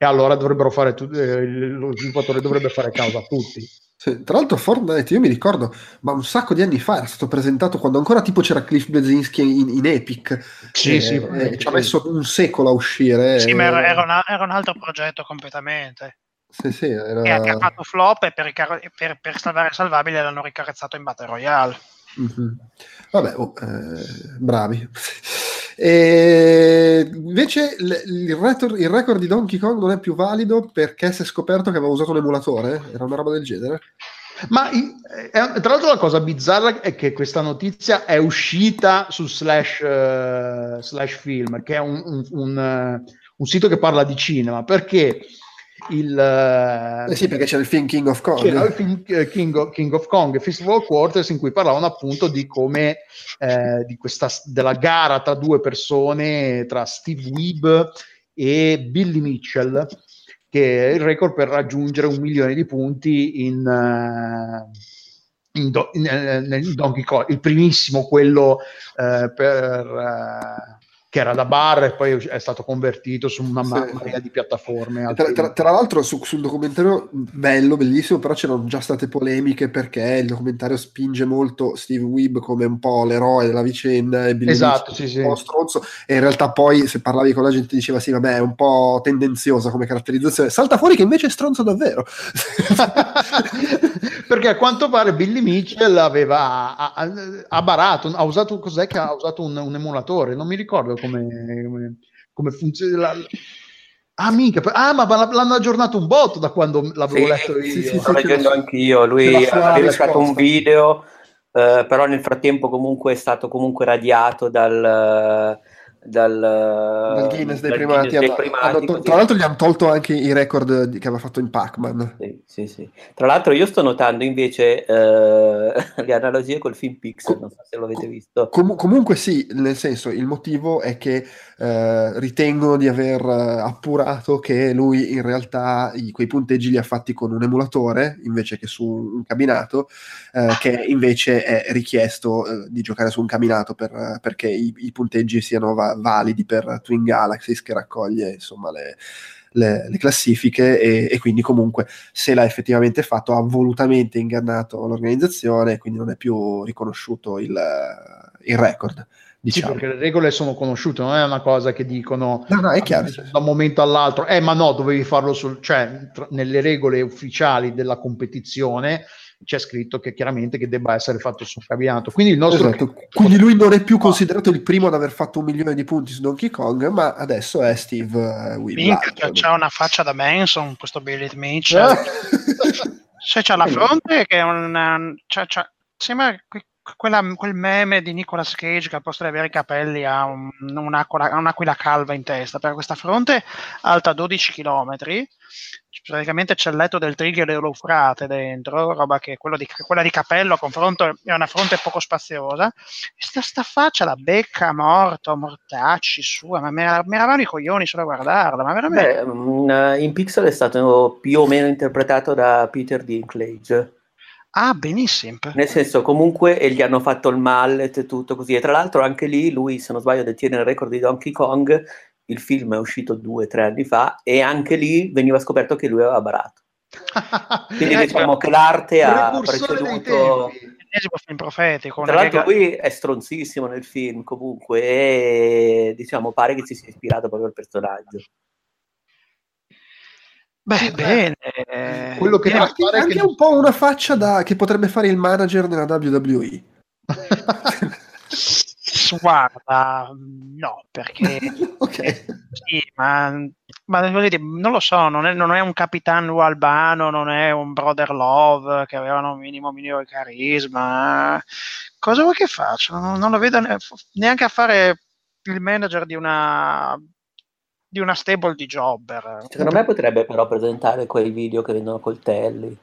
e allora dovrebbero fare tu- eh, lo sviluppatore dovrebbe fare causa a tutti. Sì, tra l'altro Fortnite, io mi ricordo, ma un sacco di anni fa era stato presentato quando ancora tipo c'era Cliff Blazinski in, in Epic. Sì, Eh, sì, eh, ci ha messo un secolo a uscire. Sì, eh, ma era, era una- era un altro progetto completamente. Sì, sì, era- Che ha, fatto flop e per, ricar- per- per salvare il salvabile l'hanno ricarezzato in Battle Royale. Mhm. Vabbè, oh, eh, bravi. E invece il, retor- il record di Donkey Kong non è più valido perché si è scoperto che aveva usato un emulatore? Era una roba del genere? Ma tra l'altro la cosa bizzarra è che questa notizia è uscita su Slash, eh, Slash Film, che è un, un- un, eh, un sito che parla di cinema, perché il... eh, Eh sì, perché c'era il film King of Kong. c'era il film eh, King of, King of Kong Festival Quarters in cui parlavano appunto di come eh, di questa della gara tra due persone tra Steve Weeb e Billy Mitchell che è il record per raggiungere un milione di punti in, eh, in Do- in, eh, nel Donkey Kong il primissimo quello eh, per eh, che era da bar e poi è stato convertito su una Sì. marea di piattaforme Tra, tra- tra l'altro su, sul documentario bello, bellissimo, però c'erano già state polemiche perché il documentario spinge molto Steve Weeb come un po' l'eroe della vicenda e Billy Esatto, Mitchell sì, un sì. po' stronzo. E in realtà poi se parlavi con la gente diceva sì vabbè è un po' tendenziosa come caratterizzazione. Salta fuori che invece è stronzo davvero. Perché a quanto pare Billy Mitchell aveva ha, ha- ha barato, ha usato cos'è che ha usato un, un emulatore, non mi ricordo come, come, come funziona. la- Ah, per- ah, ma l'hanno aggiornato un botto da quando l'avevo Sì, letto io. sì, sì, Sto leggendo anch'io, lui aveva lasciato un video, eh, però nel frattempo comunque è stato comunque radiato dal, dal, dal Guinness dei dal primati, Guinness dei hanno- primati, hanno così. tra l'altro gli hanno tolto anche i record che aveva fatto in Pac-Man Sì, sì, sì. Tra l'altro io sto notando invece eh, le analogie col film Pixel, non so se lo avete visto. Com- comunque sì, nel senso, il motivo è che eh, ritengono di aver eh, appurato che lui in realtà i- quei punteggi li ha fatti con un emulatore invece che su un cabinato, eh, che invece è richiesto eh, di giocare su un cabinato per- perché i, i punteggi siano va- validi per Twin Galaxies che raccoglie insomma le, le- le classifiche e, e quindi comunque se l'ha effettivamente fatto ha volutamente ingannato l'organizzazione e quindi non è più riconosciuto il, il record Sì, diciamo. perché le regole sono conosciute, non è una cosa che dicono no no è chiaro da un momento all'altro, eh, ma no, dovevi farlo sul, cioè, tra- nelle regole ufficiali della competizione c'è scritto che chiaramente che debba essere fatto sul cabinato. Quindi il nostro Esatto. quindi lui non è più considerato il primo ad aver fatto un milione di punti su Donkey Kong ma adesso è Steve Weeb Minchia, c'ha una faccia da Manson, questo Billy Mitchell. Se c'ha la fronte che è una... c'ha- c'ha- sembra que- quella- quel meme di Nicolas Cage che al posto di avere i capelli ha un- un'aquila, un'aquila calva in testa, perché questa fronte alta 12 km, praticamente c'è il letto del trigger dell'Eufrate dentro, roba che di, quella di capello a confronto è una fronte poco spaziosa, e sta, sta faccia, la becca morto, mortacci sua, ma mi era- mi eravamo i coglioni solo a guardarla, ma veramente... Beh, mm, in Pixel è stato più o meno interpretato da Peter Dinklage. Ah, benissimo. Nel senso, comunque, e gli hanno fatto il mallet e tutto così. E tra l'altro, anche lì lui, se non sbaglio, detiene il record di Donkey Kong. Il film è uscito due o tre anni fa, e anche lì veniva scoperto che lui aveva barato. Quindi Eh, diciamo che l'arte ha preceduto. L'ennesimo film profetico. Tra l'altro, lui è stronzissimo nel film, comunque, e diciamo, pare che si sia ispirato proprio al personaggio. Beh, bene. eh, Quello che fa- anche, Pare anche che- un po' una faccia da, che potrebbe fare il manager nella WWE Guarda, no, perché ok sì, ma, ma dire, non lo so, non è, non è un capitano albano, non è un brother love che avevano un minimo minimo di carisma. Cosa vuoi che faccia? Non, non lo vedo ne- neanche a fare il manager di una di una stable di jobber. Secondo me potrebbe però presentare quei video che vendono coltelli.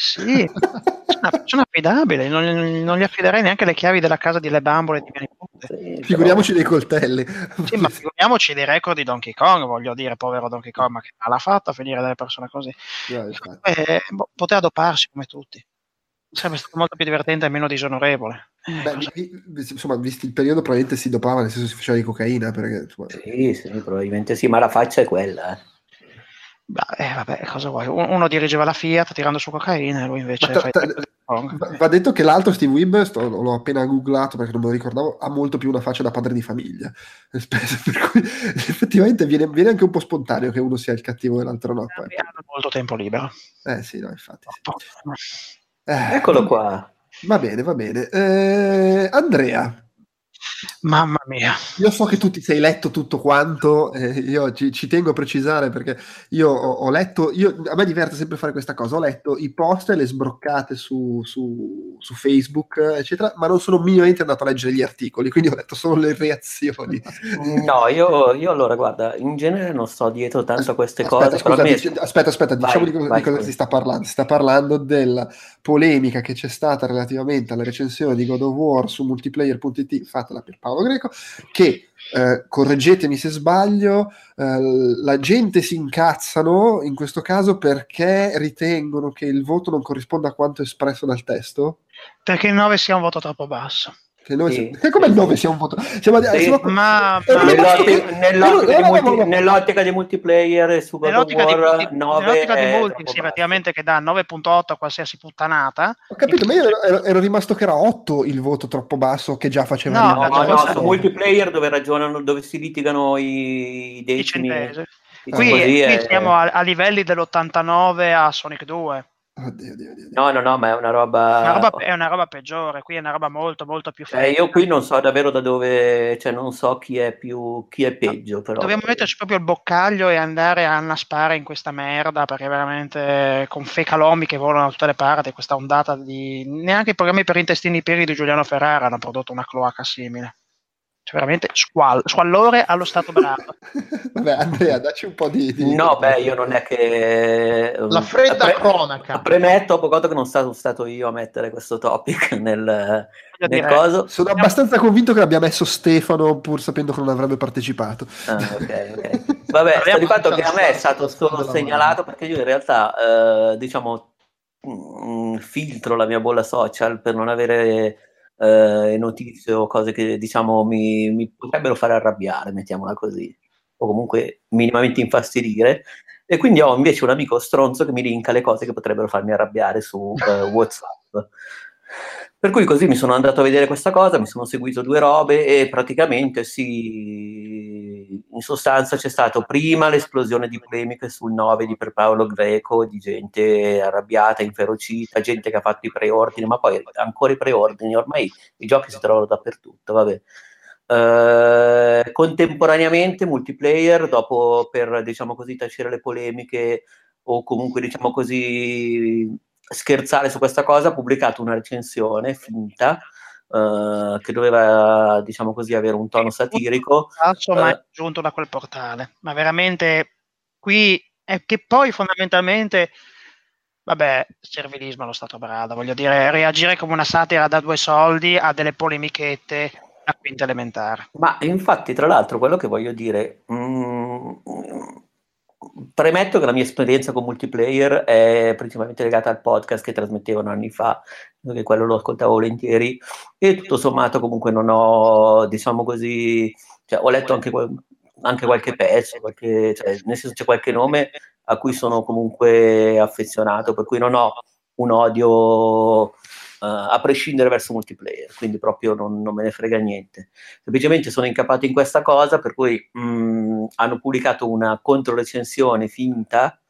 Sì, una persona affidabile, non, non gli affiderei neanche le chiavi della casa di Le Bambole di mia nipote. Sì, figuriamoci dei coltelli Sì, ma figuriamoci dei record di Donkey Kong, voglio dire, povero Donkey Kong, ma che l'ha fatta a finire delle persone così. Infatti. Eh, boh, poteva doparsi come tutti. Sarebbe stato molto più divertente e meno disonorevole. Eh, Beh, cosa- vi- insomma, visto il periodo, probabilmente si dopava, nel senso si faceva di cocaina, perché insomma, Sì, sì, probabilmente sì, ma la faccia è quella. eh. Beh, eh, vabbè, cosa vuoi? Un- Uno dirigeva la Fiat tirando su cocaina e lui invece Ma ta- ta-. Va va detto che l'altro Steve Wibb, sto- l'ho appena googlato perché non me lo ricordavo, ha molto più una faccia da padre di famiglia. Per cui effettivamente viene, viene anche un po' spontaneo che uno sia il cattivo e l'altro no. poi. Hanno molto tempo libero. Eh sì, no, infatti. sì. Eh, Eccolo qua. Va bene, va bene. Eh, Andrea, Mamma mia. io so che tu ti sei letto tutto quanto, eh, io ci, ci tengo a precisare perché io ho, ho letto, io, a me diverte sempre fare questa cosa, ho letto i post e le sbroccate su, su- su Facebook, eccetera, ma non sono minimamente andato a leggere gli articoli, quindi ho letto solo le reazioni. No, io, io allora, guarda, in genere non sto dietro tanto a queste Aspetta, cose, scusa, mi- dice- aspetta, aspetta, Vai, diciamo di, cosa- vai, di cosa si sta parlando. Si sta parlando della polemica che c'è stata relativamente alla recensione di God of War su multiplayer.it fatta da Pierpaolo Greco, che, eh, correggetemi se sbaglio, eh, la gente si incazzano in questo caso perché ritengono che il voto non corrisponda a quanto espresso dal testo. Perché il 9 sia un voto troppo basso. Che noi Sì. che come il 9 sia un voto? Siamo, Sì, siamo- Ma, ma- Nell'ottica, nell'ottica di multi- nell'ottica di multiplayer su God of nell'ottica di, War multi- 9 nell'ottica di multi, sì, effettivamente che dà 9.8 a qualsiasi puttanata. Ho capito, ma io ero, ero- ero rimasto che era 8 il voto troppo basso che già faceva No, No, no, cosa- su multiplayer dove ragionano, dove si litigano i i decimi. diciamo Qui, qui è- siamo a, a livelli dell'89 a Sonic 2. Oddio, oddio, oddio. No, no, no, ma è una roba... Una roba- è una roba peggiore, qui è una roba molto molto più Eh, io qui non so davvero da dove, cioè non so chi è più, chi è peggio, però. Dobbiamo metterci proprio il boccaglio e andare a annaspare in questa merda perché veramente con fecalomi che volano da tutte le parti, questa ondata di... Neanche i programmi per intestini pieni di Giuliano Ferrara hanno prodotto una cloaca simile. Cioè veramente squal- squallore allo stato bravo. Vabbè, Andrea, dacci un po' di... di- No, beh, io non è che... La fredda Pre- cronaca. Premetto, poco conto che non sono stato io a mettere questo topic nel, nel coso. Sono abbastanza convinto che l'abbia messo Stefano, pur sapendo che non avrebbe partecipato. Ah, ok, ok. Vabbè, sta di fatto che a me è stato solo segnalato perché io in realtà, eh, diciamo, mm, filtro la mia bolla social per non avere eh, notizie o cose che, diciamo, mi, mi potrebbero fare arrabbiare, mettiamola così, o comunque minimamente infastidire. E quindi ho invece un amico stronzo che mi linka le cose che potrebbero farmi arrabbiare su eh, WhatsApp. Per cui così mi sono andato a vedere questa cosa, mi sono seguito due robe e praticamente sì, in sostanza c'è stato prima l'esplosione di polemiche sul 9 di Per Paolo Greco, di gente arrabbiata, inferocita, gente che ha fatto i preordini, ma poi ancora i preordini, ormai i giochi si trovano dappertutto, vabbè. Eh, contemporaneamente multiplayer, dopo per diciamo così tacere le polemiche o comunque diciamo così scherzare su questa cosa, ha pubblicato una recensione finta eh, che doveva, diciamo così, avere un tono satirico. ma Eh. è giunto da quel portale. Ma veramente qui è che poi fondamentalmente vabbè, servilismo allo stato brado, voglio dire, reagire come una satira da due soldi a delle polemichette a quinta elementare. Ma infatti, tra l'altro, quello che voglio dire, mm, premetto che la mia esperienza con multiplayer è principalmente legata al podcast che trasmettevano anni fa, che quello lo ascoltavo volentieri, e tutto sommato comunque non ho, diciamo così, cioè, ho letto anche, anche qualche pezzo, qualche, cioè, nel senso c'è qualche nome a cui sono comunque affezionato, per cui non ho un odio a prescindere verso multiplayer, quindi proprio non, non me ne frega niente. Semplicemente sono incappato in questa cosa, per cui mh, hanno pubblicato una controrecensione finta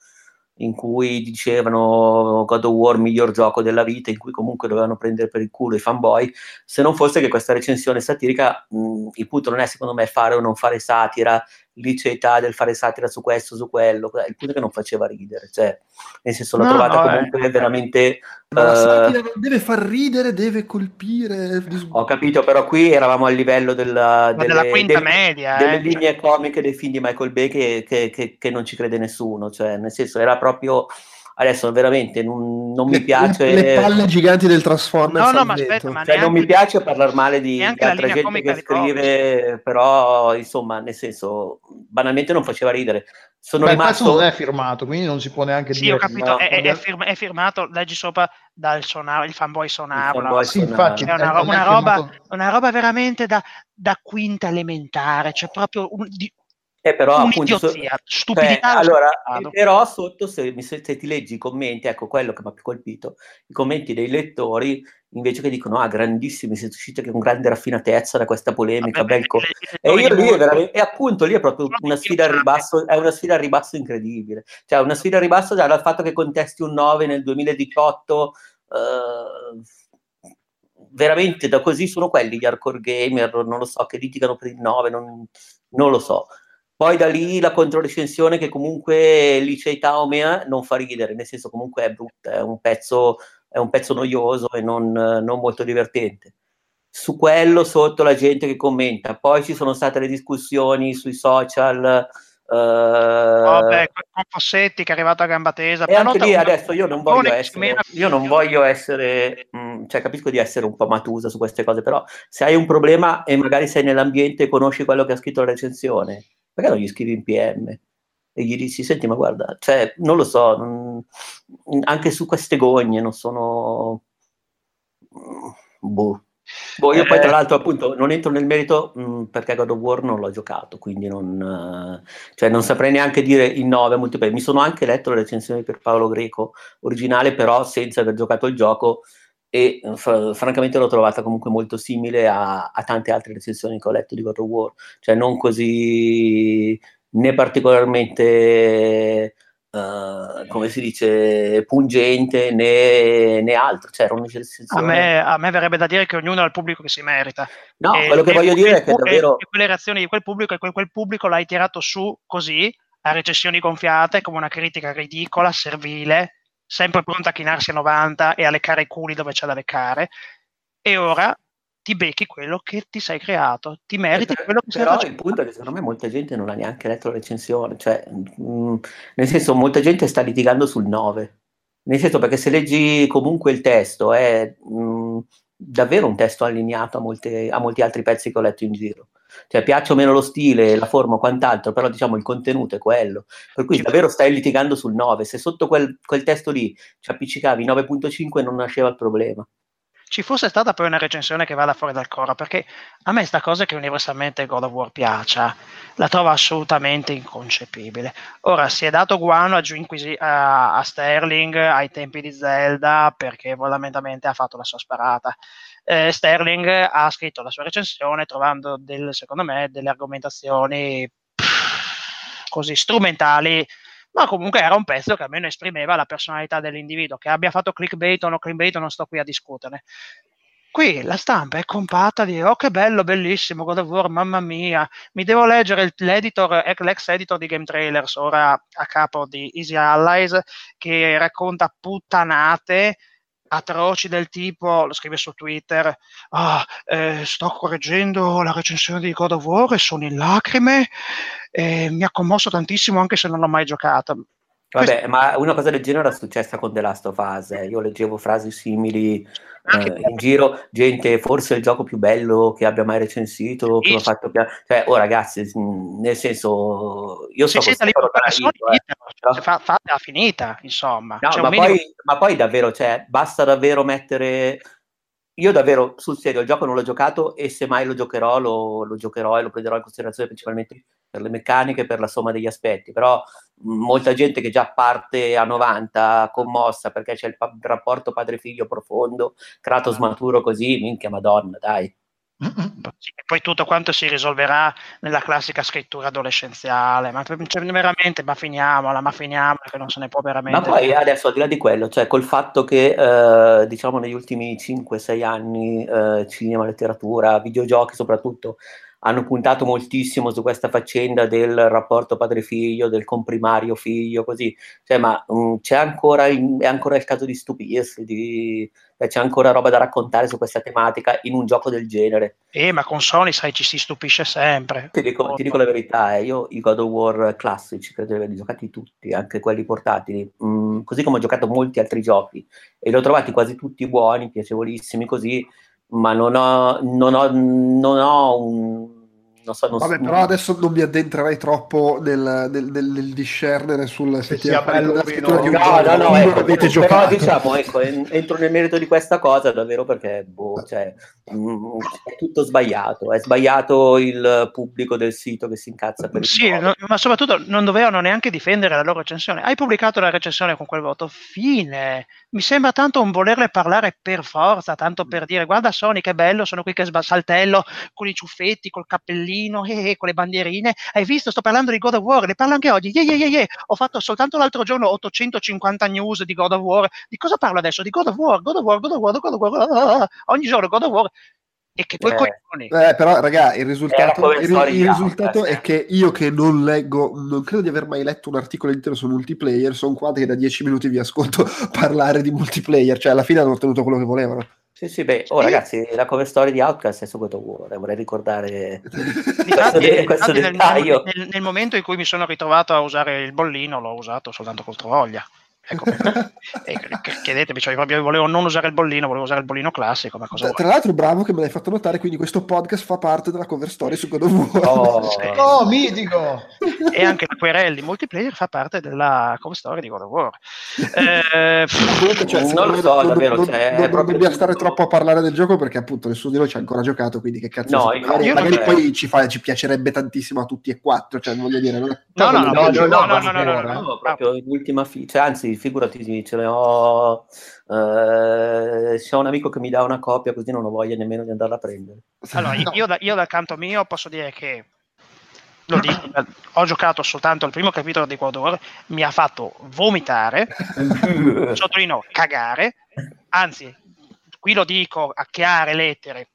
in cui dicevano God of War miglior gioco della vita, in cui comunque dovevano prendere per il culo i fanboy, se non fosse che questa recensione satirica, mh, il punto non è secondo me fare o non fare satira, liceità del fare satira su questo, su quello, il punto è che non faceva ridere, cioè, nel senso l'ho No, trovata no, eh. comunque veramente... Ma la eh, satira non deve far ridere, deve colpire. ho capito, però qui eravamo al livello della, Ma della delle, quinta del- media, delle eh, linee comiche dei film di Michael Bay che, che- che- che non ci crede nessuno, cioè nel senso era proprio adesso veramente non, non mi le- piace Le, le palle giganti del Transformers. No, no, ma aspetta, ma cioè, non mi piace parlare male di, di altra gente che scrive, però insomma, nel senso, banalmente non faceva ridere. Sono Beh, rimasto... non è firmato, quindi non si può neanche Sì, dire. ho capito, no, è, è- firma- è firmato, leggi sopra dal sonaro, il fanboy sonaro. Il fanboy Sì, sonaro. infatti, È una, ro- una roba, una roba veramente da, da quinta elementare, cioè proprio un, di, Eh, però appunto... so-. Cioè, allo allora, però sotto se, se ti leggi i commenti, ecco quello che mi ha più colpito, i commenti dei lettori invece che dicono ah grandissimi, siete usciti con grande raffinatezza da questa polemica, Vabbè, co-". E io lì veramente, e appunto lì è proprio una sfida al ribasso, è una sfida al ribasso incredibile. Cioè una sfida al ribasso dal fatto che contesti un 9 nel 2018, eh, veramente da così sono quelli gli hardcore gamer, non lo so, che litigano per il 9, non, non lo so. Poi da lì la controrecensione che comunque liceità o mea non fa ridere, nel senso comunque è brutta, è un pezzo, è un pezzo noioso e non, non molto divertente su quello sotto la gente che commenta. Poi ci sono state le discussioni sui social. eh, Vabbè, con Fossetti che è arrivato a gamba tesa. e anche lì adesso io non voglio essere, io non voglio essere, mh, cioè capisco di essere un po' matusa su queste cose, però se hai un problema e magari sei nell'ambiente e conosci quello che ha scritto la recensione, perché non gli scrivi in PM? E gli dici, senti, ma guarda, cioè, non lo so, non- anche su queste gogne non sono... Boh. Boh, io poi Eh. tra l'altro appunto non entro nel merito mh, perché God of War non l'ho giocato, quindi non, eh, cioè, non saprei neanche dire il 9 multiplayer. Mi sono anche letto le recensioni per Paolo Greco originale, però senza aver giocato il gioco e eh, fra- francamente l'ho trovata comunque molto simile a, a tante altre recensioni che ho letto di God of War, cioè non così né particolarmente eh, come si dice pungente né, né altro, cioè A me, a me verrebbe da dire che ognuno ha il pubblico che si merita. No, E- quello che e- voglio dire è che e- davvero e quelle reazioni di quel pubblico e quel, quel pubblico l'hai tirato su così a recessioni gonfiate come una critica ridicola, servile, sempre pronta a chinarsi a 90 e a leccare i culi dove c'è da leccare. E ora ti becchi quello che ti sei creato, ti meriti Per- quello che sei però facendo. il punto è che secondo me molta gente non ha neanche letto la recensione, cioè, mh, nel senso molta gente sta litigando sul 9, nel senso perché se leggi comunque il testo è mh, davvero un testo allineato a, molte- a molti altri pezzi che ho letto in giro. Cioè, piace o meno lo stile, la forma o quant'altro, però diciamo il contenuto è quello. Per cui davvero stai litigando sul 9. Se sotto quel, quel testo lì ci appiccicavi 9.5 non nasceva il problema. ci fosse stata poi una recensione che vada fuori dal coro, perché a me sta cosa che universalmente God of War piaccia, la trovo assolutamente inconcepibile. Ora si è dato guano a, Inquisi- a, a Sterling ai tempi di Zelda perché fondamentalmente ha fatto la sua sparata. Eh, Sterling ha scritto la sua recensione trovando del- secondo me delle argomentazioni così strumentali ma comunque era un pezzo che almeno esprimeva la personalità dell'individuo, che abbia fatto clickbait o no clickbait non sto qui a discuterne. Qui la stampa è compatta di oh che bello, bellissimo, God of War, mamma mia, mi devo leggere l'editor, eh, l'ex editor di Game Trailers, ora a capo di Easy Allies, che racconta puttanate atroci del tipo, lo scrive su Twitter, ah, eh, sto correggendo la recensione di God of War e sono in lacrime, e mi ha commosso tantissimo anche se non l'ho mai giocato. Vabbè, ma una cosa del genere era successa con The Last of Us. eh. Io leggevo frasi simili eh, in giro, gente, forse è il gioco più bello che abbia mai recensito, che ha fatto pia- Cioè, oh ragazzi, nel senso, io so siete lì costretto per a persone, Danilo, eh. fa- fatela finita, insomma. No, ma, minimo- poi, ma poi davvero, cioè, basta davvero mettere... Io davvero, sul serio, il gioco non l'ho giocato e se mai lo giocherò, lo, lo giocherò e lo prenderò in considerazione principalmente per le meccaniche, per la somma degli aspetti. Però mh, molta gente che già parte a 90 commossa perché c'è il pa- rapporto padre-figlio profondo, Kratos maturo così, minchia madonna, dai. Poi tutto quanto si risolverà nella classica scrittura adolescenziale, ma cioè, veramente, ma finiamola, ma finiamola, che non se ne può veramente. Ma poi adesso al di là di quello, cioè col fatto che eh, diciamo negli ultimi 5-6 anni eh, cinema, letteratura, videogiochi soprattutto hanno puntato moltissimo su questa faccenda del rapporto padre-figlio, del comprimario figlio, così, cioè ma mh, c'è ancora, il- è ancora il caso di stupirsi, di, cioè, c'è ancora roba da raccontare su questa tematica in un gioco del genere. Eh, ma con Sony, sai, ci si stupisce sempre. Ti dico, ti dico la verità, eh, io i God of War classici credo di averli giocati tutti, anche quelli portatili, mm, così come ho giocato molti altri giochi e li ho trovati quasi tutti buoni, piacevolissimi così, ma non ho, non ho, non ho un- non so, non Vabbè, so- però adesso non mi addentrerei troppo nel, nel, nel- nel discernere sul sia effettivamente bello o meno. di un No, gioco no, no, ecco, avete però giocato. diciamo, ecco, en- entro nel merito di questa cosa davvero perché boh, cioè, mm, è tutto sbagliato, è sbagliato il pubblico del sito che si incazza per Sì, no- ma soprattutto non dovevano neanche difendere la loro recensione. Hai pubblicato la recensione con quel voto, fine. Mi sembra tanto un volerle parlare per forza, tanto per dire guarda Sony che bello, sono qui che saltello con i ciuffetti, col cappellino, eh, eh, con le bandierine. Hai visto, sto parlando di God of War, ne parlo anche oggi. Yeah, yeah, yeah. Ho fatto soltanto l'altro giorno 850 news di God of War. Di cosa parlo adesso? Di God of War, God of War, God of War, God of War. ah, ah, ah. Ogni giorno God of War. E che poi Eh. coglioni. Eh, però, raga, il risultato, il, il risultato Outlast, è che io che non leggo, non credo di aver mai letto un articolo intero su multiplayer, sono qua che da 10 minuti vi ascolto parlare di multiplayer, cioè alla fine hanno ottenuto quello che volevano. Sì, sì, beh, oh ragazzi, la cover story di Outcast è su God of War, eh, vorrei ricordare Difatti, de- questo nel, dettaglio. nel- nel momento in cui mi sono ritrovato a usare il bollino, l'ho usato soltanto col Trovoglia. Ecco, e ch- chiedetemi, cioè, proprio volevo non usare il bollino, volevo usare il bollino classico, ma cosa Tra, tra l'altro, bravo che me l'hai fatto notare, quindi questo podcast fa parte della cover story su God of War. Oh, Sì. Oh, mitico! E anche la querel di multiplayer fa parte della come storia di God of War. Eh, cioè, Non lo so, non, davvero, non- cioè, non- non proprio dobbiamo stare tutto- troppo a parlare del gioco perché appunto nessuno di noi ci ha ancora giocato, quindi che cazzo No, magari, io magari poi ci, fa- ci piacerebbe tantissimo a tutti e quattro, cioè voglio dire, non è- No, no, no, no, no, no, no, no, no, no, no, no, no. No, proprio l'ultima fi- cioè, anzi, figurati, ce ne ho. eh, c'è un amico che mi dà una copia, così non ho voglia nemmeno di andarla a prendere. Allora, io, No. io da- io dal canto mio posso dire che lo dico, ho giocato soltanto il primo capitolo di God of War, mi ha fatto vomitare, sottolineo cagare, anzi, qui lo dico a chiare lettere,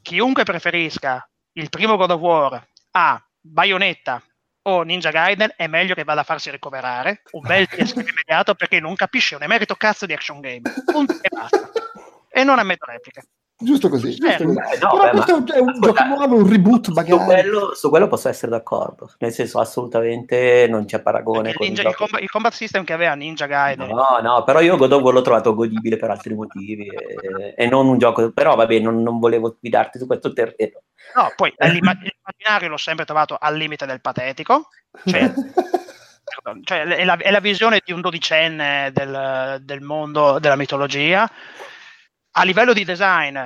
chiunque preferisca il primo God of War a Bayonetta o Ninja Gaiden è meglio che vada a farsi ricoverare un bel PSP immediato perché non capisce un emerito cazzo di action game punto e basta e non ammetto repliche Giusto così, giusto Eh, così. beh, no, Però beh, questo ma- è un gioco nuovo, un reboot Su magari. quello, su quello posso essere d'accordo, nel senso assolutamente non c'è paragone con ninja- il, combat, il combat system che aveva Ninja Gaiden No, no, però io God of War l'ho trovato godibile per altri motivi e, e non un gioco, però vabbè, non, non volevo guidarti su questo terreno. No, poi l'immaginario l'ho sempre trovato al limite del patetico, cioè, cioè, è, la, è la visione di un dodicenne del, del mondo della mitologia. A livello di design,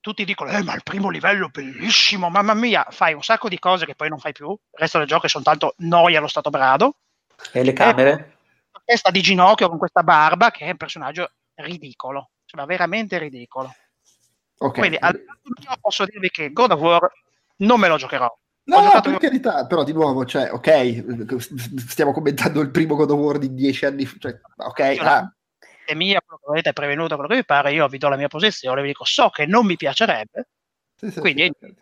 tutti dicono: eh, ma il primo livello è bellissimo, mamma mia, fai un sacco di cose che poi non fai più. Il resto del gioco è soltanto noia allo stato brado. E le camere? La testa di ginocchio con questa barba, che è un personaggio ridicolo, cioè, ma veramente ridicolo. Ok. Quindi al posso dirvi che God of War non me lo giocherò. Ho No, giocato- per carità, però di nuovo, cioè, ok, stiamo commentando il primo God of War di dieci anni fa, cioè, ok, Io ah, è mia, quello che volete, è prevenuto, quello che vi pare, io vi do la mia posizione, vi dico so che non mi piacerebbe, sì, sì, quindi sì.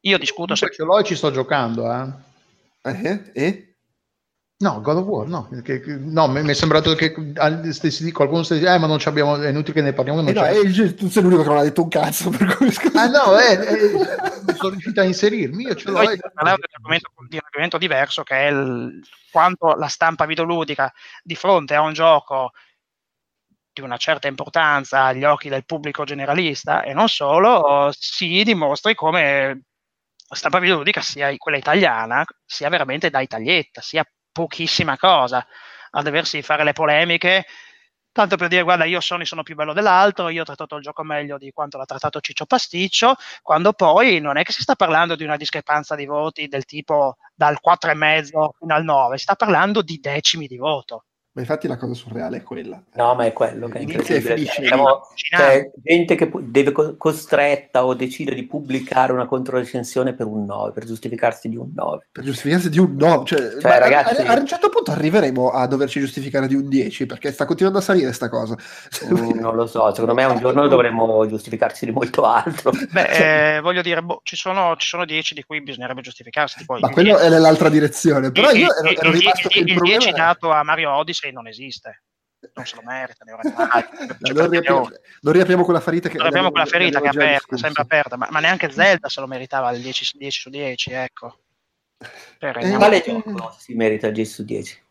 io discuto se... E ci sto giocando, eh. Eh, eh? No, God of War, no. Che- che- no, mi mi è sembrato che stessi di qualcuno stessi eh, ma non ci abbiamo, è inutile che ne parliamo. Non Eh no, c'è. eh, tu sei l'unico che non ha detto un cazzo, per cui. Ah no, eh, eh, sono riuscito a inserirmi, io ce l'ho. Parlavo di un argomento, di un argomento diverso che è il- quanto la stampa videoludica di fronte a un gioco di una certa importanza agli occhi del pubblico generalista e non solo, si dimostri come la stampa videoludica sia quella italiana sia veramente da taglietta, sia pochissima cosa. A doversi fare le polemiche tanto per dire guarda io Sony sono più bello dell'altro io ho trattato il gioco meglio di quanto l'ha trattato Ciccio Pasticcio quando poi non è che si sta parlando di una discrepanza di voti del tipo dal 4,5 fino al 9 si sta parlando di decimi di voto Ma infatti la cosa surreale è quella. No, ma è quello che è Inizia e incredibile. finisce Allucinante. cioè, gente che deve co- costretta o decide di pubblicare una controrecensione per un 9, per giustificarsi di un 9. Per giustificarsi di un no, cioè, ma a- ragazzi- a, a un certo punto arriveremo a doverci giustificare di un 10 perché sta continuando a salire sta cosa. Mm, non lo so, secondo me un giorno dovremmo giustificarci di molto altro. beh eh, voglio dire boh, ci, sono, ci sono 10 di cui bisognerebbe giustificarsi tipo Ma quello 10 è nell'altra direzione. Però il- io il- ero, ero il- rimasto il- che il il problema 10 è- dato a Mario Odyssey non esiste non se lo merita ne ora mai. Cioè, non, riapriamo, non riapriamo quella ferita che non abbiamo quella ferita che è aperta, sempre aperta, ma, ma neanche Zelda se lo meritava il 10, su 10 su 10, ecco. Per- Eh, Quale gioco si merita il 10 su 10?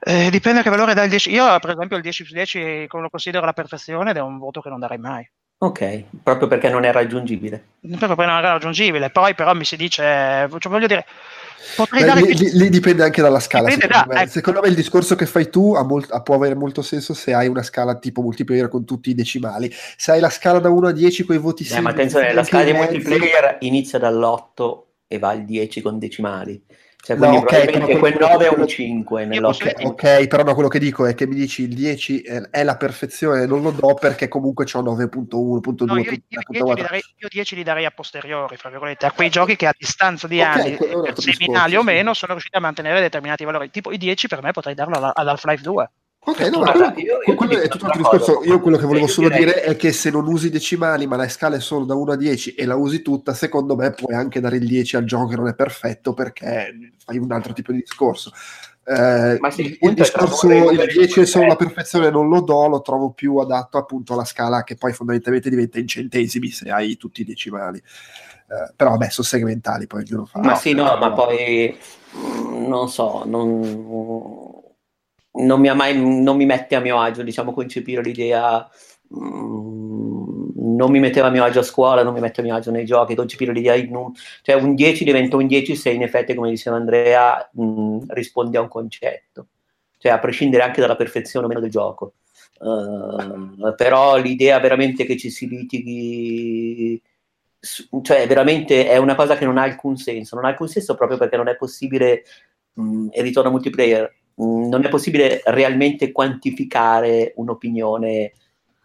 Eh, dipende che valore dà il 10. Io, per esempio, il 10 su 10 lo considero la perfezione ed è un voto che non darei mai. Ok, proprio perché non è raggiungibile. Proprio perché non era raggiungibile. Poi però mi si dice, cioè, voglio dire, potrei Beh, dare... lì, lì- lì dipende anche dalla scala. Dipende Secondo, da- me. ecco. Secondo me il discorso che fai tu ha molt- ha- può avere molto senso se hai una scala tipo multiplayer con tutti i decimali. Se hai la scala da 1 a 10 con i voti Eh, simili, ma attenzione, la scala di multiplayer inizia dall'8 e va al 10 con decimali. Cioè, No, quindi ok, probabilmente però quel quello- 9 è un quello- 5 Io nell'otto. posso- Ok, però no, quello che dico è che mi dici il 10 è, è la perfezione, non lo do perché comunque c'ho 9.1, punto No, 2, io, io, punto 10 li 4. darei, io 10 li darei a posteriori, fra virgolette, a quei giochi che a distanza di Ok, anni, seminali discorso, o sì. meno, sono riusciti a mantenere determinati valori. Tipo i 10 per me potrei darlo ad Half-Life 2. Ok, no, Guarda, quello, io- io quello è tutto un altro cosa, discorso. Io quello che volevo io solo direi- dire è che se non usi decimali, ma la scala è solo da 1 a 10 e la usi tutta, secondo me puoi anche dare il 10 al gioco che non è perfetto perché fai un altro tipo di discorso. Eh, Ma sì, il discorso il il 10 è solo la perfezione, non lo do, lo trovo più adatto appunto alla scala che poi fondamentalmente diventa in centesimi se hai tutti i decimali. Eh, però vabbè, sono segmentali, poi ognuno fa. Ma sì, no, ma poi mm, non so, non, non mi mai, non mi mette a mio agio, diciamo, concepire l'idea, mm, non mi metteva a mio agio a scuola, non mi mette a mio agio nei giochi, concepire l'idea, in un- cioè un 10 diventa un 10 se in effetti, come diceva Andrea, mm, risponde a un concetto, cioè a prescindere anche dalla perfezione o meno del gioco. Eh, però l'idea veramente che ci si litighi cioè veramente è una cosa che non ha alcun senso, non ha alcun senso proprio perché non è possibile, mh, e ritorno a multiplayer, mh, non è possibile realmente quantificare un'opinione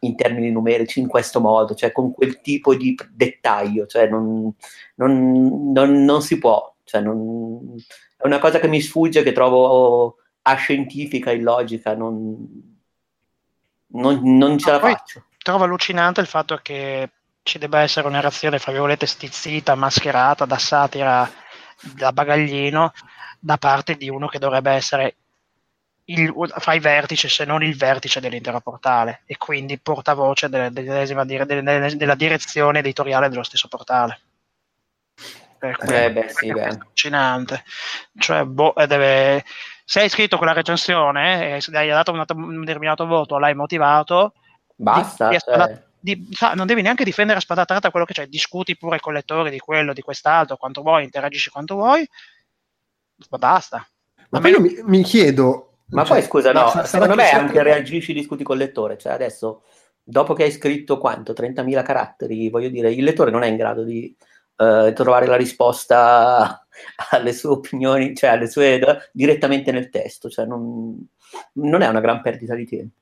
in termini numerici in questo modo, cioè con quel tipo di dettaglio, cioè non, non- non- non si può, cioè non- è una cosa che mi sfugge, che trovo ascientifica, illogica, non, non, non ce la faccio. Trovo allucinante il fatto che ci debba essere una reazione, fra virgolette, stizzita, mascherata da satira, da bagaglino, da parte di uno che dovrebbe essere il, fra i vertici, se non il vertice dell'intero portale, e quindi portavoce delle- delle- della direzione editoriale dello stesso portale. Per cui Eh, beh, sì, è beh. allucinante. Cioè, boh, eh, deve- se hai scritto quella recensione e se hai dato un, un determinato voto, l'hai motivato, Basta, di- di- cioè, di- sa, non devi neanche difendere a spada tratta quello che c'è, discuti pure con i lettori di quello, di quest'altro, quanto vuoi, interagisci quanto vuoi, ma basta. Ma poi meno- io mi, mi chiedo... Ma cioè, poi scusa, no, sarà secondo che me anche reagisci, discuti col lettore, cioè adesso, dopo che hai scritto quanto? 30.000 caratteri, voglio dire, il lettore non è in grado di eh, trovare la risposta alle sue opinioni, cioè alle sue direttamente nel testo, cioè non, non è una gran perdita di tempo.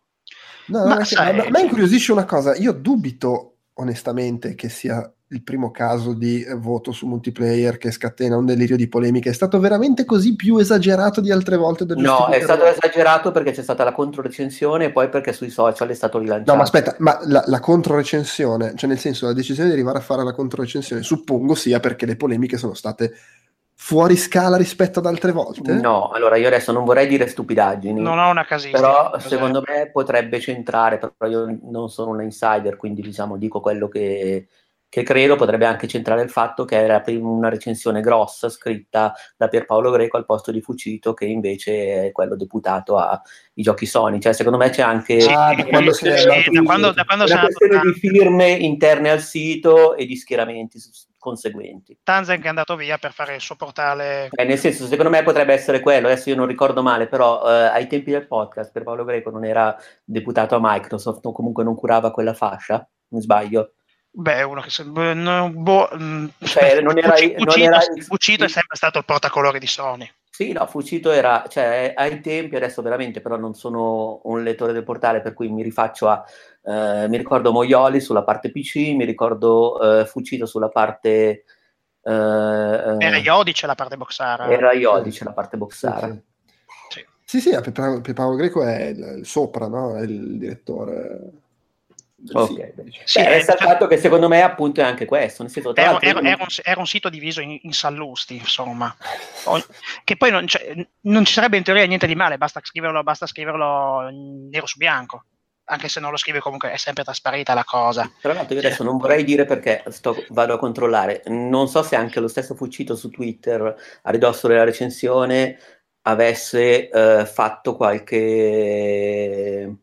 No, Ma sai- ma- ma incuriosisce una cosa, io dubito onestamente che sia il primo caso di eh, voto su multiplayer che scatena un delirio di polemiche, è stato veramente così più esagerato di altre volte da No, è stato esagerato perché c'è stata la controrecensione e poi perché sui social è stato rilanciato. No, ma aspetta, ma la, la controrecensione, cioè nel senso la decisione di arrivare a fare la controrecensione, suppongo sia perché le polemiche sono state fuori scala rispetto ad altre volte? No, allora io adesso non vorrei dire stupidaggini. non ho una casistica. Però cos'è? secondo me potrebbe centrare, però io non sono un insider, quindi diciamo dico quello che, che credo, potrebbe anche centrare il fatto che era una recensione grossa scritta da Pierpaolo Greco al posto di Fucito, che invece è quello deputato ai giochi Sony. Cioè secondo me c'è anche Ah, da quando Sì, andato da via. quando, da quando se una questione di firme interne al sito e di schieramenti conseguenti. Tanzen che è andato via per fare il suo portale. Eh, nel senso, secondo me potrebbe essere quello, adesso io non ricordo male, però eh, ai tempi del podcast per Paolo Greco non era deputato a Microsoft o comunque non curava quella fascia, non sbaglio. Beh, uno che se, boh, no, boh, mm, Cioè, non era- non Fucito, era- Fucito è sempre stato il portacolori di Sony. Sì, no, Fucito era, cioè ai tempi, adesso veramente però non sono un lettore del portale, per cui mi rifaccio a, eh, mi ricordo Moioli sulla parte PC, mi ricordo eh, Fucito sulla parte... eh, eh, Era Iodice la parte boxara. era Iodice, la parte boxara. Sì, Sì. Sì, sì, Pier Paolo, Pier Paolo Greco è il, il sopra, no? È il direttore. Del Ok, sito, beh. diciamo. Sì, Beh, eh, resta il fatto che secondo me appunto è anche questo, nel senso, Era, era- era un, era un sito diviso in, in sallusti, insomma. Che poi non, cioè, non ci sarebbe in teoria niente di male, basta scriverlo, basta scriverlo nero su bianco. Anche se non lo scrivi comunque è sempre trasparita la cosa. Tra l'altro io adesso non vorrei dire perché sto- vado a controllare, non so se anche lo stesso Fucito su Twitter a ridosso della recensione avesse eh, fatto qualche,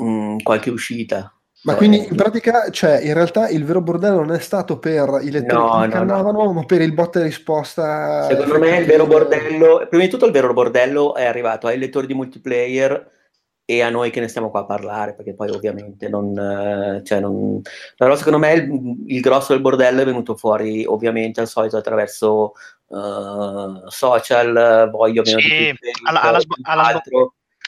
mm, qualche uscita. Ma Eh, quindi in pratica, cioè, in realtà il vero bordello non è stato per i lettori No, che no, incannavano, ma per il botta e risposta. Secondo me il vero bordello, prima di tutto il vero bordello è arrivato ai lettori di multiplayer e a noi che ne stiamo qua a parlare, perché poi ovviamente non... eh, Cioè non... Però secondo me il, il grosso del bordello è venuto fuori ovviamente al solito attraverso eh, social, voglio meno Sì, di alla- alla alla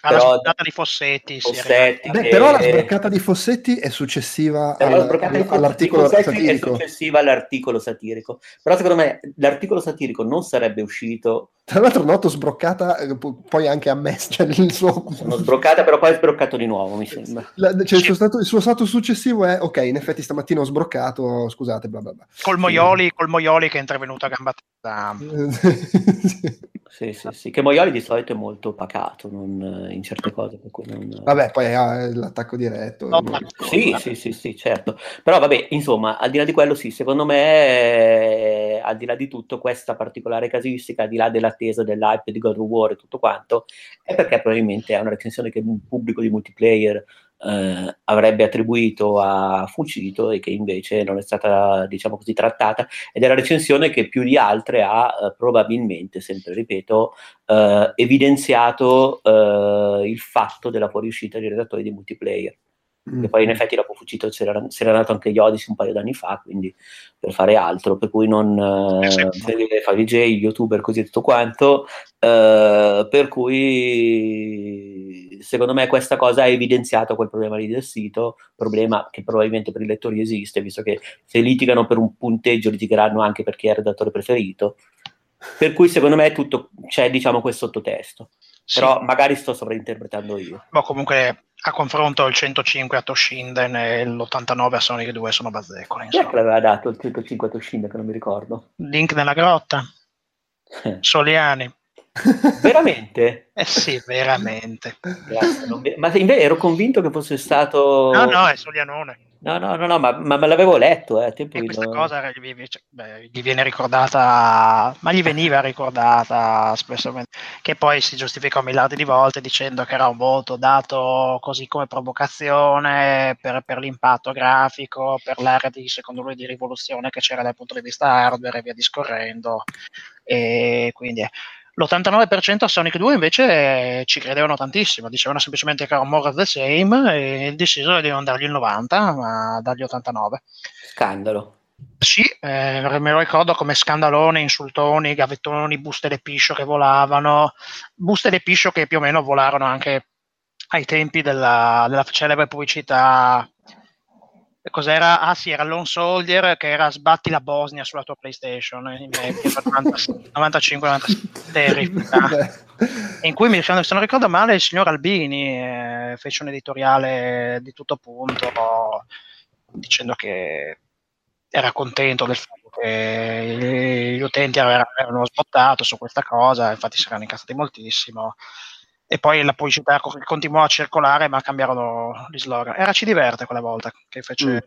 Alla però- sbandata di Fossetti. sì, Fossetti, Beh, che- però la sbroccata di Fossetti è successiva Però al- la sbroccata di Fossetti- all'articolo di Fossetti è satirico. successiva all'articolo satirico. Però secondo me l'articolo satirico non sarebbe uscito Tra l'altro, noto sbroccata eh, po- poi anche ammessa. Cioè il suo, Sono sbroccata, però poi è sbroccato di nuovo, mi sembra. la- cioè, il, suo stato, il suo stato successivo è ok, in effetti stamattina ho sbroccato, scusate, bla bla bla. Col Moioli, col Moioli che è intervenuto a gamba tesa. Sì, sì, sì. Che Moioli di solito è molto pacato non, in certe cose, per cui non... Vabbè, poi ha l'attacco diretto. No, ma- Sì, sì, sì, sì, certo. Però vabbè, insomma, al di là di quello sì, secondo me, eh, al di là di tutto, questa particolare casistica, al di là dell'attesa dell'hype di God of War e tutto quanto, è perché probabilmente è una recensione che un pubblico di multiplayer eh, avrebbe attribuito a Fucito e che invece non è stata, diciamo così, trattata, ed è la recensione che più di altre ha eh, probabilmente, sempre ripeto, eh, evidenziato eh, il fatto della fuoriuscita dei redattori di multiplayer Mm. che poi in effetti dopo Fucito si era, si era nato anche gli Odyssey un paio d'anni fa, quindi per fare altro, per cui non Eh eh, fa DJ, youtuber, così e tutto quanto, eh, per cui secondo me questa cosa ha evidenziato quel problema lì del sito, problema che probabilmente per i lettori esiste, visto che se litigano per un punteggio litigheranno anche per chi è il redattore preferito, per cui secondo me tutto, c'è diciamo quel sottotesto, Sì. però magari sto sovrainterpretando io. Boh, comunque a confronto il 105 a Toshinden e l'89 a Sonic 2 sono bazzecole. Chi è che l'aveva dato il 105 a Toshinden che non mi ricordo? Link nella grotta, Soliani. Veramente? Eh sì, veramente. Grazie, mi- Ma invece ero convinto che fosse stato... No, no, è Solianone. No, no, no, no, ma, ma me l'avevo letto, eh, tempo E questa cosa gli, cioè, beh, gli viene ricordata, ma gli veniva ricordata spesso, che poi si giustificò miliardi di volte dicendo che era un voto dato così come provocazione per, per l'impatto grafico, per l'area di, secondo lui, di rivoluzione che c'era dal punto di vista hardware e via discorrendo. E quindi l'89% a Sonic 2 invece eh, ci credevano tantissimo, dicevano semplicemente che era more of the same e decisero di non dargli il 90 ma dargli 89. Scandalo. Sì, eh, me lo ricordo come scandalone, insultoni, gavettoni, buste de piscio che volavano, buste de piscio che più o meno volarono anche ai tempi della, della celebre pubblicità. Cos'era? Ah sì, era Lone Soldier che era sbatti la Bosnia sulla tua PlayStation eh, in media, per 95-96 terrifica. Beh. in cui mi se non ricordo male il signor Albini eh, fece un editoriale di tutto punto dicendo che era contento del fatto che gli utenti avevano sbottato su questa cosa, infatti si erano incazzati moltissimo. E poi la pubblicità co- continuò a circolare, ma cambiarono gli slogan. Era Ci diverte quella volta che fece Mm.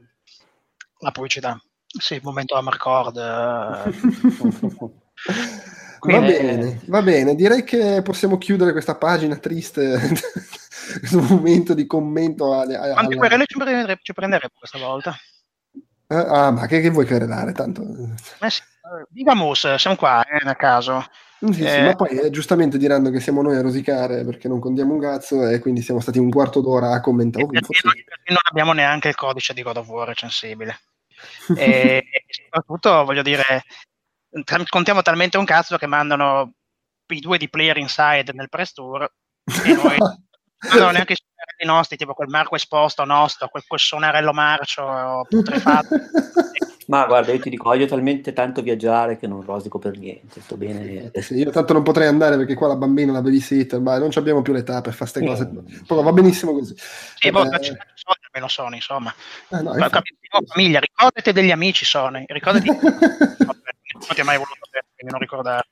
la pubblicità. Sì, il momento Amarcord. eh, Va Quindi- bene, va bene, direi che possiamo chiudere questa pagina triste, questo momento di commento. alle- alle- Quante alla- querele ci prenderemo, ci prenderemo questa volta? Eh, ah, ma che, che vuoi querelare? Tanto... Eh sì, eh, Viva Mus, siamo qua, eh, nel caso. Sì, sì, Eh. ma poi eh, giustamente diranno che siamo noi a rosicare perché non contiamo un cazzo e quindi siamo stati un quarto d'ora a commentare. Oh, perché forse- non, perché non abbiamo neanche il codice di God of War recensibile. e, e soprattutto, voglio dire, contiamo talmente un cazzo che mandano i due di Player Inside nel press tour e noi non neanche i suonarelli nostri, tipo quel marco esposto nostro, quel, quel suonarello marcio putrefatto. Ma guarda, io ti dico, voglio talmente tanto viaggiare che non rosico per niente, sto bene. Sì, io tanto non potrei andare perché qua la bambina, la babysitter, ma non abbiamo più l'età per fare queste Mm. cose. Poi va benissimo così. Sì, boh, Eh, ci sono soldi almeno sono, insomma. eh, no, infatti. capiamo, famiglia, ricordati degli amici sono, ricordati Vabbè, non ti ha mai voluto bene, non ricordare.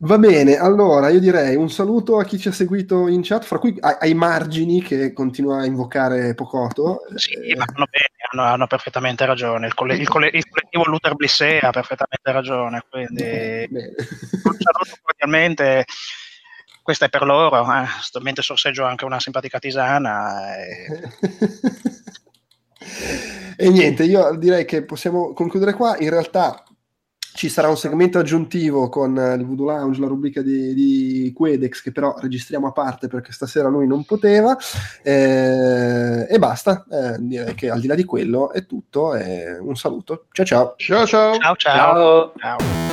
Va bene, allora io direi un saluto a chi ci ha seguito in chat, fra cui ai, ai margini che continua a invocare Pocoto. Sì, Eh, vanno bene, hanno, hanno perfettamente ragione. Il, colle- il colle- il collettivo Luther Blissé ha perfettamente ragione, quindi un saluto cordialmente. Questa è per loro, eh. Mentre sorseggio anche una simpatica tisana. e- E niente, io direi che possiamo concludere qua. In realtà ci sarà un segmento aggiuntivo con il Voodoo Lounge, la rubrica di, di Quedex, che però registriamo a parte perché stasera lui non poteva. Eh, e basta, eh, direi che al di là di quello è tutto. E un saluto. Ciao ciao. Ciao ciao. Ciao ciao. ciao.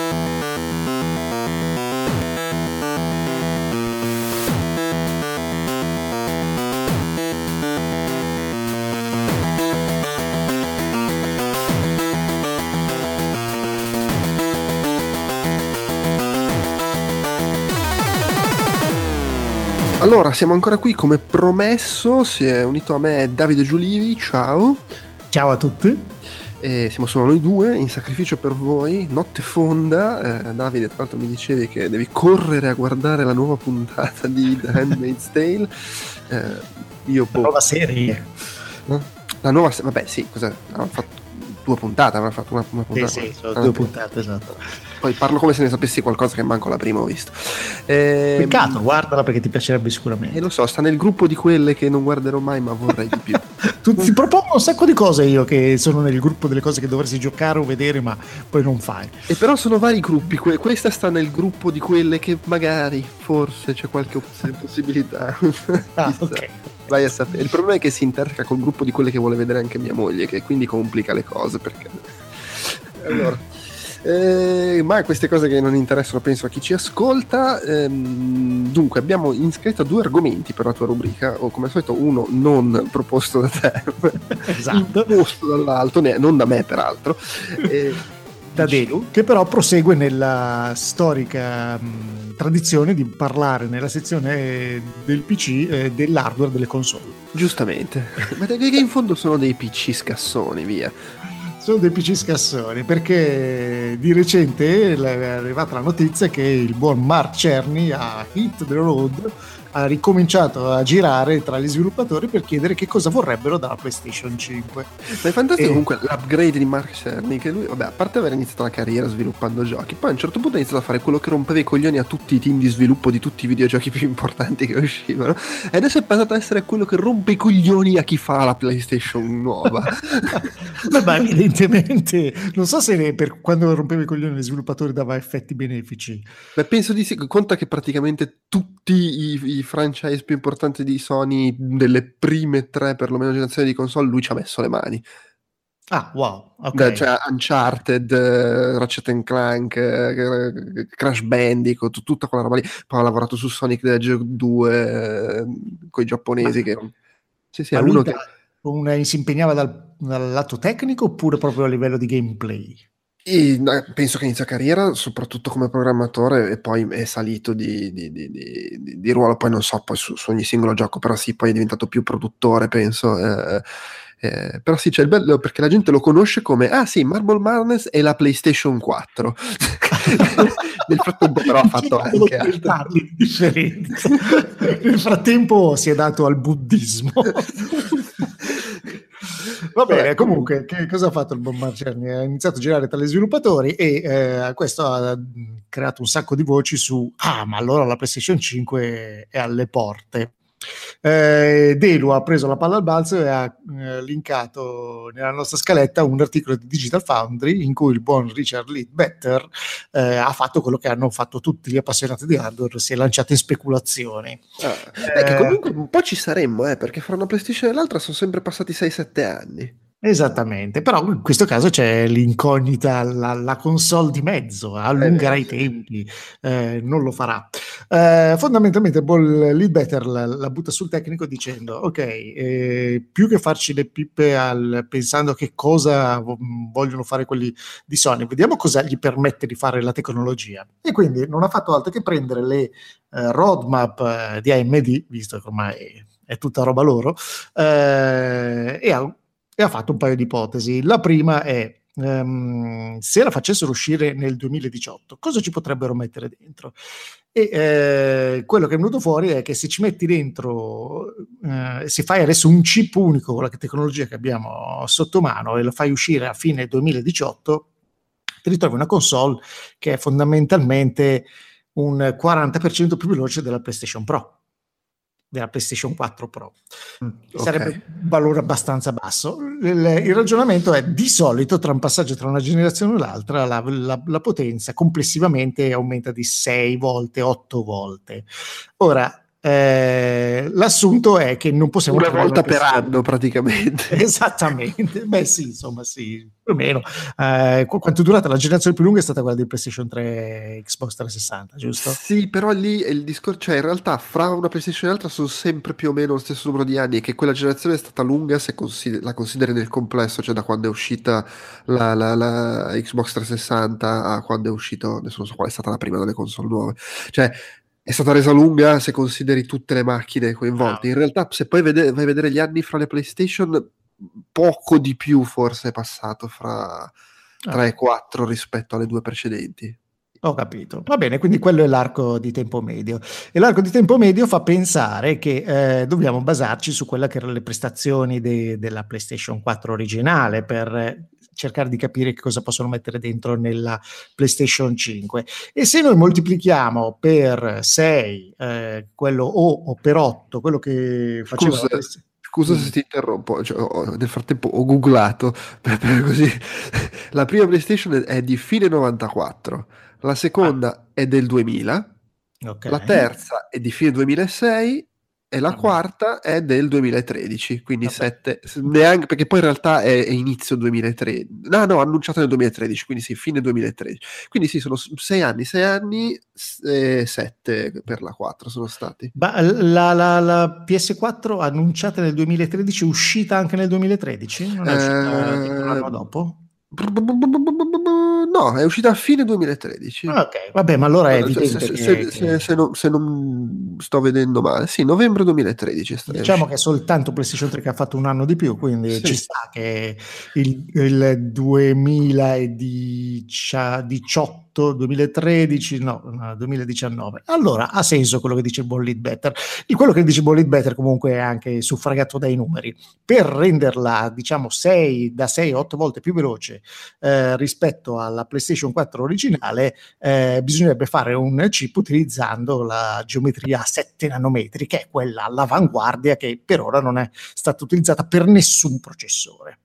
Allora, siamo ancora qui come promesso. Si è unito a me Davide Giulivi. Ciao. Ciao a tutti. E siamo solo noi due in sacrificio per voi. Notte fonda. Eh, Davide, tra l'altro, mi dicevi che devi correre a guardare la nuova puntata di The Handmaid's Tale. Eh, io La nuova serie. La nuova serie. Vabbè, sì, cos'è? Hanno fatto due puntate. Hanno fatto una, una Sì, puntata. sì, sono Ah, due puntate, esatto. Poi parlo come se ne sapessi qualcosa che manco la prima ho visto. Eh, Peccato, guardala perché ti piacerebbe sicuramente. E lo so, sta nel gruppo di quelle che non guarderò mai, ma vorrei di più. Tu, ti propongo un sacco di cose io che sono nel gruppo delle cose che dovresti giocare o vedere, ma poi non fai. E però sono vari gruppi, que- questa sta nel gruppo di quelle che magari, forse c'è qualche possibilità. Ah, ok. Vai a sapere. Il problema è che si interseca col gruppo di quelle che vuole vedere anche mia moglie, che quindi complica le cose perché. Allora. eh, ma queste cose che non interessano penso a chi ci ascolta ehm, dunque abbiamo inscritto due argomenti per la tua rubrica o come al solito uno non proposto da te Esatto. imposto dall'alto non da me peraltro Eh, Da Delu, che però prosegue nella storica mh, tradizione di parlare nella sezione del PC eh, dell'hardware delle console. Giustamente, ma che che in fondo sono dei PC scassoni, via. Sono dei PC scassoni perché di recente è arrivata la notizia che il buon Mark Cerny a Hit the Road ha ricominciato a girare tra gli sviluppatori per chiedere che cosa vorrebbero dalla PlayStation 5. Ma è fantastico Eh. comunque l'upgrade di Mark Cerny, che lui, vabbè, a parte aver iniziato la carriera sviluppando giochi, poi a un certo punto ha iniziato a fare quello che rompeva i coglioni a tutti i team di sviluppo di tutti i videogiochi più importanti che uscivano, e adesso è passato a essere quello che rompe i coglioni a chi fa la PlayStation nuova. Ma evidentemente non so se per quando rompeva i coglioni agli sviluppatori dava effetti benefici. Beh, penso di sì, conta che praticamente tutti i, i franchise più importanti di Sony, delle prime tre perlomeno generazioni di console, lui ci ha messo le mani. Ah, wow, ok. Da- Cioè Uncharted, eh, Ratchet and Clank, eh, Crash Bandicoot, tut- tutta quella roba lì. Poi ha lavorato su Sonic the Hedgehog 2 con i giapponesi. Ma- Che... Sì, sì, uno da- che... un- si impegnava dal, dal lato tecnico oppure proprio a livello di gameplay? E, no, penso che inizia carriera soprattutto come programmatore e poi è salito di, di- di- di- ruolo, poi non so poi su, su ogni singolo gioco, però sì, poi è diventato più produttore, penso. eh, eh, però sì, c'è il bello perché la gente lo conosce come ah sì, Marble Madness e la PlayStation 4. Nel frattempo, però, ha fatto Che anche altro. Nel frattempo si è dato al buddismo. Va bene, comunque, che cosa ha fatto il buon Marcerni? Ha iniziato a girare tra gli sviluppatori e eh, questo ha mh, creato un sacco di voci su ah, ma allora la PlayStation 5 è alle porte. Eh, Delu ha preso la palla al balzo e ha eh, linkato nella nostra scaletta un articolo di Digital Foundry in cui il buon Richard Leadbetter eh, ha fatto quello che hanno fatto tutti gli appassionati di hardware, si è lanciato in speculazioni. Ah, beh, che Eh, comunque un po' ci saremmo, eh, perché fra una PlayStation e l'altra sono sempre passati 6-7 anni. Esattamente, però in questo caso c'è l'incognita, la, la console di mezzo, allungherà i tempi, eh, non lo farà. Eh, fondamentalmente Ball Leadbetter la, la butta sul tecnico dicendo ok, eh, più che farci le pippe al- pensando che cosa vo- vogliono fare quelli di Sony, vediamo cosa gli permette di fare la tecnologia. E quindi non ha fatto altro che prendere le eh, roadmap eh, di AMD, visto che ormai è tutta roba loro, eh, e ha e ha fatto un paio di ipotesi. La prima è ehm, se la facessero uscire nel 2018, cosa ci potrebbero mettere dentro? E eh, quello che è venuto fuori è che se ci metti dentro, eh, se fai adesso un chip unico con la tecnologia che abbiamo sotto mano e lo fai uscire a fine 2018, ti ritrovi una console che è fondamentalmente un 40% più veloce della PlayStation Pro. Della PlayStation 4 Pro. Mm, Sarebbe ok. un valore abbastanza basso. Il, il ragionamento è di solito tra un passaggio tra una generazione e l'altra la, la- la potenza complessivamente aumenta di 6 volte, 8 volte. Ora, eh, l'assunto è che non possiamo... Una volta per anno praticamente. Esattamente, beh sì, insomma sì, più o meno. Eh, qu- quanto è durata la generazione più lunga è stata quella di PlayStation 3 e Xbox 360, giusto? Sì, però lì il discorso, cioè in realtà fra una PlayStation e l'altra sono sempre più o meno lo stesso numero di anni e che quella generazione è stata lunga se consider- la consideri nel complesso, cioè da quando è uscita la, la- la Xbox 360 a quando è uscito, adesso non so qual è stata la prima delle console nuove, cioè è stata resa lunga se consideri tutte le macchine coinvolte. Ah. In realtà se poi vede- vai a vedere gli anni fra le PlayStation, poco di più forse è passato fra 3 e 4 rispetto alle due precedenti. Ho capito. Va bene, quindi quello è l'arco di tempo medio. E l'arco di tempo medio fa pensare che eh, dobbiamo basarci su quelle che erano le prestazioni de- della PlayStation 4 originale per eh, cercare di capire che cosa possono mettere dentro nella PlayStation 5. E se noi moltiplichiamo per 6 eh, quello o, o per 8 quello che faceva Scusa, Scusa Mm. se ti interrompo, cioè, ho- nel frattempo ho googlato, per, per così. La prima PlayStation è di fine 94, la seconda è del 2000, Ok. la terza è di fine 2006 e la Vabbè. quarta è del 2013, quindi Vabbè. sette, neanche, perché poi in realtà è, è inizio 2013, no, no, annunciato nel 2013, quindi sì, fine 2013. Quindi sì, sono sei anni, sei anni, e sette per la 4 sono stati. Ma la, la- la PS4 annunciata nel 2013, uscita anche nel 2013? Non è uscita tipo un anno Eh, dopo? No, è uscita a fine 2013. Ah, ok, vabbè, ma allora è Se- evidente se, che, se- che- se- se non, se non sto vedendo male, sì, novembre 2013. è sta- è diciamo uscita. che è soltanto PlayStation 3 che ha fatto un anno di più, quindi Sì. ci sta che il, il 2018 2013, no, no, 2019. Allora ha senso quello che dice Lead Better. Il quello che dice Lead Better comunque è anche suffragato dai numeri. Per renderla, diciamo, 6 da 6 a 8 volte più veloce eh, rispetto alla PlayStation 4 originale, eh, bisognerebbe fare un chip utilizzando la geometria a 7 nanometri, che è quella all'avanguardia che per ora non è stata utilizzata per nessun processore.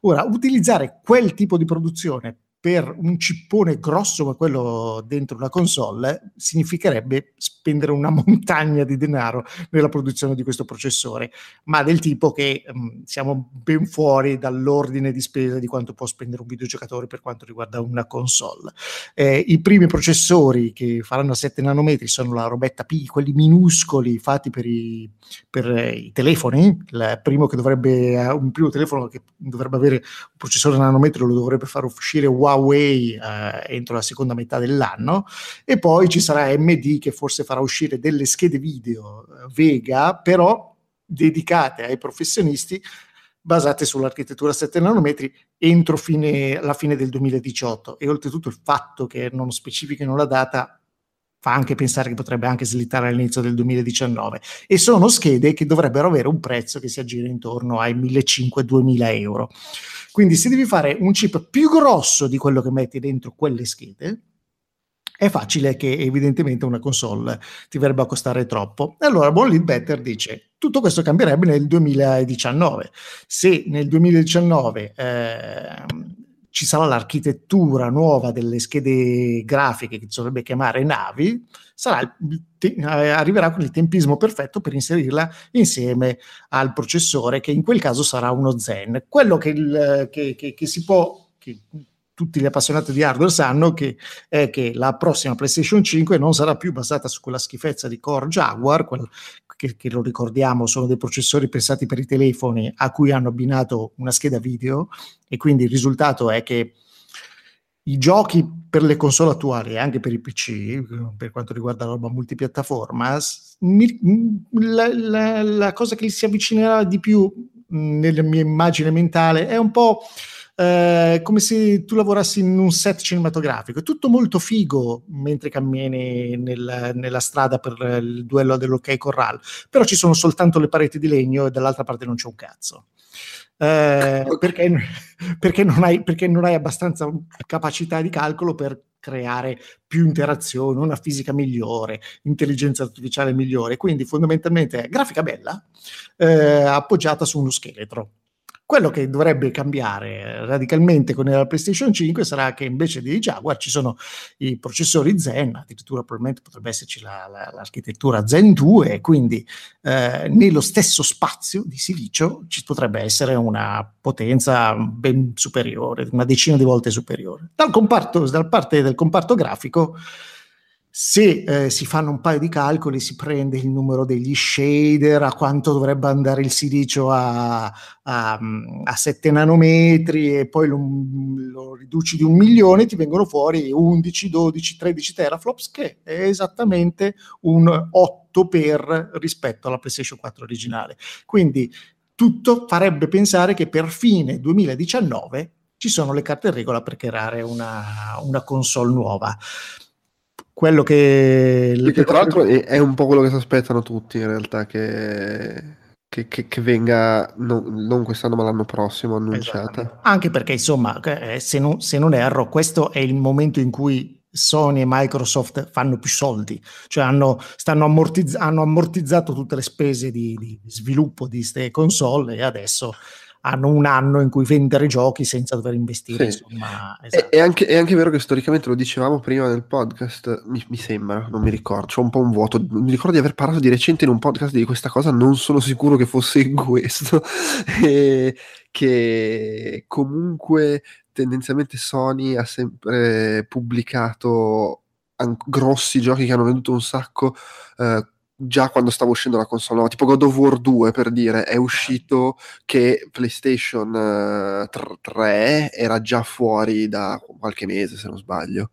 Ora, utilizzare quel tipo di produzione per un cippone grosso come quello dentro una console significherebbe spendere una montagna di denaro nella produzione di questo processore, ma del tipo che mh, siamo ben fuori dall'ordine di spesa di quanto può spendere un videogiocatore per quanto riguarda una console. Eh, I primi processori che faranno a 7 nanometri sono la robetta P, quelli minuscoli fatti per i, per eh, i telefoni. Il primo dovrebbe, eh, un primo telefono che dovrebbe avere un processore nanometro lo dovrebbe far uscire Huawei eh, entro la seconda metà dell'anno. E poi ci sarà MD che forse farà uscire delle schede video eh, Vega, però dedicate ai professionisti basate sull'architettura 7 nanometri entro fine, la fine del 2018 e oltretutto il fatto che non specifichino la data fa anche pensare che potrebbe anche slittare all'inizio del 2019 e sono schede che dovrebbero avere un prezzo che si aggira intorno ai 1.500-2.000 euro quindi se devi fare un chip più grosso di quello che metti dentro quelle schede è facile che evidentemente una console ti verrebbe a costare troppo. Allora Buon Lead Better dice tutto questo cambierebbe nel 2019. Se nel 2019 ehm, ci sarà l'architettura nuova delle schede grafiche che si dovrebbe chiamare navi, te- eh, arriverà con il tempismo perfetto per inserirla insieme al processore, che in quel caso sarà uno Zen. Quello che, il- che- che- che si può, che tutti gli appassionati di hardware sanno che è che la prossima PlayStation 5 non sarà più basata su quella schifezza di Core Jaguar, quel- che, che lo ricordiamo sono dei processori pensati per i telefoni a cui hanno abbinato una scheda video e quindi il risultato è che i giochi per le console attuali e anche per i PC, per quanto riguarda la roba multipiattaforma, mi- la, la- la cosa che si avvicinerà di più mh, nella mia immagine mentale è un po' eh, come se tu lavorassi in un set cinematografico. È tutto molto figo mentre cammini nel- nella strada per il duello dell'Ok Corral, però ci sono soltanto le pareti di legno e dall'altra parte non c'è un cazzo. Eh, perché, perché non hai, perché non hai abbastanza capacità di calcolo per creare più interazione, una fisica migliore, intelligenza artificiale migliore, quindi fondamentalmente è grafica bella eh, appoggiata su uno scheletro. Quello che dovrebbe cambiare radicalmente con la PlayStation 5 sarà che invece di Jaguar ci sono i processori Zen, addirittura probabilmente potrebbe esserci la, la, l'architettura Zen 2 e quindi eh, nello stesso spazio di silicio ci potrebbe essere una potenza ben superiore, una decina di volte superiore. Dal, comparto, dal parte del comparto grafico se eh, si fanno un paio di calcoli, si prende il numero degli shader, a quanto dovrebbe andare il silicio a, a, a 7 nanometri e poi lo, lo, riduci di un milione, ti vengono fuori 11, 12, 13 teraflops, che è esattamente un 8 per rispetto alla PlayStation 4 originale. Quindi tutto farebbe pensare che per fine 2019 ci sono le carte in regola per creare una, una console nuova quello che... Perché tra l'altro è, è, un po' quello che si aspettano tutti in realtà, che, che, che, che venga non, non, quest'anno ma l'anno prossimo annunciata. Anche perché insomma, eh, se non, se non erro, questo è il momento in cui Sony e Microsoft fanno più soldi, cioè hanno, ammortizz- hanno ammortizzato tutte le spese di, di sviluppo di queste console e adesso hanno un anno in cui vendere giochi senza dover investire. Sì. Insomma, esatto. è, è, anche, è, anche, vero che storicamente lo dicevamo prima nel podcast, mi, mi sembra, non mi ricordo, c'ho un po' un vuoto. Mi ricordo di aver parlato di recente in un podcast di questa cosa, non sono sicuro che fosse questo. e, che comunque tendenzialmente Sony ha sempre pubblicato grossi giochi che hanno venduto un sacco. Eh, già quando stava uscendo la console nuova, tipo God of War 2 per dire, è uscito che PlayStation 3 eh, era già fuori da qualche mese, se non sbaglio.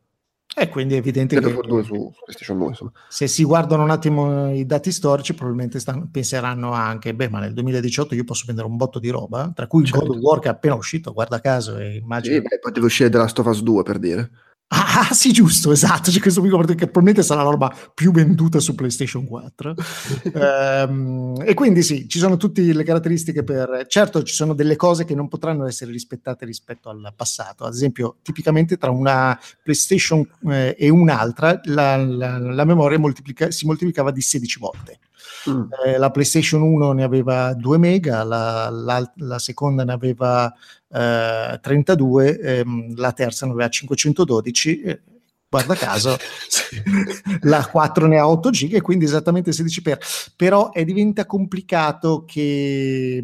E quindi è evidente God che 2 su, PlayStation 2, insomma. se si guardano un attimo i dati storici, probabilmente stanno, penseranno anche, beh, ma nel 2018 io posso vendere un botto di roba, tra cui certo. God of War che è appena uscito, guarda caso, e immagino... Sì, beh, poteva uscire The Last of Us 2 per dire. Ah, ah, sì, giusto, esatto. C'è questo qui che probabilmente sarà la roba più venduta su PlayStation 4. ehm, e quindi sì, ci sono tutte le caratteristiche per. Certo, ci sono delle cose che non potranno essere rispettate rispetto al passato. Ad esempio, tipicamente tra una PlayStation eh, e un'altra la, la, la memoria moltiplica- si moltiplicava di 16 volte. Mm. Eh, la PlayStation 1 ne aveva 2 mega, la, la, la seconda ne aveva eh, 32, ehm, la terza ne aveva 512. Eh, guarda caso, la 4 ne ha 8 giga e quindi esattamente 16 per. Però è diventa complicato che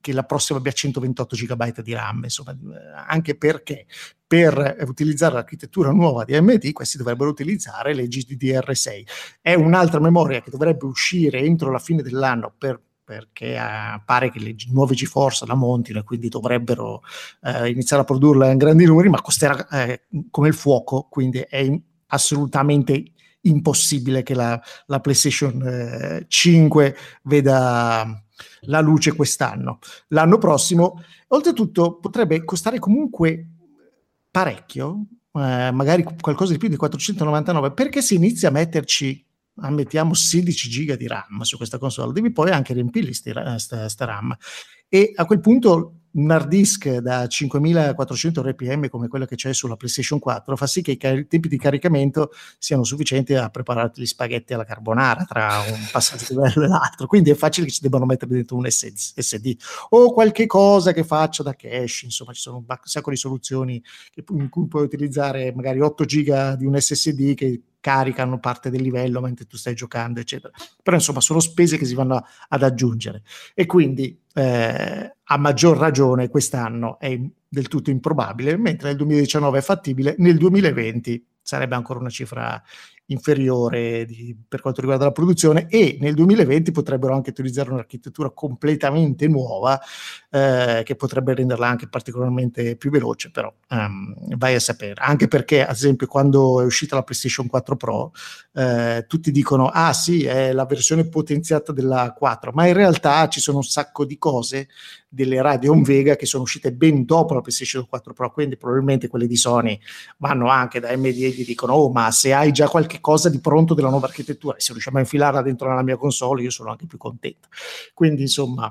che la prossima abbia 128 GB di RAM, insomma, anche perché per utilizzare l'architettura nuova di AMD questi dovrebbero utilizzare le GDDR6. È un'altra memoria che dovrebbe uscire entro la fine dell'anno per perché eh, pare che le nuove GeForce la montino e quindi dovrebbero eh, iniziare a produrla in grandi numeri, ma costerà eh, come il fuoco, quindi è in, assolutamente impossibile che la, la PlayStation 5 eh, veda la luce quest'anno. L'anno prossimo, oltretutto, potrebbe costare comunque parecchio, eh, magari qualcosa di più di 499, perché si inizia a metterci ammettiamo 16 giga di RAM su questa console, devi poi anche riempirli sta, sta RAM. E a quel punto un hard disk da 5400 rpm come quello che c'è sulla PlayStation 4 fa sì che i car- tempi di caricamento siano sufficienti a prepararti gli spaghetti alla carbonara tra un passaggio di livello e l'altro quindi è facile che ci debbano mettere dentro un SD o qualche cosa che faccia da cache insomma ci sono un sacco di soluzioni in cui puoi utilizzare magari 8 giga di un SSD che caricano parte del livello mentre tu stai giocando, eccetera. Però insomma sono spese che si vanno ad aggiungere e quindi eh, a maggior ragione quest'anno è del tutto improbabile, mentre nel 2019 è fattibile, nel 2020 sarebbe ancora una cifra inferiore di, per quanto riguarda la produzione e nel 2020 potrebbero anche utilizzare un'architettura completamente nuova eh, che potrebbe renderla anche particolarmente più veloce, però um, vai a sapere. Anche perché, ad esempio, quando è uscita la PlayStation 4 Pro, eh, tutti dicono, ah sì, è la versione potenziata della 4, ma in realtà ci sono un sacco di cose delle Radeon Vega che sono uscite ben dopo la PlayStation 4 Pro, quindi probabilmente quelle di Sony vanno anche da MD e gli dicono, oh ma se hai già qualche cosa di pronto della nuova architettura. E se riusciamo a infilarla dentro nella mia console, io sono anche più contento. Quindi, insomma,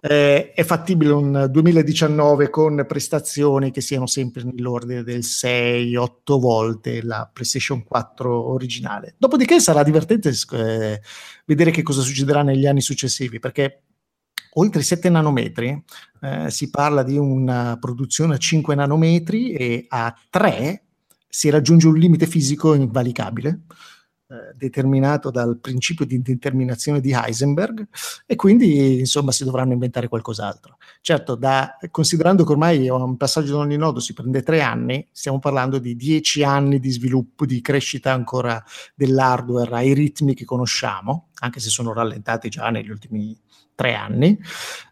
eh, è fattibile un 2019 con prestazioni che siano sempre nell'ordine del 6-8 volte la PlayStation 4 originale. Dopodiché sarà divertente eh, vedere che cosa succederà negli anni successivi, perché oltre i 7 nanometri eh, si parla di una produzione a 5 nanometri e a 3 si raggiunge un limite fisico invalicabile eh, determinato dal principio di determinazione di Heisenberg e quindi insomma si dovranno inventare qualcos'altro. Certo, da, considerando che ormai un passaggio da ogni nodo si prende tre anni, stiamo parlando di dieci anni di sviluppo, di crescita ancora dell'hardware ai ritmi che conosciamo, anche se sono rallentati già negli ultimi tre anni,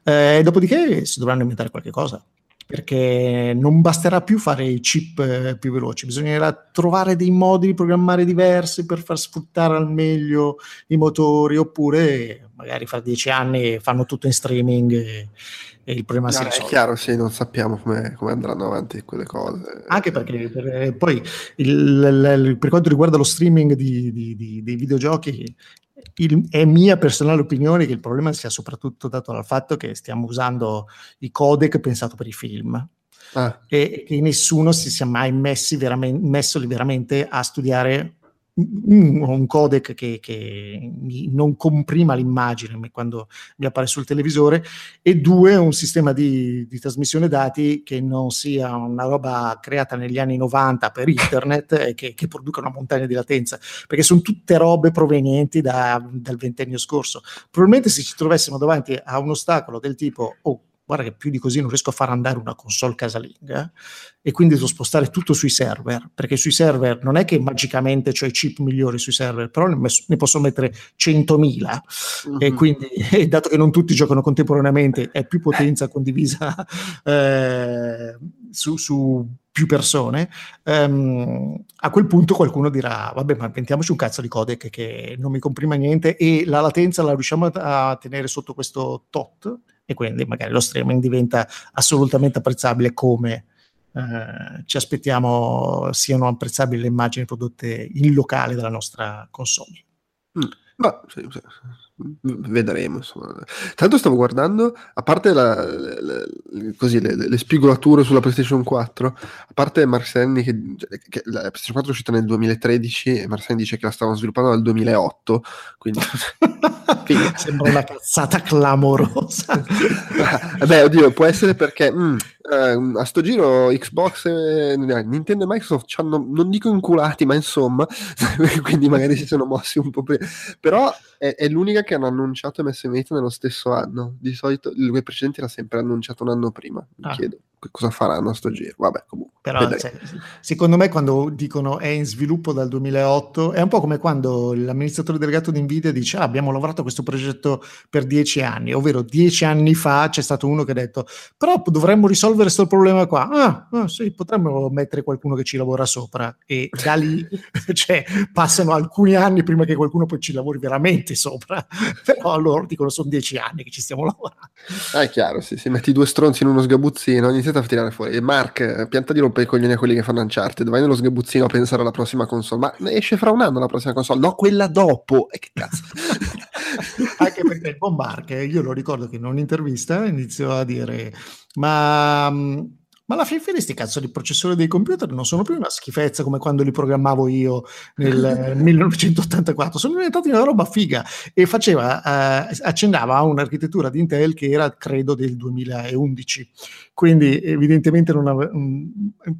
eh, dopodiché si dovranno inventare qualche cosa perché non basterà più fare i chip eh, più veloci, bisognerà trovare dei modi di programmare diversi per far sfruttare al meglio i motori, oppure magari fra dieci anni fanno tutto in streaming e, e il problema no, si risolve. È chiaro, sì, non sappiamo come, andranno avanti quelle cose. Anche perché per, eh, poi il, il, per quanto riguarda lo streaming di, di, di, dei videogiochi, il, è mia personale opinione che il problema sia soprattutto dato dal fatto che stiamo usando i codec pensato per i film. Ah. E che nessuno si sia mai messi veramente, messo veramente a studiare un codec che, che non comprima l'immagine quando mi appare sul televisore e due un sistema di, di, trasmissione dati che non sia una roba creata negli anni 90 per internet e che, che produca una montagna di latenza perché sono tutte robe provenienti da, dal ventennio scorso. Probabilmente se ci trovassimo davanti a un ostacolo del tipo oh guarda che più di così non riesco a far andare una console casalinga e quindi devo spostare tutto sui server, perché sui server non è che magicamente ho i chip migliori sui server, però ne, messo, ne posso mettere 100.000 mm-hmm. e quindi e dato che non tutti giocano contemporaneamente è più potenza condivisa eh, su, su più persone, um, a quel punto qualcuno dirà, vabbè, ma inventiamoci un cazzo di codec che non mi comprima niente e la latenza la riusciamo a tenere sotto questo tot e quindi magari lo streaming diventa assolutamente apprezzabile come eh, ci aspettiamo siano apprezzabili le immagini prodotte in locale dalla nostra console. Mm. Ma sì, sì vedremo. Insomma. Tanto stavo guardando, a parte la, la, la, così, le, le, spigolature sulla PlayStation 4, a parte Marsenni che, che, la PlayStation 4 è uscita nel 2013 e Marsenni dice che la stavano sviluppando nel 2008, quindi sembra una cazzata clamorosa. Beh, oddio, può essere perché mh, eh, a sto giro Xbox, e, Nintendo e Microsoft ci hanno, non dico inculati, ma insomma, quindi magari si sono mossi un po' prima, però è, è l'unica che hanno annunciato e messo in vendita nello stesso anno. Di solito il precedente era sempre annunciato un anno prima. Mi ah. chiedo cosa faranno a sto giro. Vabbè, comunque. Però cioè, secondo me quando dicono è in sviluppo dal 2008 è un po' come quando l'amministratore delegato di Nvidia dice ah, abbiamo lavorato a questo progetto per dieci anni, ovvero dieci anni fa c'è stato uno che ha detto però dovremmo risolvere questo problema qua. Ah, ah, sì, potremmo mettere qualcuno che ci lavora sopra e da lì cioè, passano alcuni anni prima che qualcuno poi ci lavori veramente sopra. Però loro dicono sono dieci anni che ci stiamo lavorando. Ah, è chiaro, sì, se metti due stronzi in uno sgabuzzino, iniziate a tirare fuori. Mark, pianta di rompere i coglioni a quelli che fanno Uncharted, vai nello sgabuzzino a pensare alla prossima console. Ma esce fra un anno la prossima console? No, quella dopo. E che cazzo? Anche perché il buon Mark, eh, io lo ricordo che in un'intervista iniziò a dire ma ma alla fin fine questi cazzo di processori dei computer non sono più una schifezza come quando li programmavo io nel 1984, sono diventati una roba figa. E faceva, eh, accennava a un'architettura di Intel che era credo del 2011, quindi evidentemente non ave-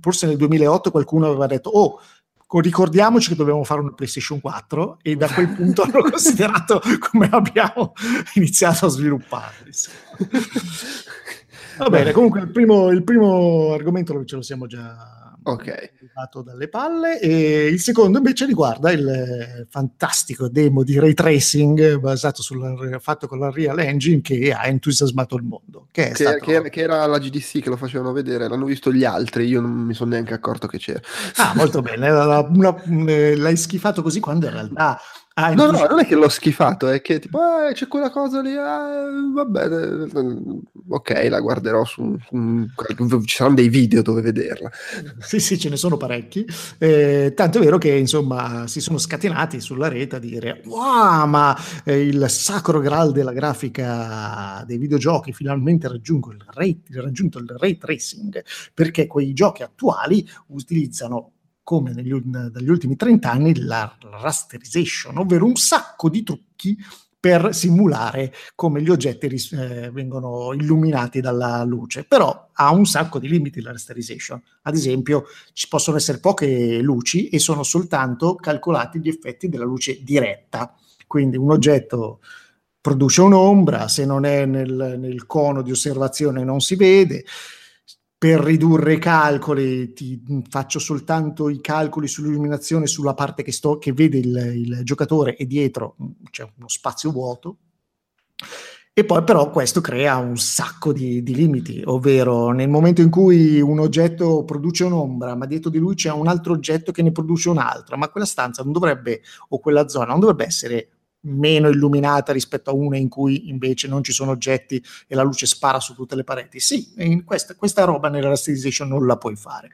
forse nel 2008 qualcuno aveva detto oh ricordiamoci che dobbiamo fare una PlayStation 4 e da quel punto hanno considerato come abbiamo iniziato a svilupparli. Va bene, comunque il primo, il primo argomento ce lo siamo già ok. dato dalle palle e il secondo invece riguarda il fantastico demo di ray tracing basato sul fatto con la Real Engine che ha entusiasmato il mondo che, che, stato... che, che era la GDC che lo facevano vedere l'hanno visto gli altri io non mi sono neanche accorto che c'era. Ah molto bene l'hai schifato così quando in realtà Ah, No, no, non è che l'ho schifato, è che tipo, "Ah, c'è quella cosa lì, ah, va bene, ok, la guarderò su, su- ci saranno dei video dove vederla. Sì, sì, ce ne sono parecchi. Eh, tanto è vero che insomma si sono scatenati sulla rete a dire: Wow, ma eh, il sacro graal della grafica dei videogiochi finalmente raggiungo il ray, raggiunto il ray tracing perché quei giochi attuali utilizzano come negli, dagli ultimi 30 anni la rasterization, ovvero un sacco di trucchi per simulare come gli oggetti ris- eh, vengono illuminati dalla luce, però ha un sacco di limiti la rasterization. Ad esempio, ci possono essere poche luci e sono soltanto calcolati gli effetti della luce diretta. Quindi un oggetto produce un'ombra, se non è nel, nel cono di osservazione non si vede. Per ridurre i calcoli ti faccio soltanto i calcoli sull'illuminazione sulla parte che, sto, che vede il, il giocatore e dietro mh, c'è uno spazio vuoto. E poi però questo crea un sacco di, di limiti, ovvero nel momento in cui un oggetto produce un'ombra, ma dietro di lui c'è un altro oggetto che ne produce un'altra, ma quella stanza non dovrebbe, o quella zona non dovrebbe essere meno illuminata rispetto a una in cui invece non ci sono oggetti e la luce spara su tutte le pareti. Sì, questa, questa roba nella rasterization non la puoi fare.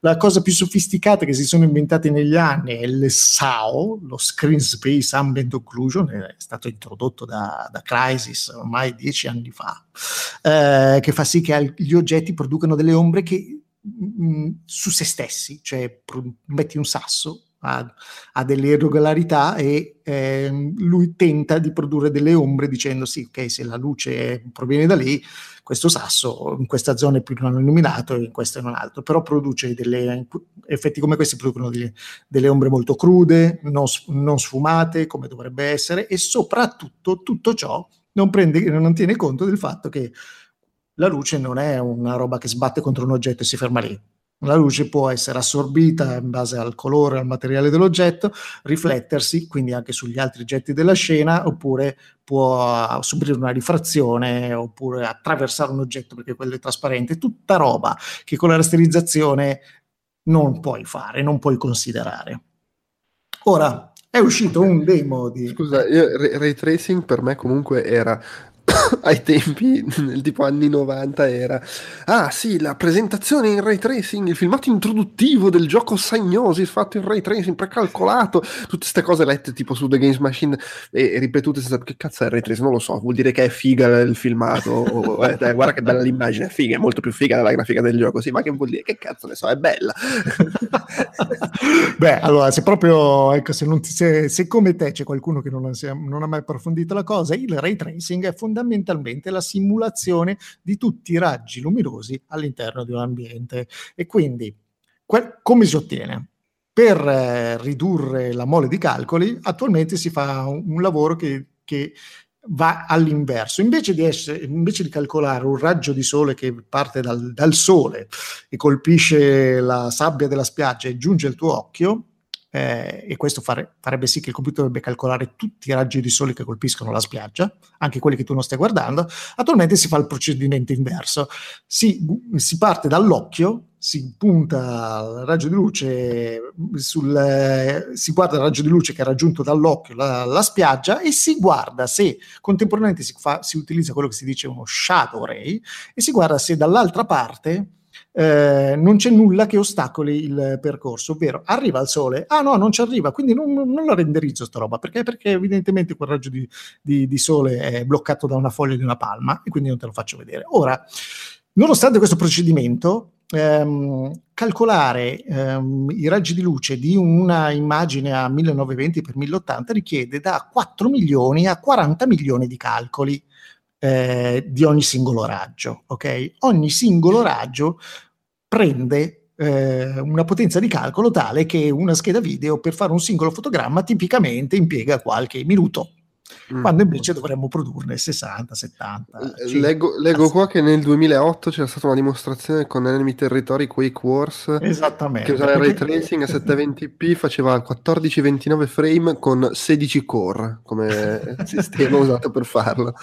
La cosa più sofisticata che si sono inventati negli anni è il SAO, lo Screen Space Ambient Occlusion, è stato introdotto da, da Crysis ormai dieci anni fa, eh, che fa sì che gli oggetti producano delle ombre che mh, su se stessi, cioè pro- metti un sasso ha, ha delle irregolarità e ehm, lui tenta di produrre delle ombre dicendo sì, ok, se la luce proviene da lì, questo sasso in questa zona è più illuminato e in questa non altro, però produce delle effetti come questi producono delle, delle ombre molto crude, non, non sfumate come dovrebbe essere e soprattutto tutto ciò non, prende, non tiene conto del fatto che la luce non è una roba che sbatte contro un oggetto e si ferma lì. La luce può essere assorbita in base al colore, al materiale dell'oggetto, riflettersi quindi anche sugli altri oggetti della scena, oppure può subire una rifrazione, oppure attraversare un oggetto perché quello è trasparente. Tutta roba che con la rasterizzazione non puoi fare, non puoi considerare. Ora è uscito un demo di. Scusa, io, ray, tracing per me comunque era ai tempi, nel tipo anni 90, era ah sì, la presentazione in ray tracing, il filmato introduttivo del gioco Sagnosi fatto in ray tracing, precalcolato, tutte queste cose lette tipo su The Games Machine e, ripetute senza che cazzo è il ray tracing, non lo so, vuol dire che è figa il filmato, o, eh, dai, guarda che bella l'immagine, è figa, è molto più figa della grafica del gioco, sì, ma che vuol dire? Che cazzo ne so, è bella. Beh, allora, se proprio, ecco, se, non se, se come te c'è qualcuno che non non ha mai approfondito la cosa, il ray tracing è fondamentalmente la simulazione di tutti i raggi luminosi all'interno di un ambiente. E quindi, que- come si ottiene? Per eh, ridurre la mole di calcoli, attualmente si fa un, un lavoro che, che va all'inverso. Invece di, essere, invece di calcolare un raggio di sole che parte dal, dal sole e colpisce la sabbia della spiaggia e giunge al tuo occhio, eh, e questo fare- farebbe sì che il computer dovrebbe calcolare tutti i raggi di sole che colpiscono la spiaggia, anche quelli che tu non stai guardando, attualmente si fa il procedimento inverso. Si, si parte dall'occhio, si punta il raggio di luce, sul, eh, si guarda il raggio di luce che ha raggiunto dall'occhio la, la spiaggia e si guarda se contemporaneamente si, fa, si utilizza quello che si dice uno shadow ray e si guarda se dall'altra parte eh, non c'è nulla che ostacoli il percorso, ovvero arriva il sole, ah no, non ci arriva, quindi non, non la renderizzo sta roba, perché? Perché evidentemente quel raggio di, di, di sole è bloccato da una foglia di una palma e quindi non te lo faccio vedere. Ora, nonostante questo procedimento, ehm, calcolare ehm, i raggi di luce di una immagine a 1920x1080 richiede da 4 milioni a 40 milioni di calcoli eh, di ogni singolo raggio. Ok? Ogni singolo raggio prende eh, una potenza di calcolo tale che una scheda video per fare un singolo fotogramma tipicamente impiega qualche minuto. Mm. quando invece dovremmo produrne 60, 70. Leggo, leggo, qua che nel 2008 c'era stata una dimostrazione con Enemy Territory Quake Wars Esattamente, che usava il ray tracing a 720p faceva 14-29 frame con 16 core come sistema usato per farlo.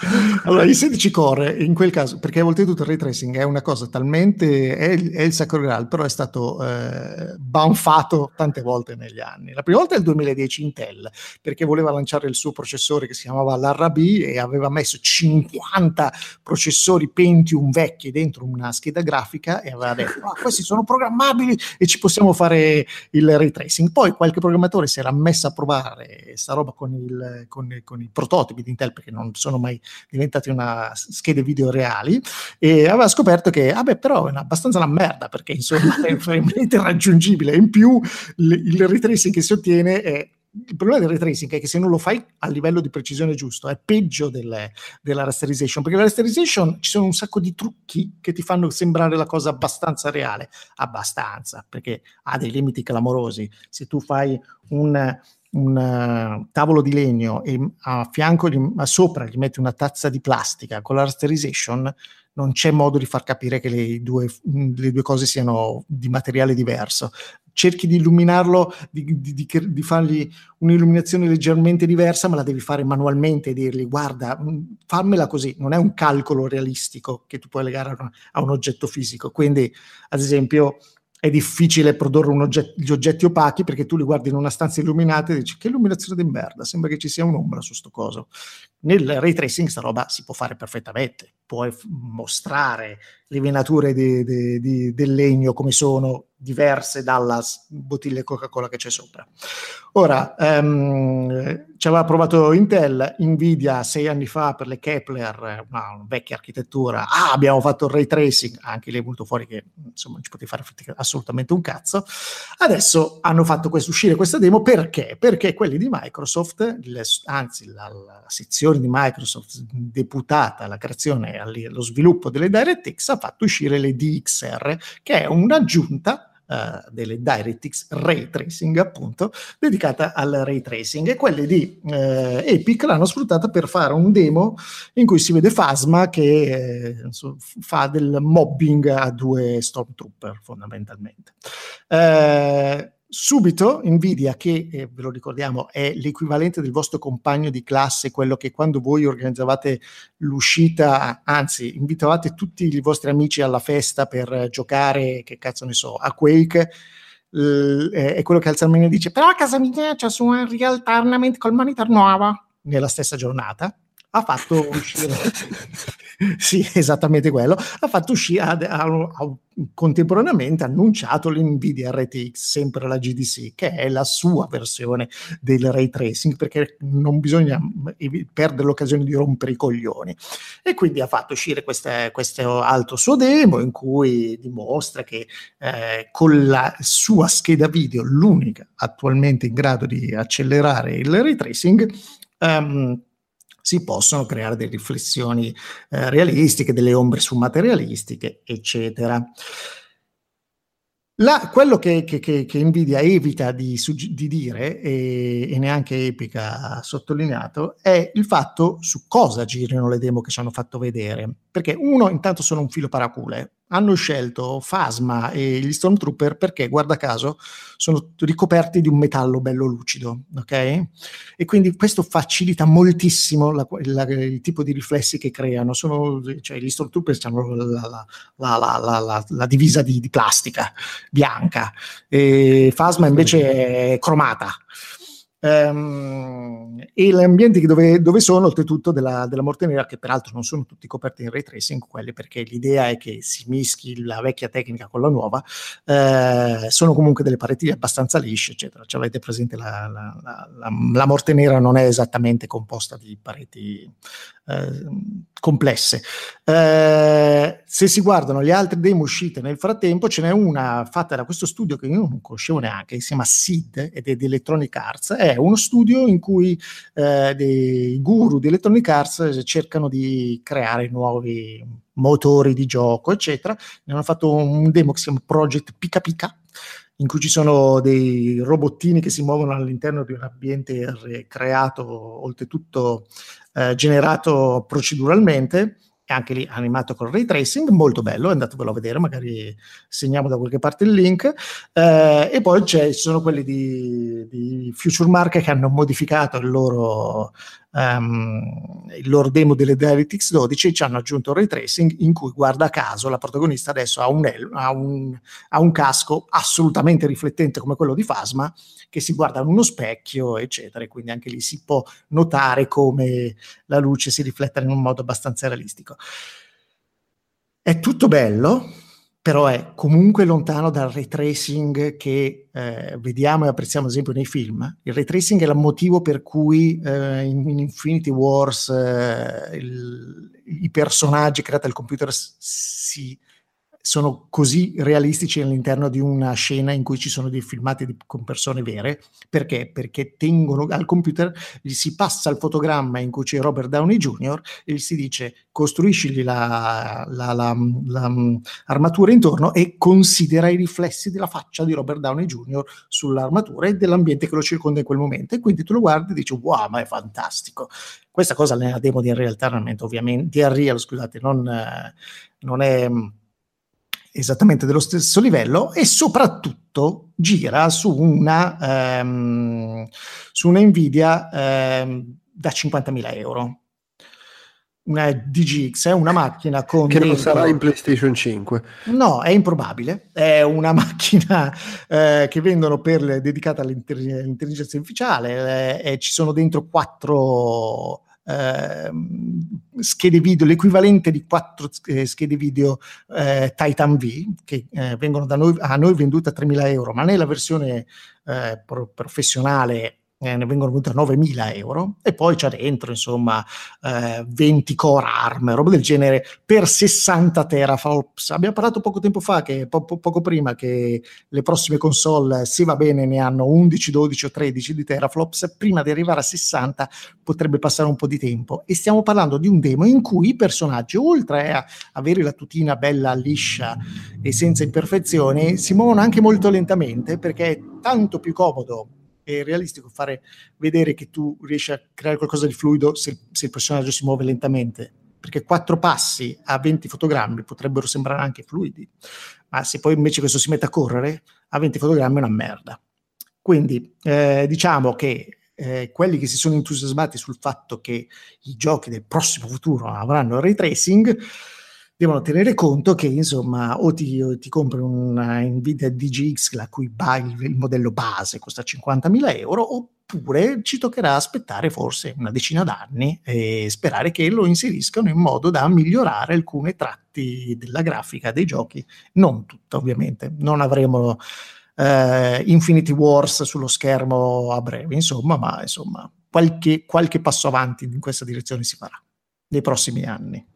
Allora, i 16 core in quel caso, perché oltretutto il ray tracing è una cosa talmente è è il sacro graal, però è stato eh, banfato tante volte negli anni. La prima volta è il 2010 Intel, perché voleva lanciare il suo processore che si chiamava l'RB e aveva messo 50 processori Pentium vecchi dentro una scheda grafica e aveva detto ah, questi sono programmabili e ci possiamo fare il ray tracing. Poi qualche programmatore si era messo a provare sta roba con, il, con, con i prototipi di Intel perché non sono mai diventati una schede video reali e aveva scoperto che vabbè però è abbastanza una merda perché insomma è veramente irraggiungibile in più il, il ray tracing che si ottiene è il problema del tracing è che se non lo fai a livello di precisione giusto è peggio delle, della rasterization perché la rasterization ci sono un sacco di trucchi che ti fanno sembrare la cosa abbastanza reale. Abbastanza perché ha dei limiti clamorosi. Se tu fai un, un uh, tavolo di legno e a fianco gli, a sopra gli metti una tazza di plastica con la rasterization non c'è modo di far capire che le due, le due cose siano di materiale diverso cerchi di illuminarlo, di, di, di, di, fargli un'illuminazione leggermente diversa, ma la devi fare manualmente e dirgli guarda, mm, fammela così, non è un calcolo realistico che tu puoi legare a, una, a un oggetto fisico. Quindi, ad esempio, è difficile produrre ogget- gli oggetti opachi perché tu li guardi in una stanza illuminata e dici che illuminazione di merda, sembra che ci sia un'ombra su sto coso. Nel ray tracing sta roba si può fare perfettamente, puoi mostrare le venature di, di, di, del legno come sono diverse dalla bottiglia Coca-Cola che c'è sopra. Ora, um, ci aveva provato Intel, Nvidia sei anni fa per le Kepler, una vecchia architettura, ah, abbiamo fatto il ray tracing, anche lì è venuto fuori che insomma non ci potevi fare assolutamente un cazzo. Adesso hanno fatto questo, uscire questa demo perché? Perché quelli di Microsoft, le, anzi la, la, sezione di Microsoft deputata alla creazione allo sviluppo delle DirectX ha fatto uscire le DXR, che è un'aggiunta uh, delle DirectX Ray Tracing, appunto, dedicata al ray tracing. E quelle di uh, Epic l'hanno sfruttata per fare un demo in cui si vede Fasma che eh, fa del mobbing a due Stormtrooper, fondamentalmente. Uh, Subito Nvidia, che eh, ve lo ricordiamo è l'equivalente del vostro compagno di classe, quello che quando voi organizzavate l'uscita, anzi invitavate tutti i vostri amici alla festa per giocare, che cazzo ne so, a Quake, l- è quello che alza il menu e dice però a casa mia c'è su un Real Tournament col monitor nuova nella stessa giornata ha fatto uscire sì, esattamente quello, ha fatto uscire, ha, ha, ha contemporaneamente annunciato l'NVIDIA RTX, sempre la GDC, che è la sua versione del ray tracing, perché non bisogna perdere l'occasione di rompere i coglioni. E quindi ha fatto uscire queste, questo altro suo demo in cui dimostra che eh, con la sua scheda video, l'unica attualmente in grado di accelerare il ray tracing, um, si possono creare delle riflessioni eh, realistiche, delle ombre sfumaterialistiche, eccetera. La, quello che, che, che, Nvidia evita di, di dire, e, e, neanche Epica ha sottolineato, è il fatto su cosa girino le demo che ci hanno fatto vedere. Perché uno, intanto sono un filo paracule, hanno scelto Fasma e gli Stormtrooper perché, guarda caso, sono ricoperti di un metallo bello lucido, ok? E quindi questo facilita moltissimo la, la, il tipo di riflessi che creano. Sono, cioè, gli Stormtrooper hanno la, la, divisa di, di, plastica bianca, e Fasma invece è cromata. Um, e gli ambienti dove, dove sono, oltretutto, della, della, morte nera, che peraltro non sono tutti coperti in ray tracing, quelli perché l'idea è che si mischi la vecchia tecnica con la nuova, eh, sono comunque delle pareti abbastanza lisce, eccetera. Cioè, avete presente la, la, la, la, morte nera non è esattamente composta di pareti eh, complesse. Eh, se si guardano le altre demo uscite nel frattempo, ce n'è una fatta da questo studio che io non conoscevo neanche, che si chiama SID ed è di Electronic Arts. È uno studio in cui eh, dei guru di Electronic Arts cercano di creare nuovi motori di gioco, eccetera. Ne hanno fatto un demo che si chiama Project Pika Pika in cui ci sono dei robottini che si muovono all'interno di un ambiente re- creato, oltretutto eh, generato proceduralmente, e anche lì animato con ray tracing, molto bello, andatevelo a vedere, magari segniamo da qualche parte il link. Eh, e poi ci sono quelli di, di Future Mark che hanno modificato il loro um, il loro demo delle DirectX 12 ci hanno aggiunto il ray tracing in cui guarda caso la protagonista adesso ha un, ha un, ha un casco assolutamente riflettente come quello di Fasma che si guarda in uno specchio eccetera e quindi anche lì si può notare come la luce si rifletta in un modo abbastanza realistico. È tutto bello, però è comunque lontano dal ray tracing che eh, vediamo e apprezziamo ad esempio nei film. Il ray tracing è il motivo per cui eh, in, in, Infinity Wars eh, il, i personaggi creati al computer si sono così realistici all'interno di una scena in cui ci sono dei filmati di, con persone vere. Perché? Perché tengono al computer, gli si passa il fotogramma in cui c'è Robert Downey Jr. e gli si dice costruiscigli la, la, la, l'armatura intorno e considera i riflessi della faccia di Robert Downey Jr. sull'armatura e dell'ambiente che lo circonda in quel momento. E quindi tu lo guardi e dici wow, ma è fantastico. Questa cosa nella demo di Unreal Tournament, ovviamente, di Unreal, scusate, non, non è esattamente dello stesso livello e soprattutto gira su una, um, su una Nvidia um, da 50.000 euro. Una DGX è una macchina con... Che non sarà in PlayStation 5. No, è improbabile. È una macchina eh, che vendono per dedicata all'intelligenza artificiale. Eh, e ci sono dentro quattro eh, schede video, l'equivalente di quattro eh, schede video eh, Titan V che eh, vengono da noi, a noi vendute a 3.000 euro, ma nella versione eh, pro- professionale eh, ne vengono venute a 9.000 euro e poi c'è dentro insomma eh, 20 core ARM, roba del genere per 60 teraflops. Abbiamo parlato poco tempo fa, che, po- poco prima, che le prossime console, se va bene, ne hanno 11, 12 o 13 di teraflops, prima di arrivare a 60 potrebbe passare un po' di tempo e stiamo parlando di un demo in cui i personaggi, oltre a avere la tutina bella liscia e senza imperfezioni, si muovono anche molto lentamente perché è tanto più comodo è realistico fare vedere che tu riesci a creare qualcosa di fluido se, se il personaggio si muove lentamente perché quattro passi a 20 fotogrammi potrebbero sembrare anche fluidi, ma se poi invece questo si mette a correre, a 20 fotogrammi è una merda. Quindi eh, diciamo che eh, quelli che si sono entusiasmati sul fatto che i giochi del prossimo futuro avranno ray tracing, devono tenere conto che insomma o ti, o ti compri una Nvidia DGX la cui ba- il modello base costa 50.000 euro oppure ci toccherà aspettare forse una decina d'anni e sperare che lo inseriscano in modo da migliorare alcune tratti della grafica dei giochi. Non tutta ovviamente. Non avremo eh, Infinity Wars sullo schermo a breve insomma ma insomma qualche, qualche passo avanti in questa direzione si farà nei prossimi anni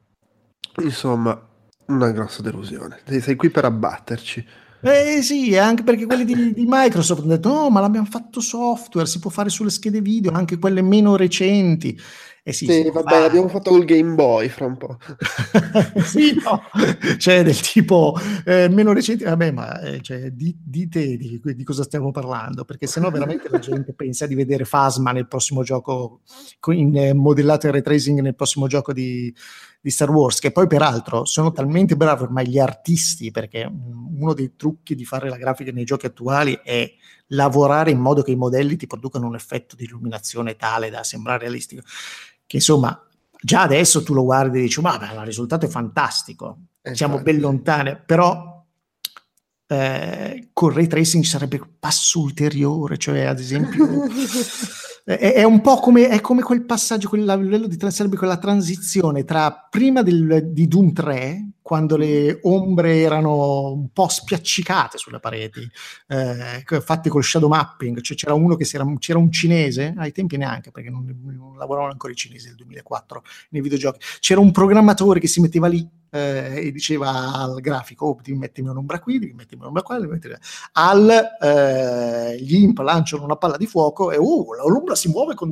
Insomma, una grossa delusione. Sei qui per abbatterci. Eh sì, anche perché quelli di, di, Microsoft hanno detto: no, ma l'abbiamo fatto software, si può fare sulle schede video, anche quelle meno recenti. Eh sì, sì vabbè, fa... l'abbiamo fatto col Game Boy fra un po'. sì, no, cioè del tipo eh, meno recenti, vabbè, ma eh, cioè, di, dite di, di, cosa stiamo parlando, perché sennò veramente la gente pensa di vedere Fasma nel prossimo gioco, in eh, modellato in ray tracing nel prossimo gioco di, di Star Wars, che poi peraltro sono talmente bravi ormai gli artisti, perché uno dei trucchi di fare la grafica nei giochi attuali è lavorare in modo che i modelli ti producano un effetto di illuminazione tale da sembrare realistico che insomma già adesso tu lo guardi e dici ma beh, il risultato è fantastico, esatto. siamo ben lontani, però eh, con ray tracing ci sarebbe un passo ulteriore, cioè ad esempio è, un po' come, è come quel passaggio, quel livello di sarebbe quella transizione tra prima del, di Doom 3 quando le ombre erano un po' spiaccicate sulle pareti, eh, fatte col shadow mapping, cioè c'era uno che si era, c'era un cinese, ai tempi neanche perché non, non lavoravano ancora i cinesi nel 2004 nei videogiochi, c'era un programmatore che si metteva lì eh, e diceva al grafico, oh, devi mettermi un'ombra qui, devi mettermi un'ombra qua, devi mettermi... al eh, gli imp lanciano una palla di fuoco e uh, l'ombra si muove con,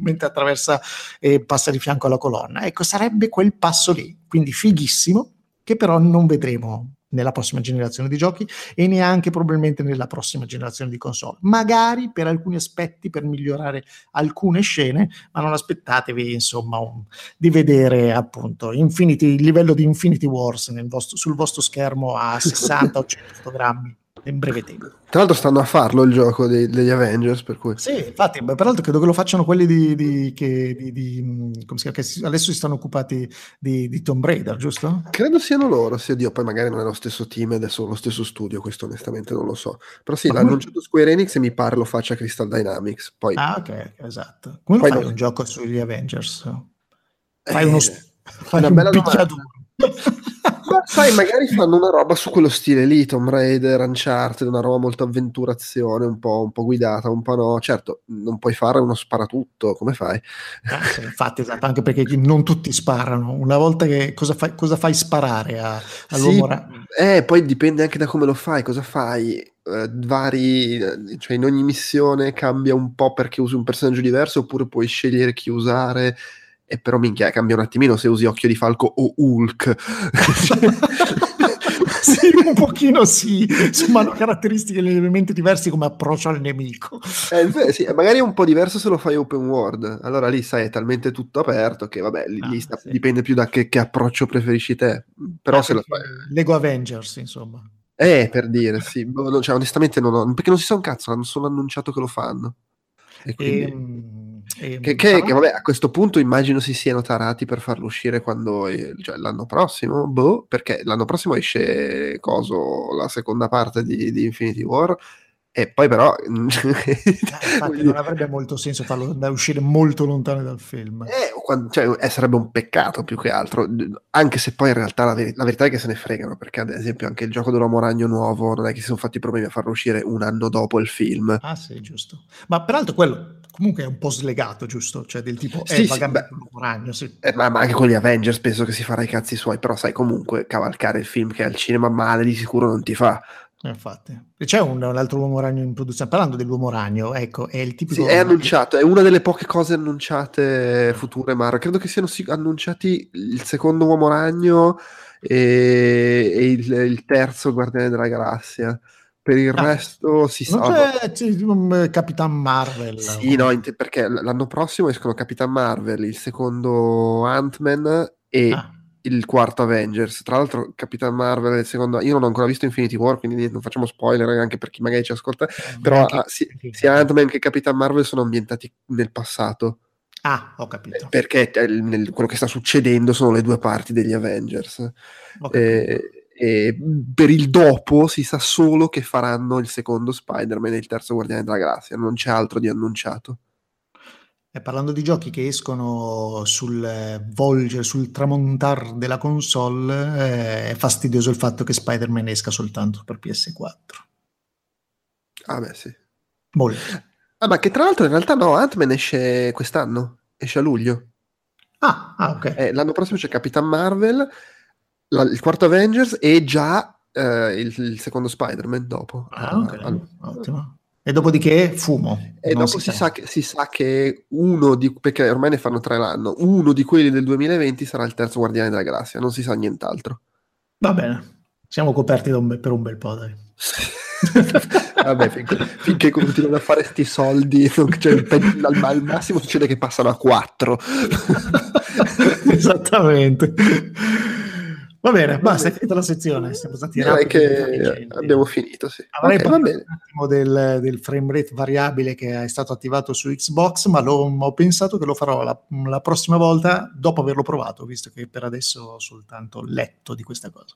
mentre attraversa e passa di fianco alla colonna. Ecco, sarebbe quel passo lì, quindi fighissimo, che però non vedremo nella prossima generazione di giochi e neanche probabilmente nella prossima generazione di console. Magari per alcuni aspetti, per migliorare alcune scene, ma non aspettatevi insomma un, di vedere appunto Infinity, il livello di Infinity Wars vostro, sul vostro schermo a 60 o 100 fotogrammi in breve tempo. Tra l'altro stanno a farlo il gioco dei, degli Avengers, per cui... Sì, infatti, peraltro credo che lo facciano quelli di, di, che, di, si chiama, che adesso si stanno occupati di, di Tomb Raider, giusto? Credo siano loro, sì, Dio, poi magari non è lo stesso team solo lo stesso studio, questo onestamente non lo so. Però sì, Ma l'ha come- annunciato Square Enix e mi pare lo faccia Crystal Dynamics. Poi, Ah, ok, esatto. Come Poi fai non- un gioco sugli Avengers? Eh, Fai uno fai una un bella picchiaduro. Ma sai, magari fanno una roba su quello stile lì, Tomb Raider, Uncharted, una roba molto avventurazione, un po', un po' guidata, un po' no. Certo, non puoi fare uno sparatutto, come fai? Sì, infatti, esatto, anche perché non tutti sparano. Una volta che cosa fai, cosa fai sparare a- all'uomo Sì, ra- eh, poi dipende anche da come lo fai, cosa fai. Eh, vari, eh, cioè in ogni missione cambia un po' perché usi un personaggio diverso, oppure puoi scegliere chi usare. E però minchia, cambia un attimino se usi Occhio di Falco o Hulk. sì, un pochino sì, insomma hanno caratteristiche leggermente diverse come approccio al nemico. Eh, sì, magari è un po' diverso se lo fai open world. Allora lì sai, è talmente tutto aperto che vabbè, lì, Ah, lì sta- sì. dipende più da che, che approccio preferisci te. Però Ah, se lo fai... Lego Avengers, insomma. Eh, per dire, sì. Boh, cioè, onestamente non ho... Perché non si sa un cazzo, hanno solo annunciato che lo fanno. E quindi... Ehm, ehm, Che, che- che, vabbè, a questo punto immagino si siano tarati per farlo uscire quando, cioè l'anno prossimo, boh, perché l'anno prossimo esce coso, la seconda parte di, di Infinity War, e poi però... Eh, infatti non avrebbe molto senso farlo uscire molto lontano dal film. Eh, quan- cioè, eh, sarebbe un peccato più che altro, anche se poi in realtà la, veri- la verità è che se ne fregano, perché ad esempio anche il gioco dell'uomo ragno nuovo non è che si sono fatti problemi a farlo uscire un anno dopo il film. Ah sì, giusto. Ma peraltro quello comunque è un po' slegato, giusto? Cioè del tipo, Sì, eh, sì, beh. ragno, sì. Eh, ma, ma anche con gli Avengers penso che si farà i cazzi suoi, però sai comunque cavalcare il film che al cinema male di sicuro non ti fa. Eh, Infatti. E c'è un, un altro uomo ragno in produzione. Parlando dell'uomo ragno, ecco, è il tipico... Sì, è annunciato, è una delle poche cose annunciate future Marvel. Credo che siano si- annunciati il secondo Uomo Ragno e, e il, il terzo Guardiane della Galassia. Per il Ah. resto si sa. Non c'è, c'è, um, Capitan Marvel. Sì, no, int- perché l'anno prossimo escono Capitan Marvel, il secondo Ant-Man e Ah, il quarto Avengers. Tra l'altro, Capitan Marvel, il secondo, io non ho ancora visto Infinity War, quindi non facciamo spoiler anche per chi magari ci ascolta. Però neanche- ah, sì- sia Ant-Man che Capitan Marvel sono ambientati nel passato. Ah, ho capito. perché eh, nel- quello che sta succedendo sono le due parti degli Avengers. Capito. E, per il dopo si sa solo che faranno il secondo Spider-Man e il terzo Guardiane della Galassia, non c'è altro di annunciato. E parlando di giochi che escono sul volgere, sul tramontar della console, eh, è fastidioso il fatto che Spider-Man esca soltanto per PS4. Ah, beh, sì. Molto. Ah, ma che tra l'altro in realtà no, Ant-Man esce quest'anno, esce a luglio. Ah, ah, ok. Eh, l'anno prossimo c'è Capitan Marvel, la- il quarto Avengers e già eh, il, il secondo Spider-Man dopo. Ah, ok. Ah, Ottimo. E dopodiché fumo. E dopo si, sa che, si sa che uno di perché ormai ne fanno tre l'anno, uno di quelli del 2020 sarà il terzo Guardiane della Galassia, non si sa nient'altro. Va bene. Siamo coperti un be- per un bel po', dai. Vabbè, finché, finché continuano a fare sti soldi, cioè, al, al massimo succede che passano a 4. Esattamente. Va bene, basta, è finita la sezione. Siamo stati Direi che abbiamo finito, sì. Avrei Ok, va parlato un attimo del, del frame rate variabile che è stato attivato su Xbox, ma l'ho- ho pensato che lo farò la, la prossima volta dopo averlo provato, visto che per adesso ho soltanto letto di questa cosa.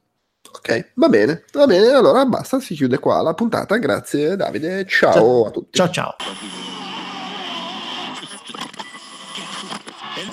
Ok, va bene, va bene, allora basta, si chiude qua la puntata. Grazie Davide, ciao Ciao. a tutti. Ciao ciao.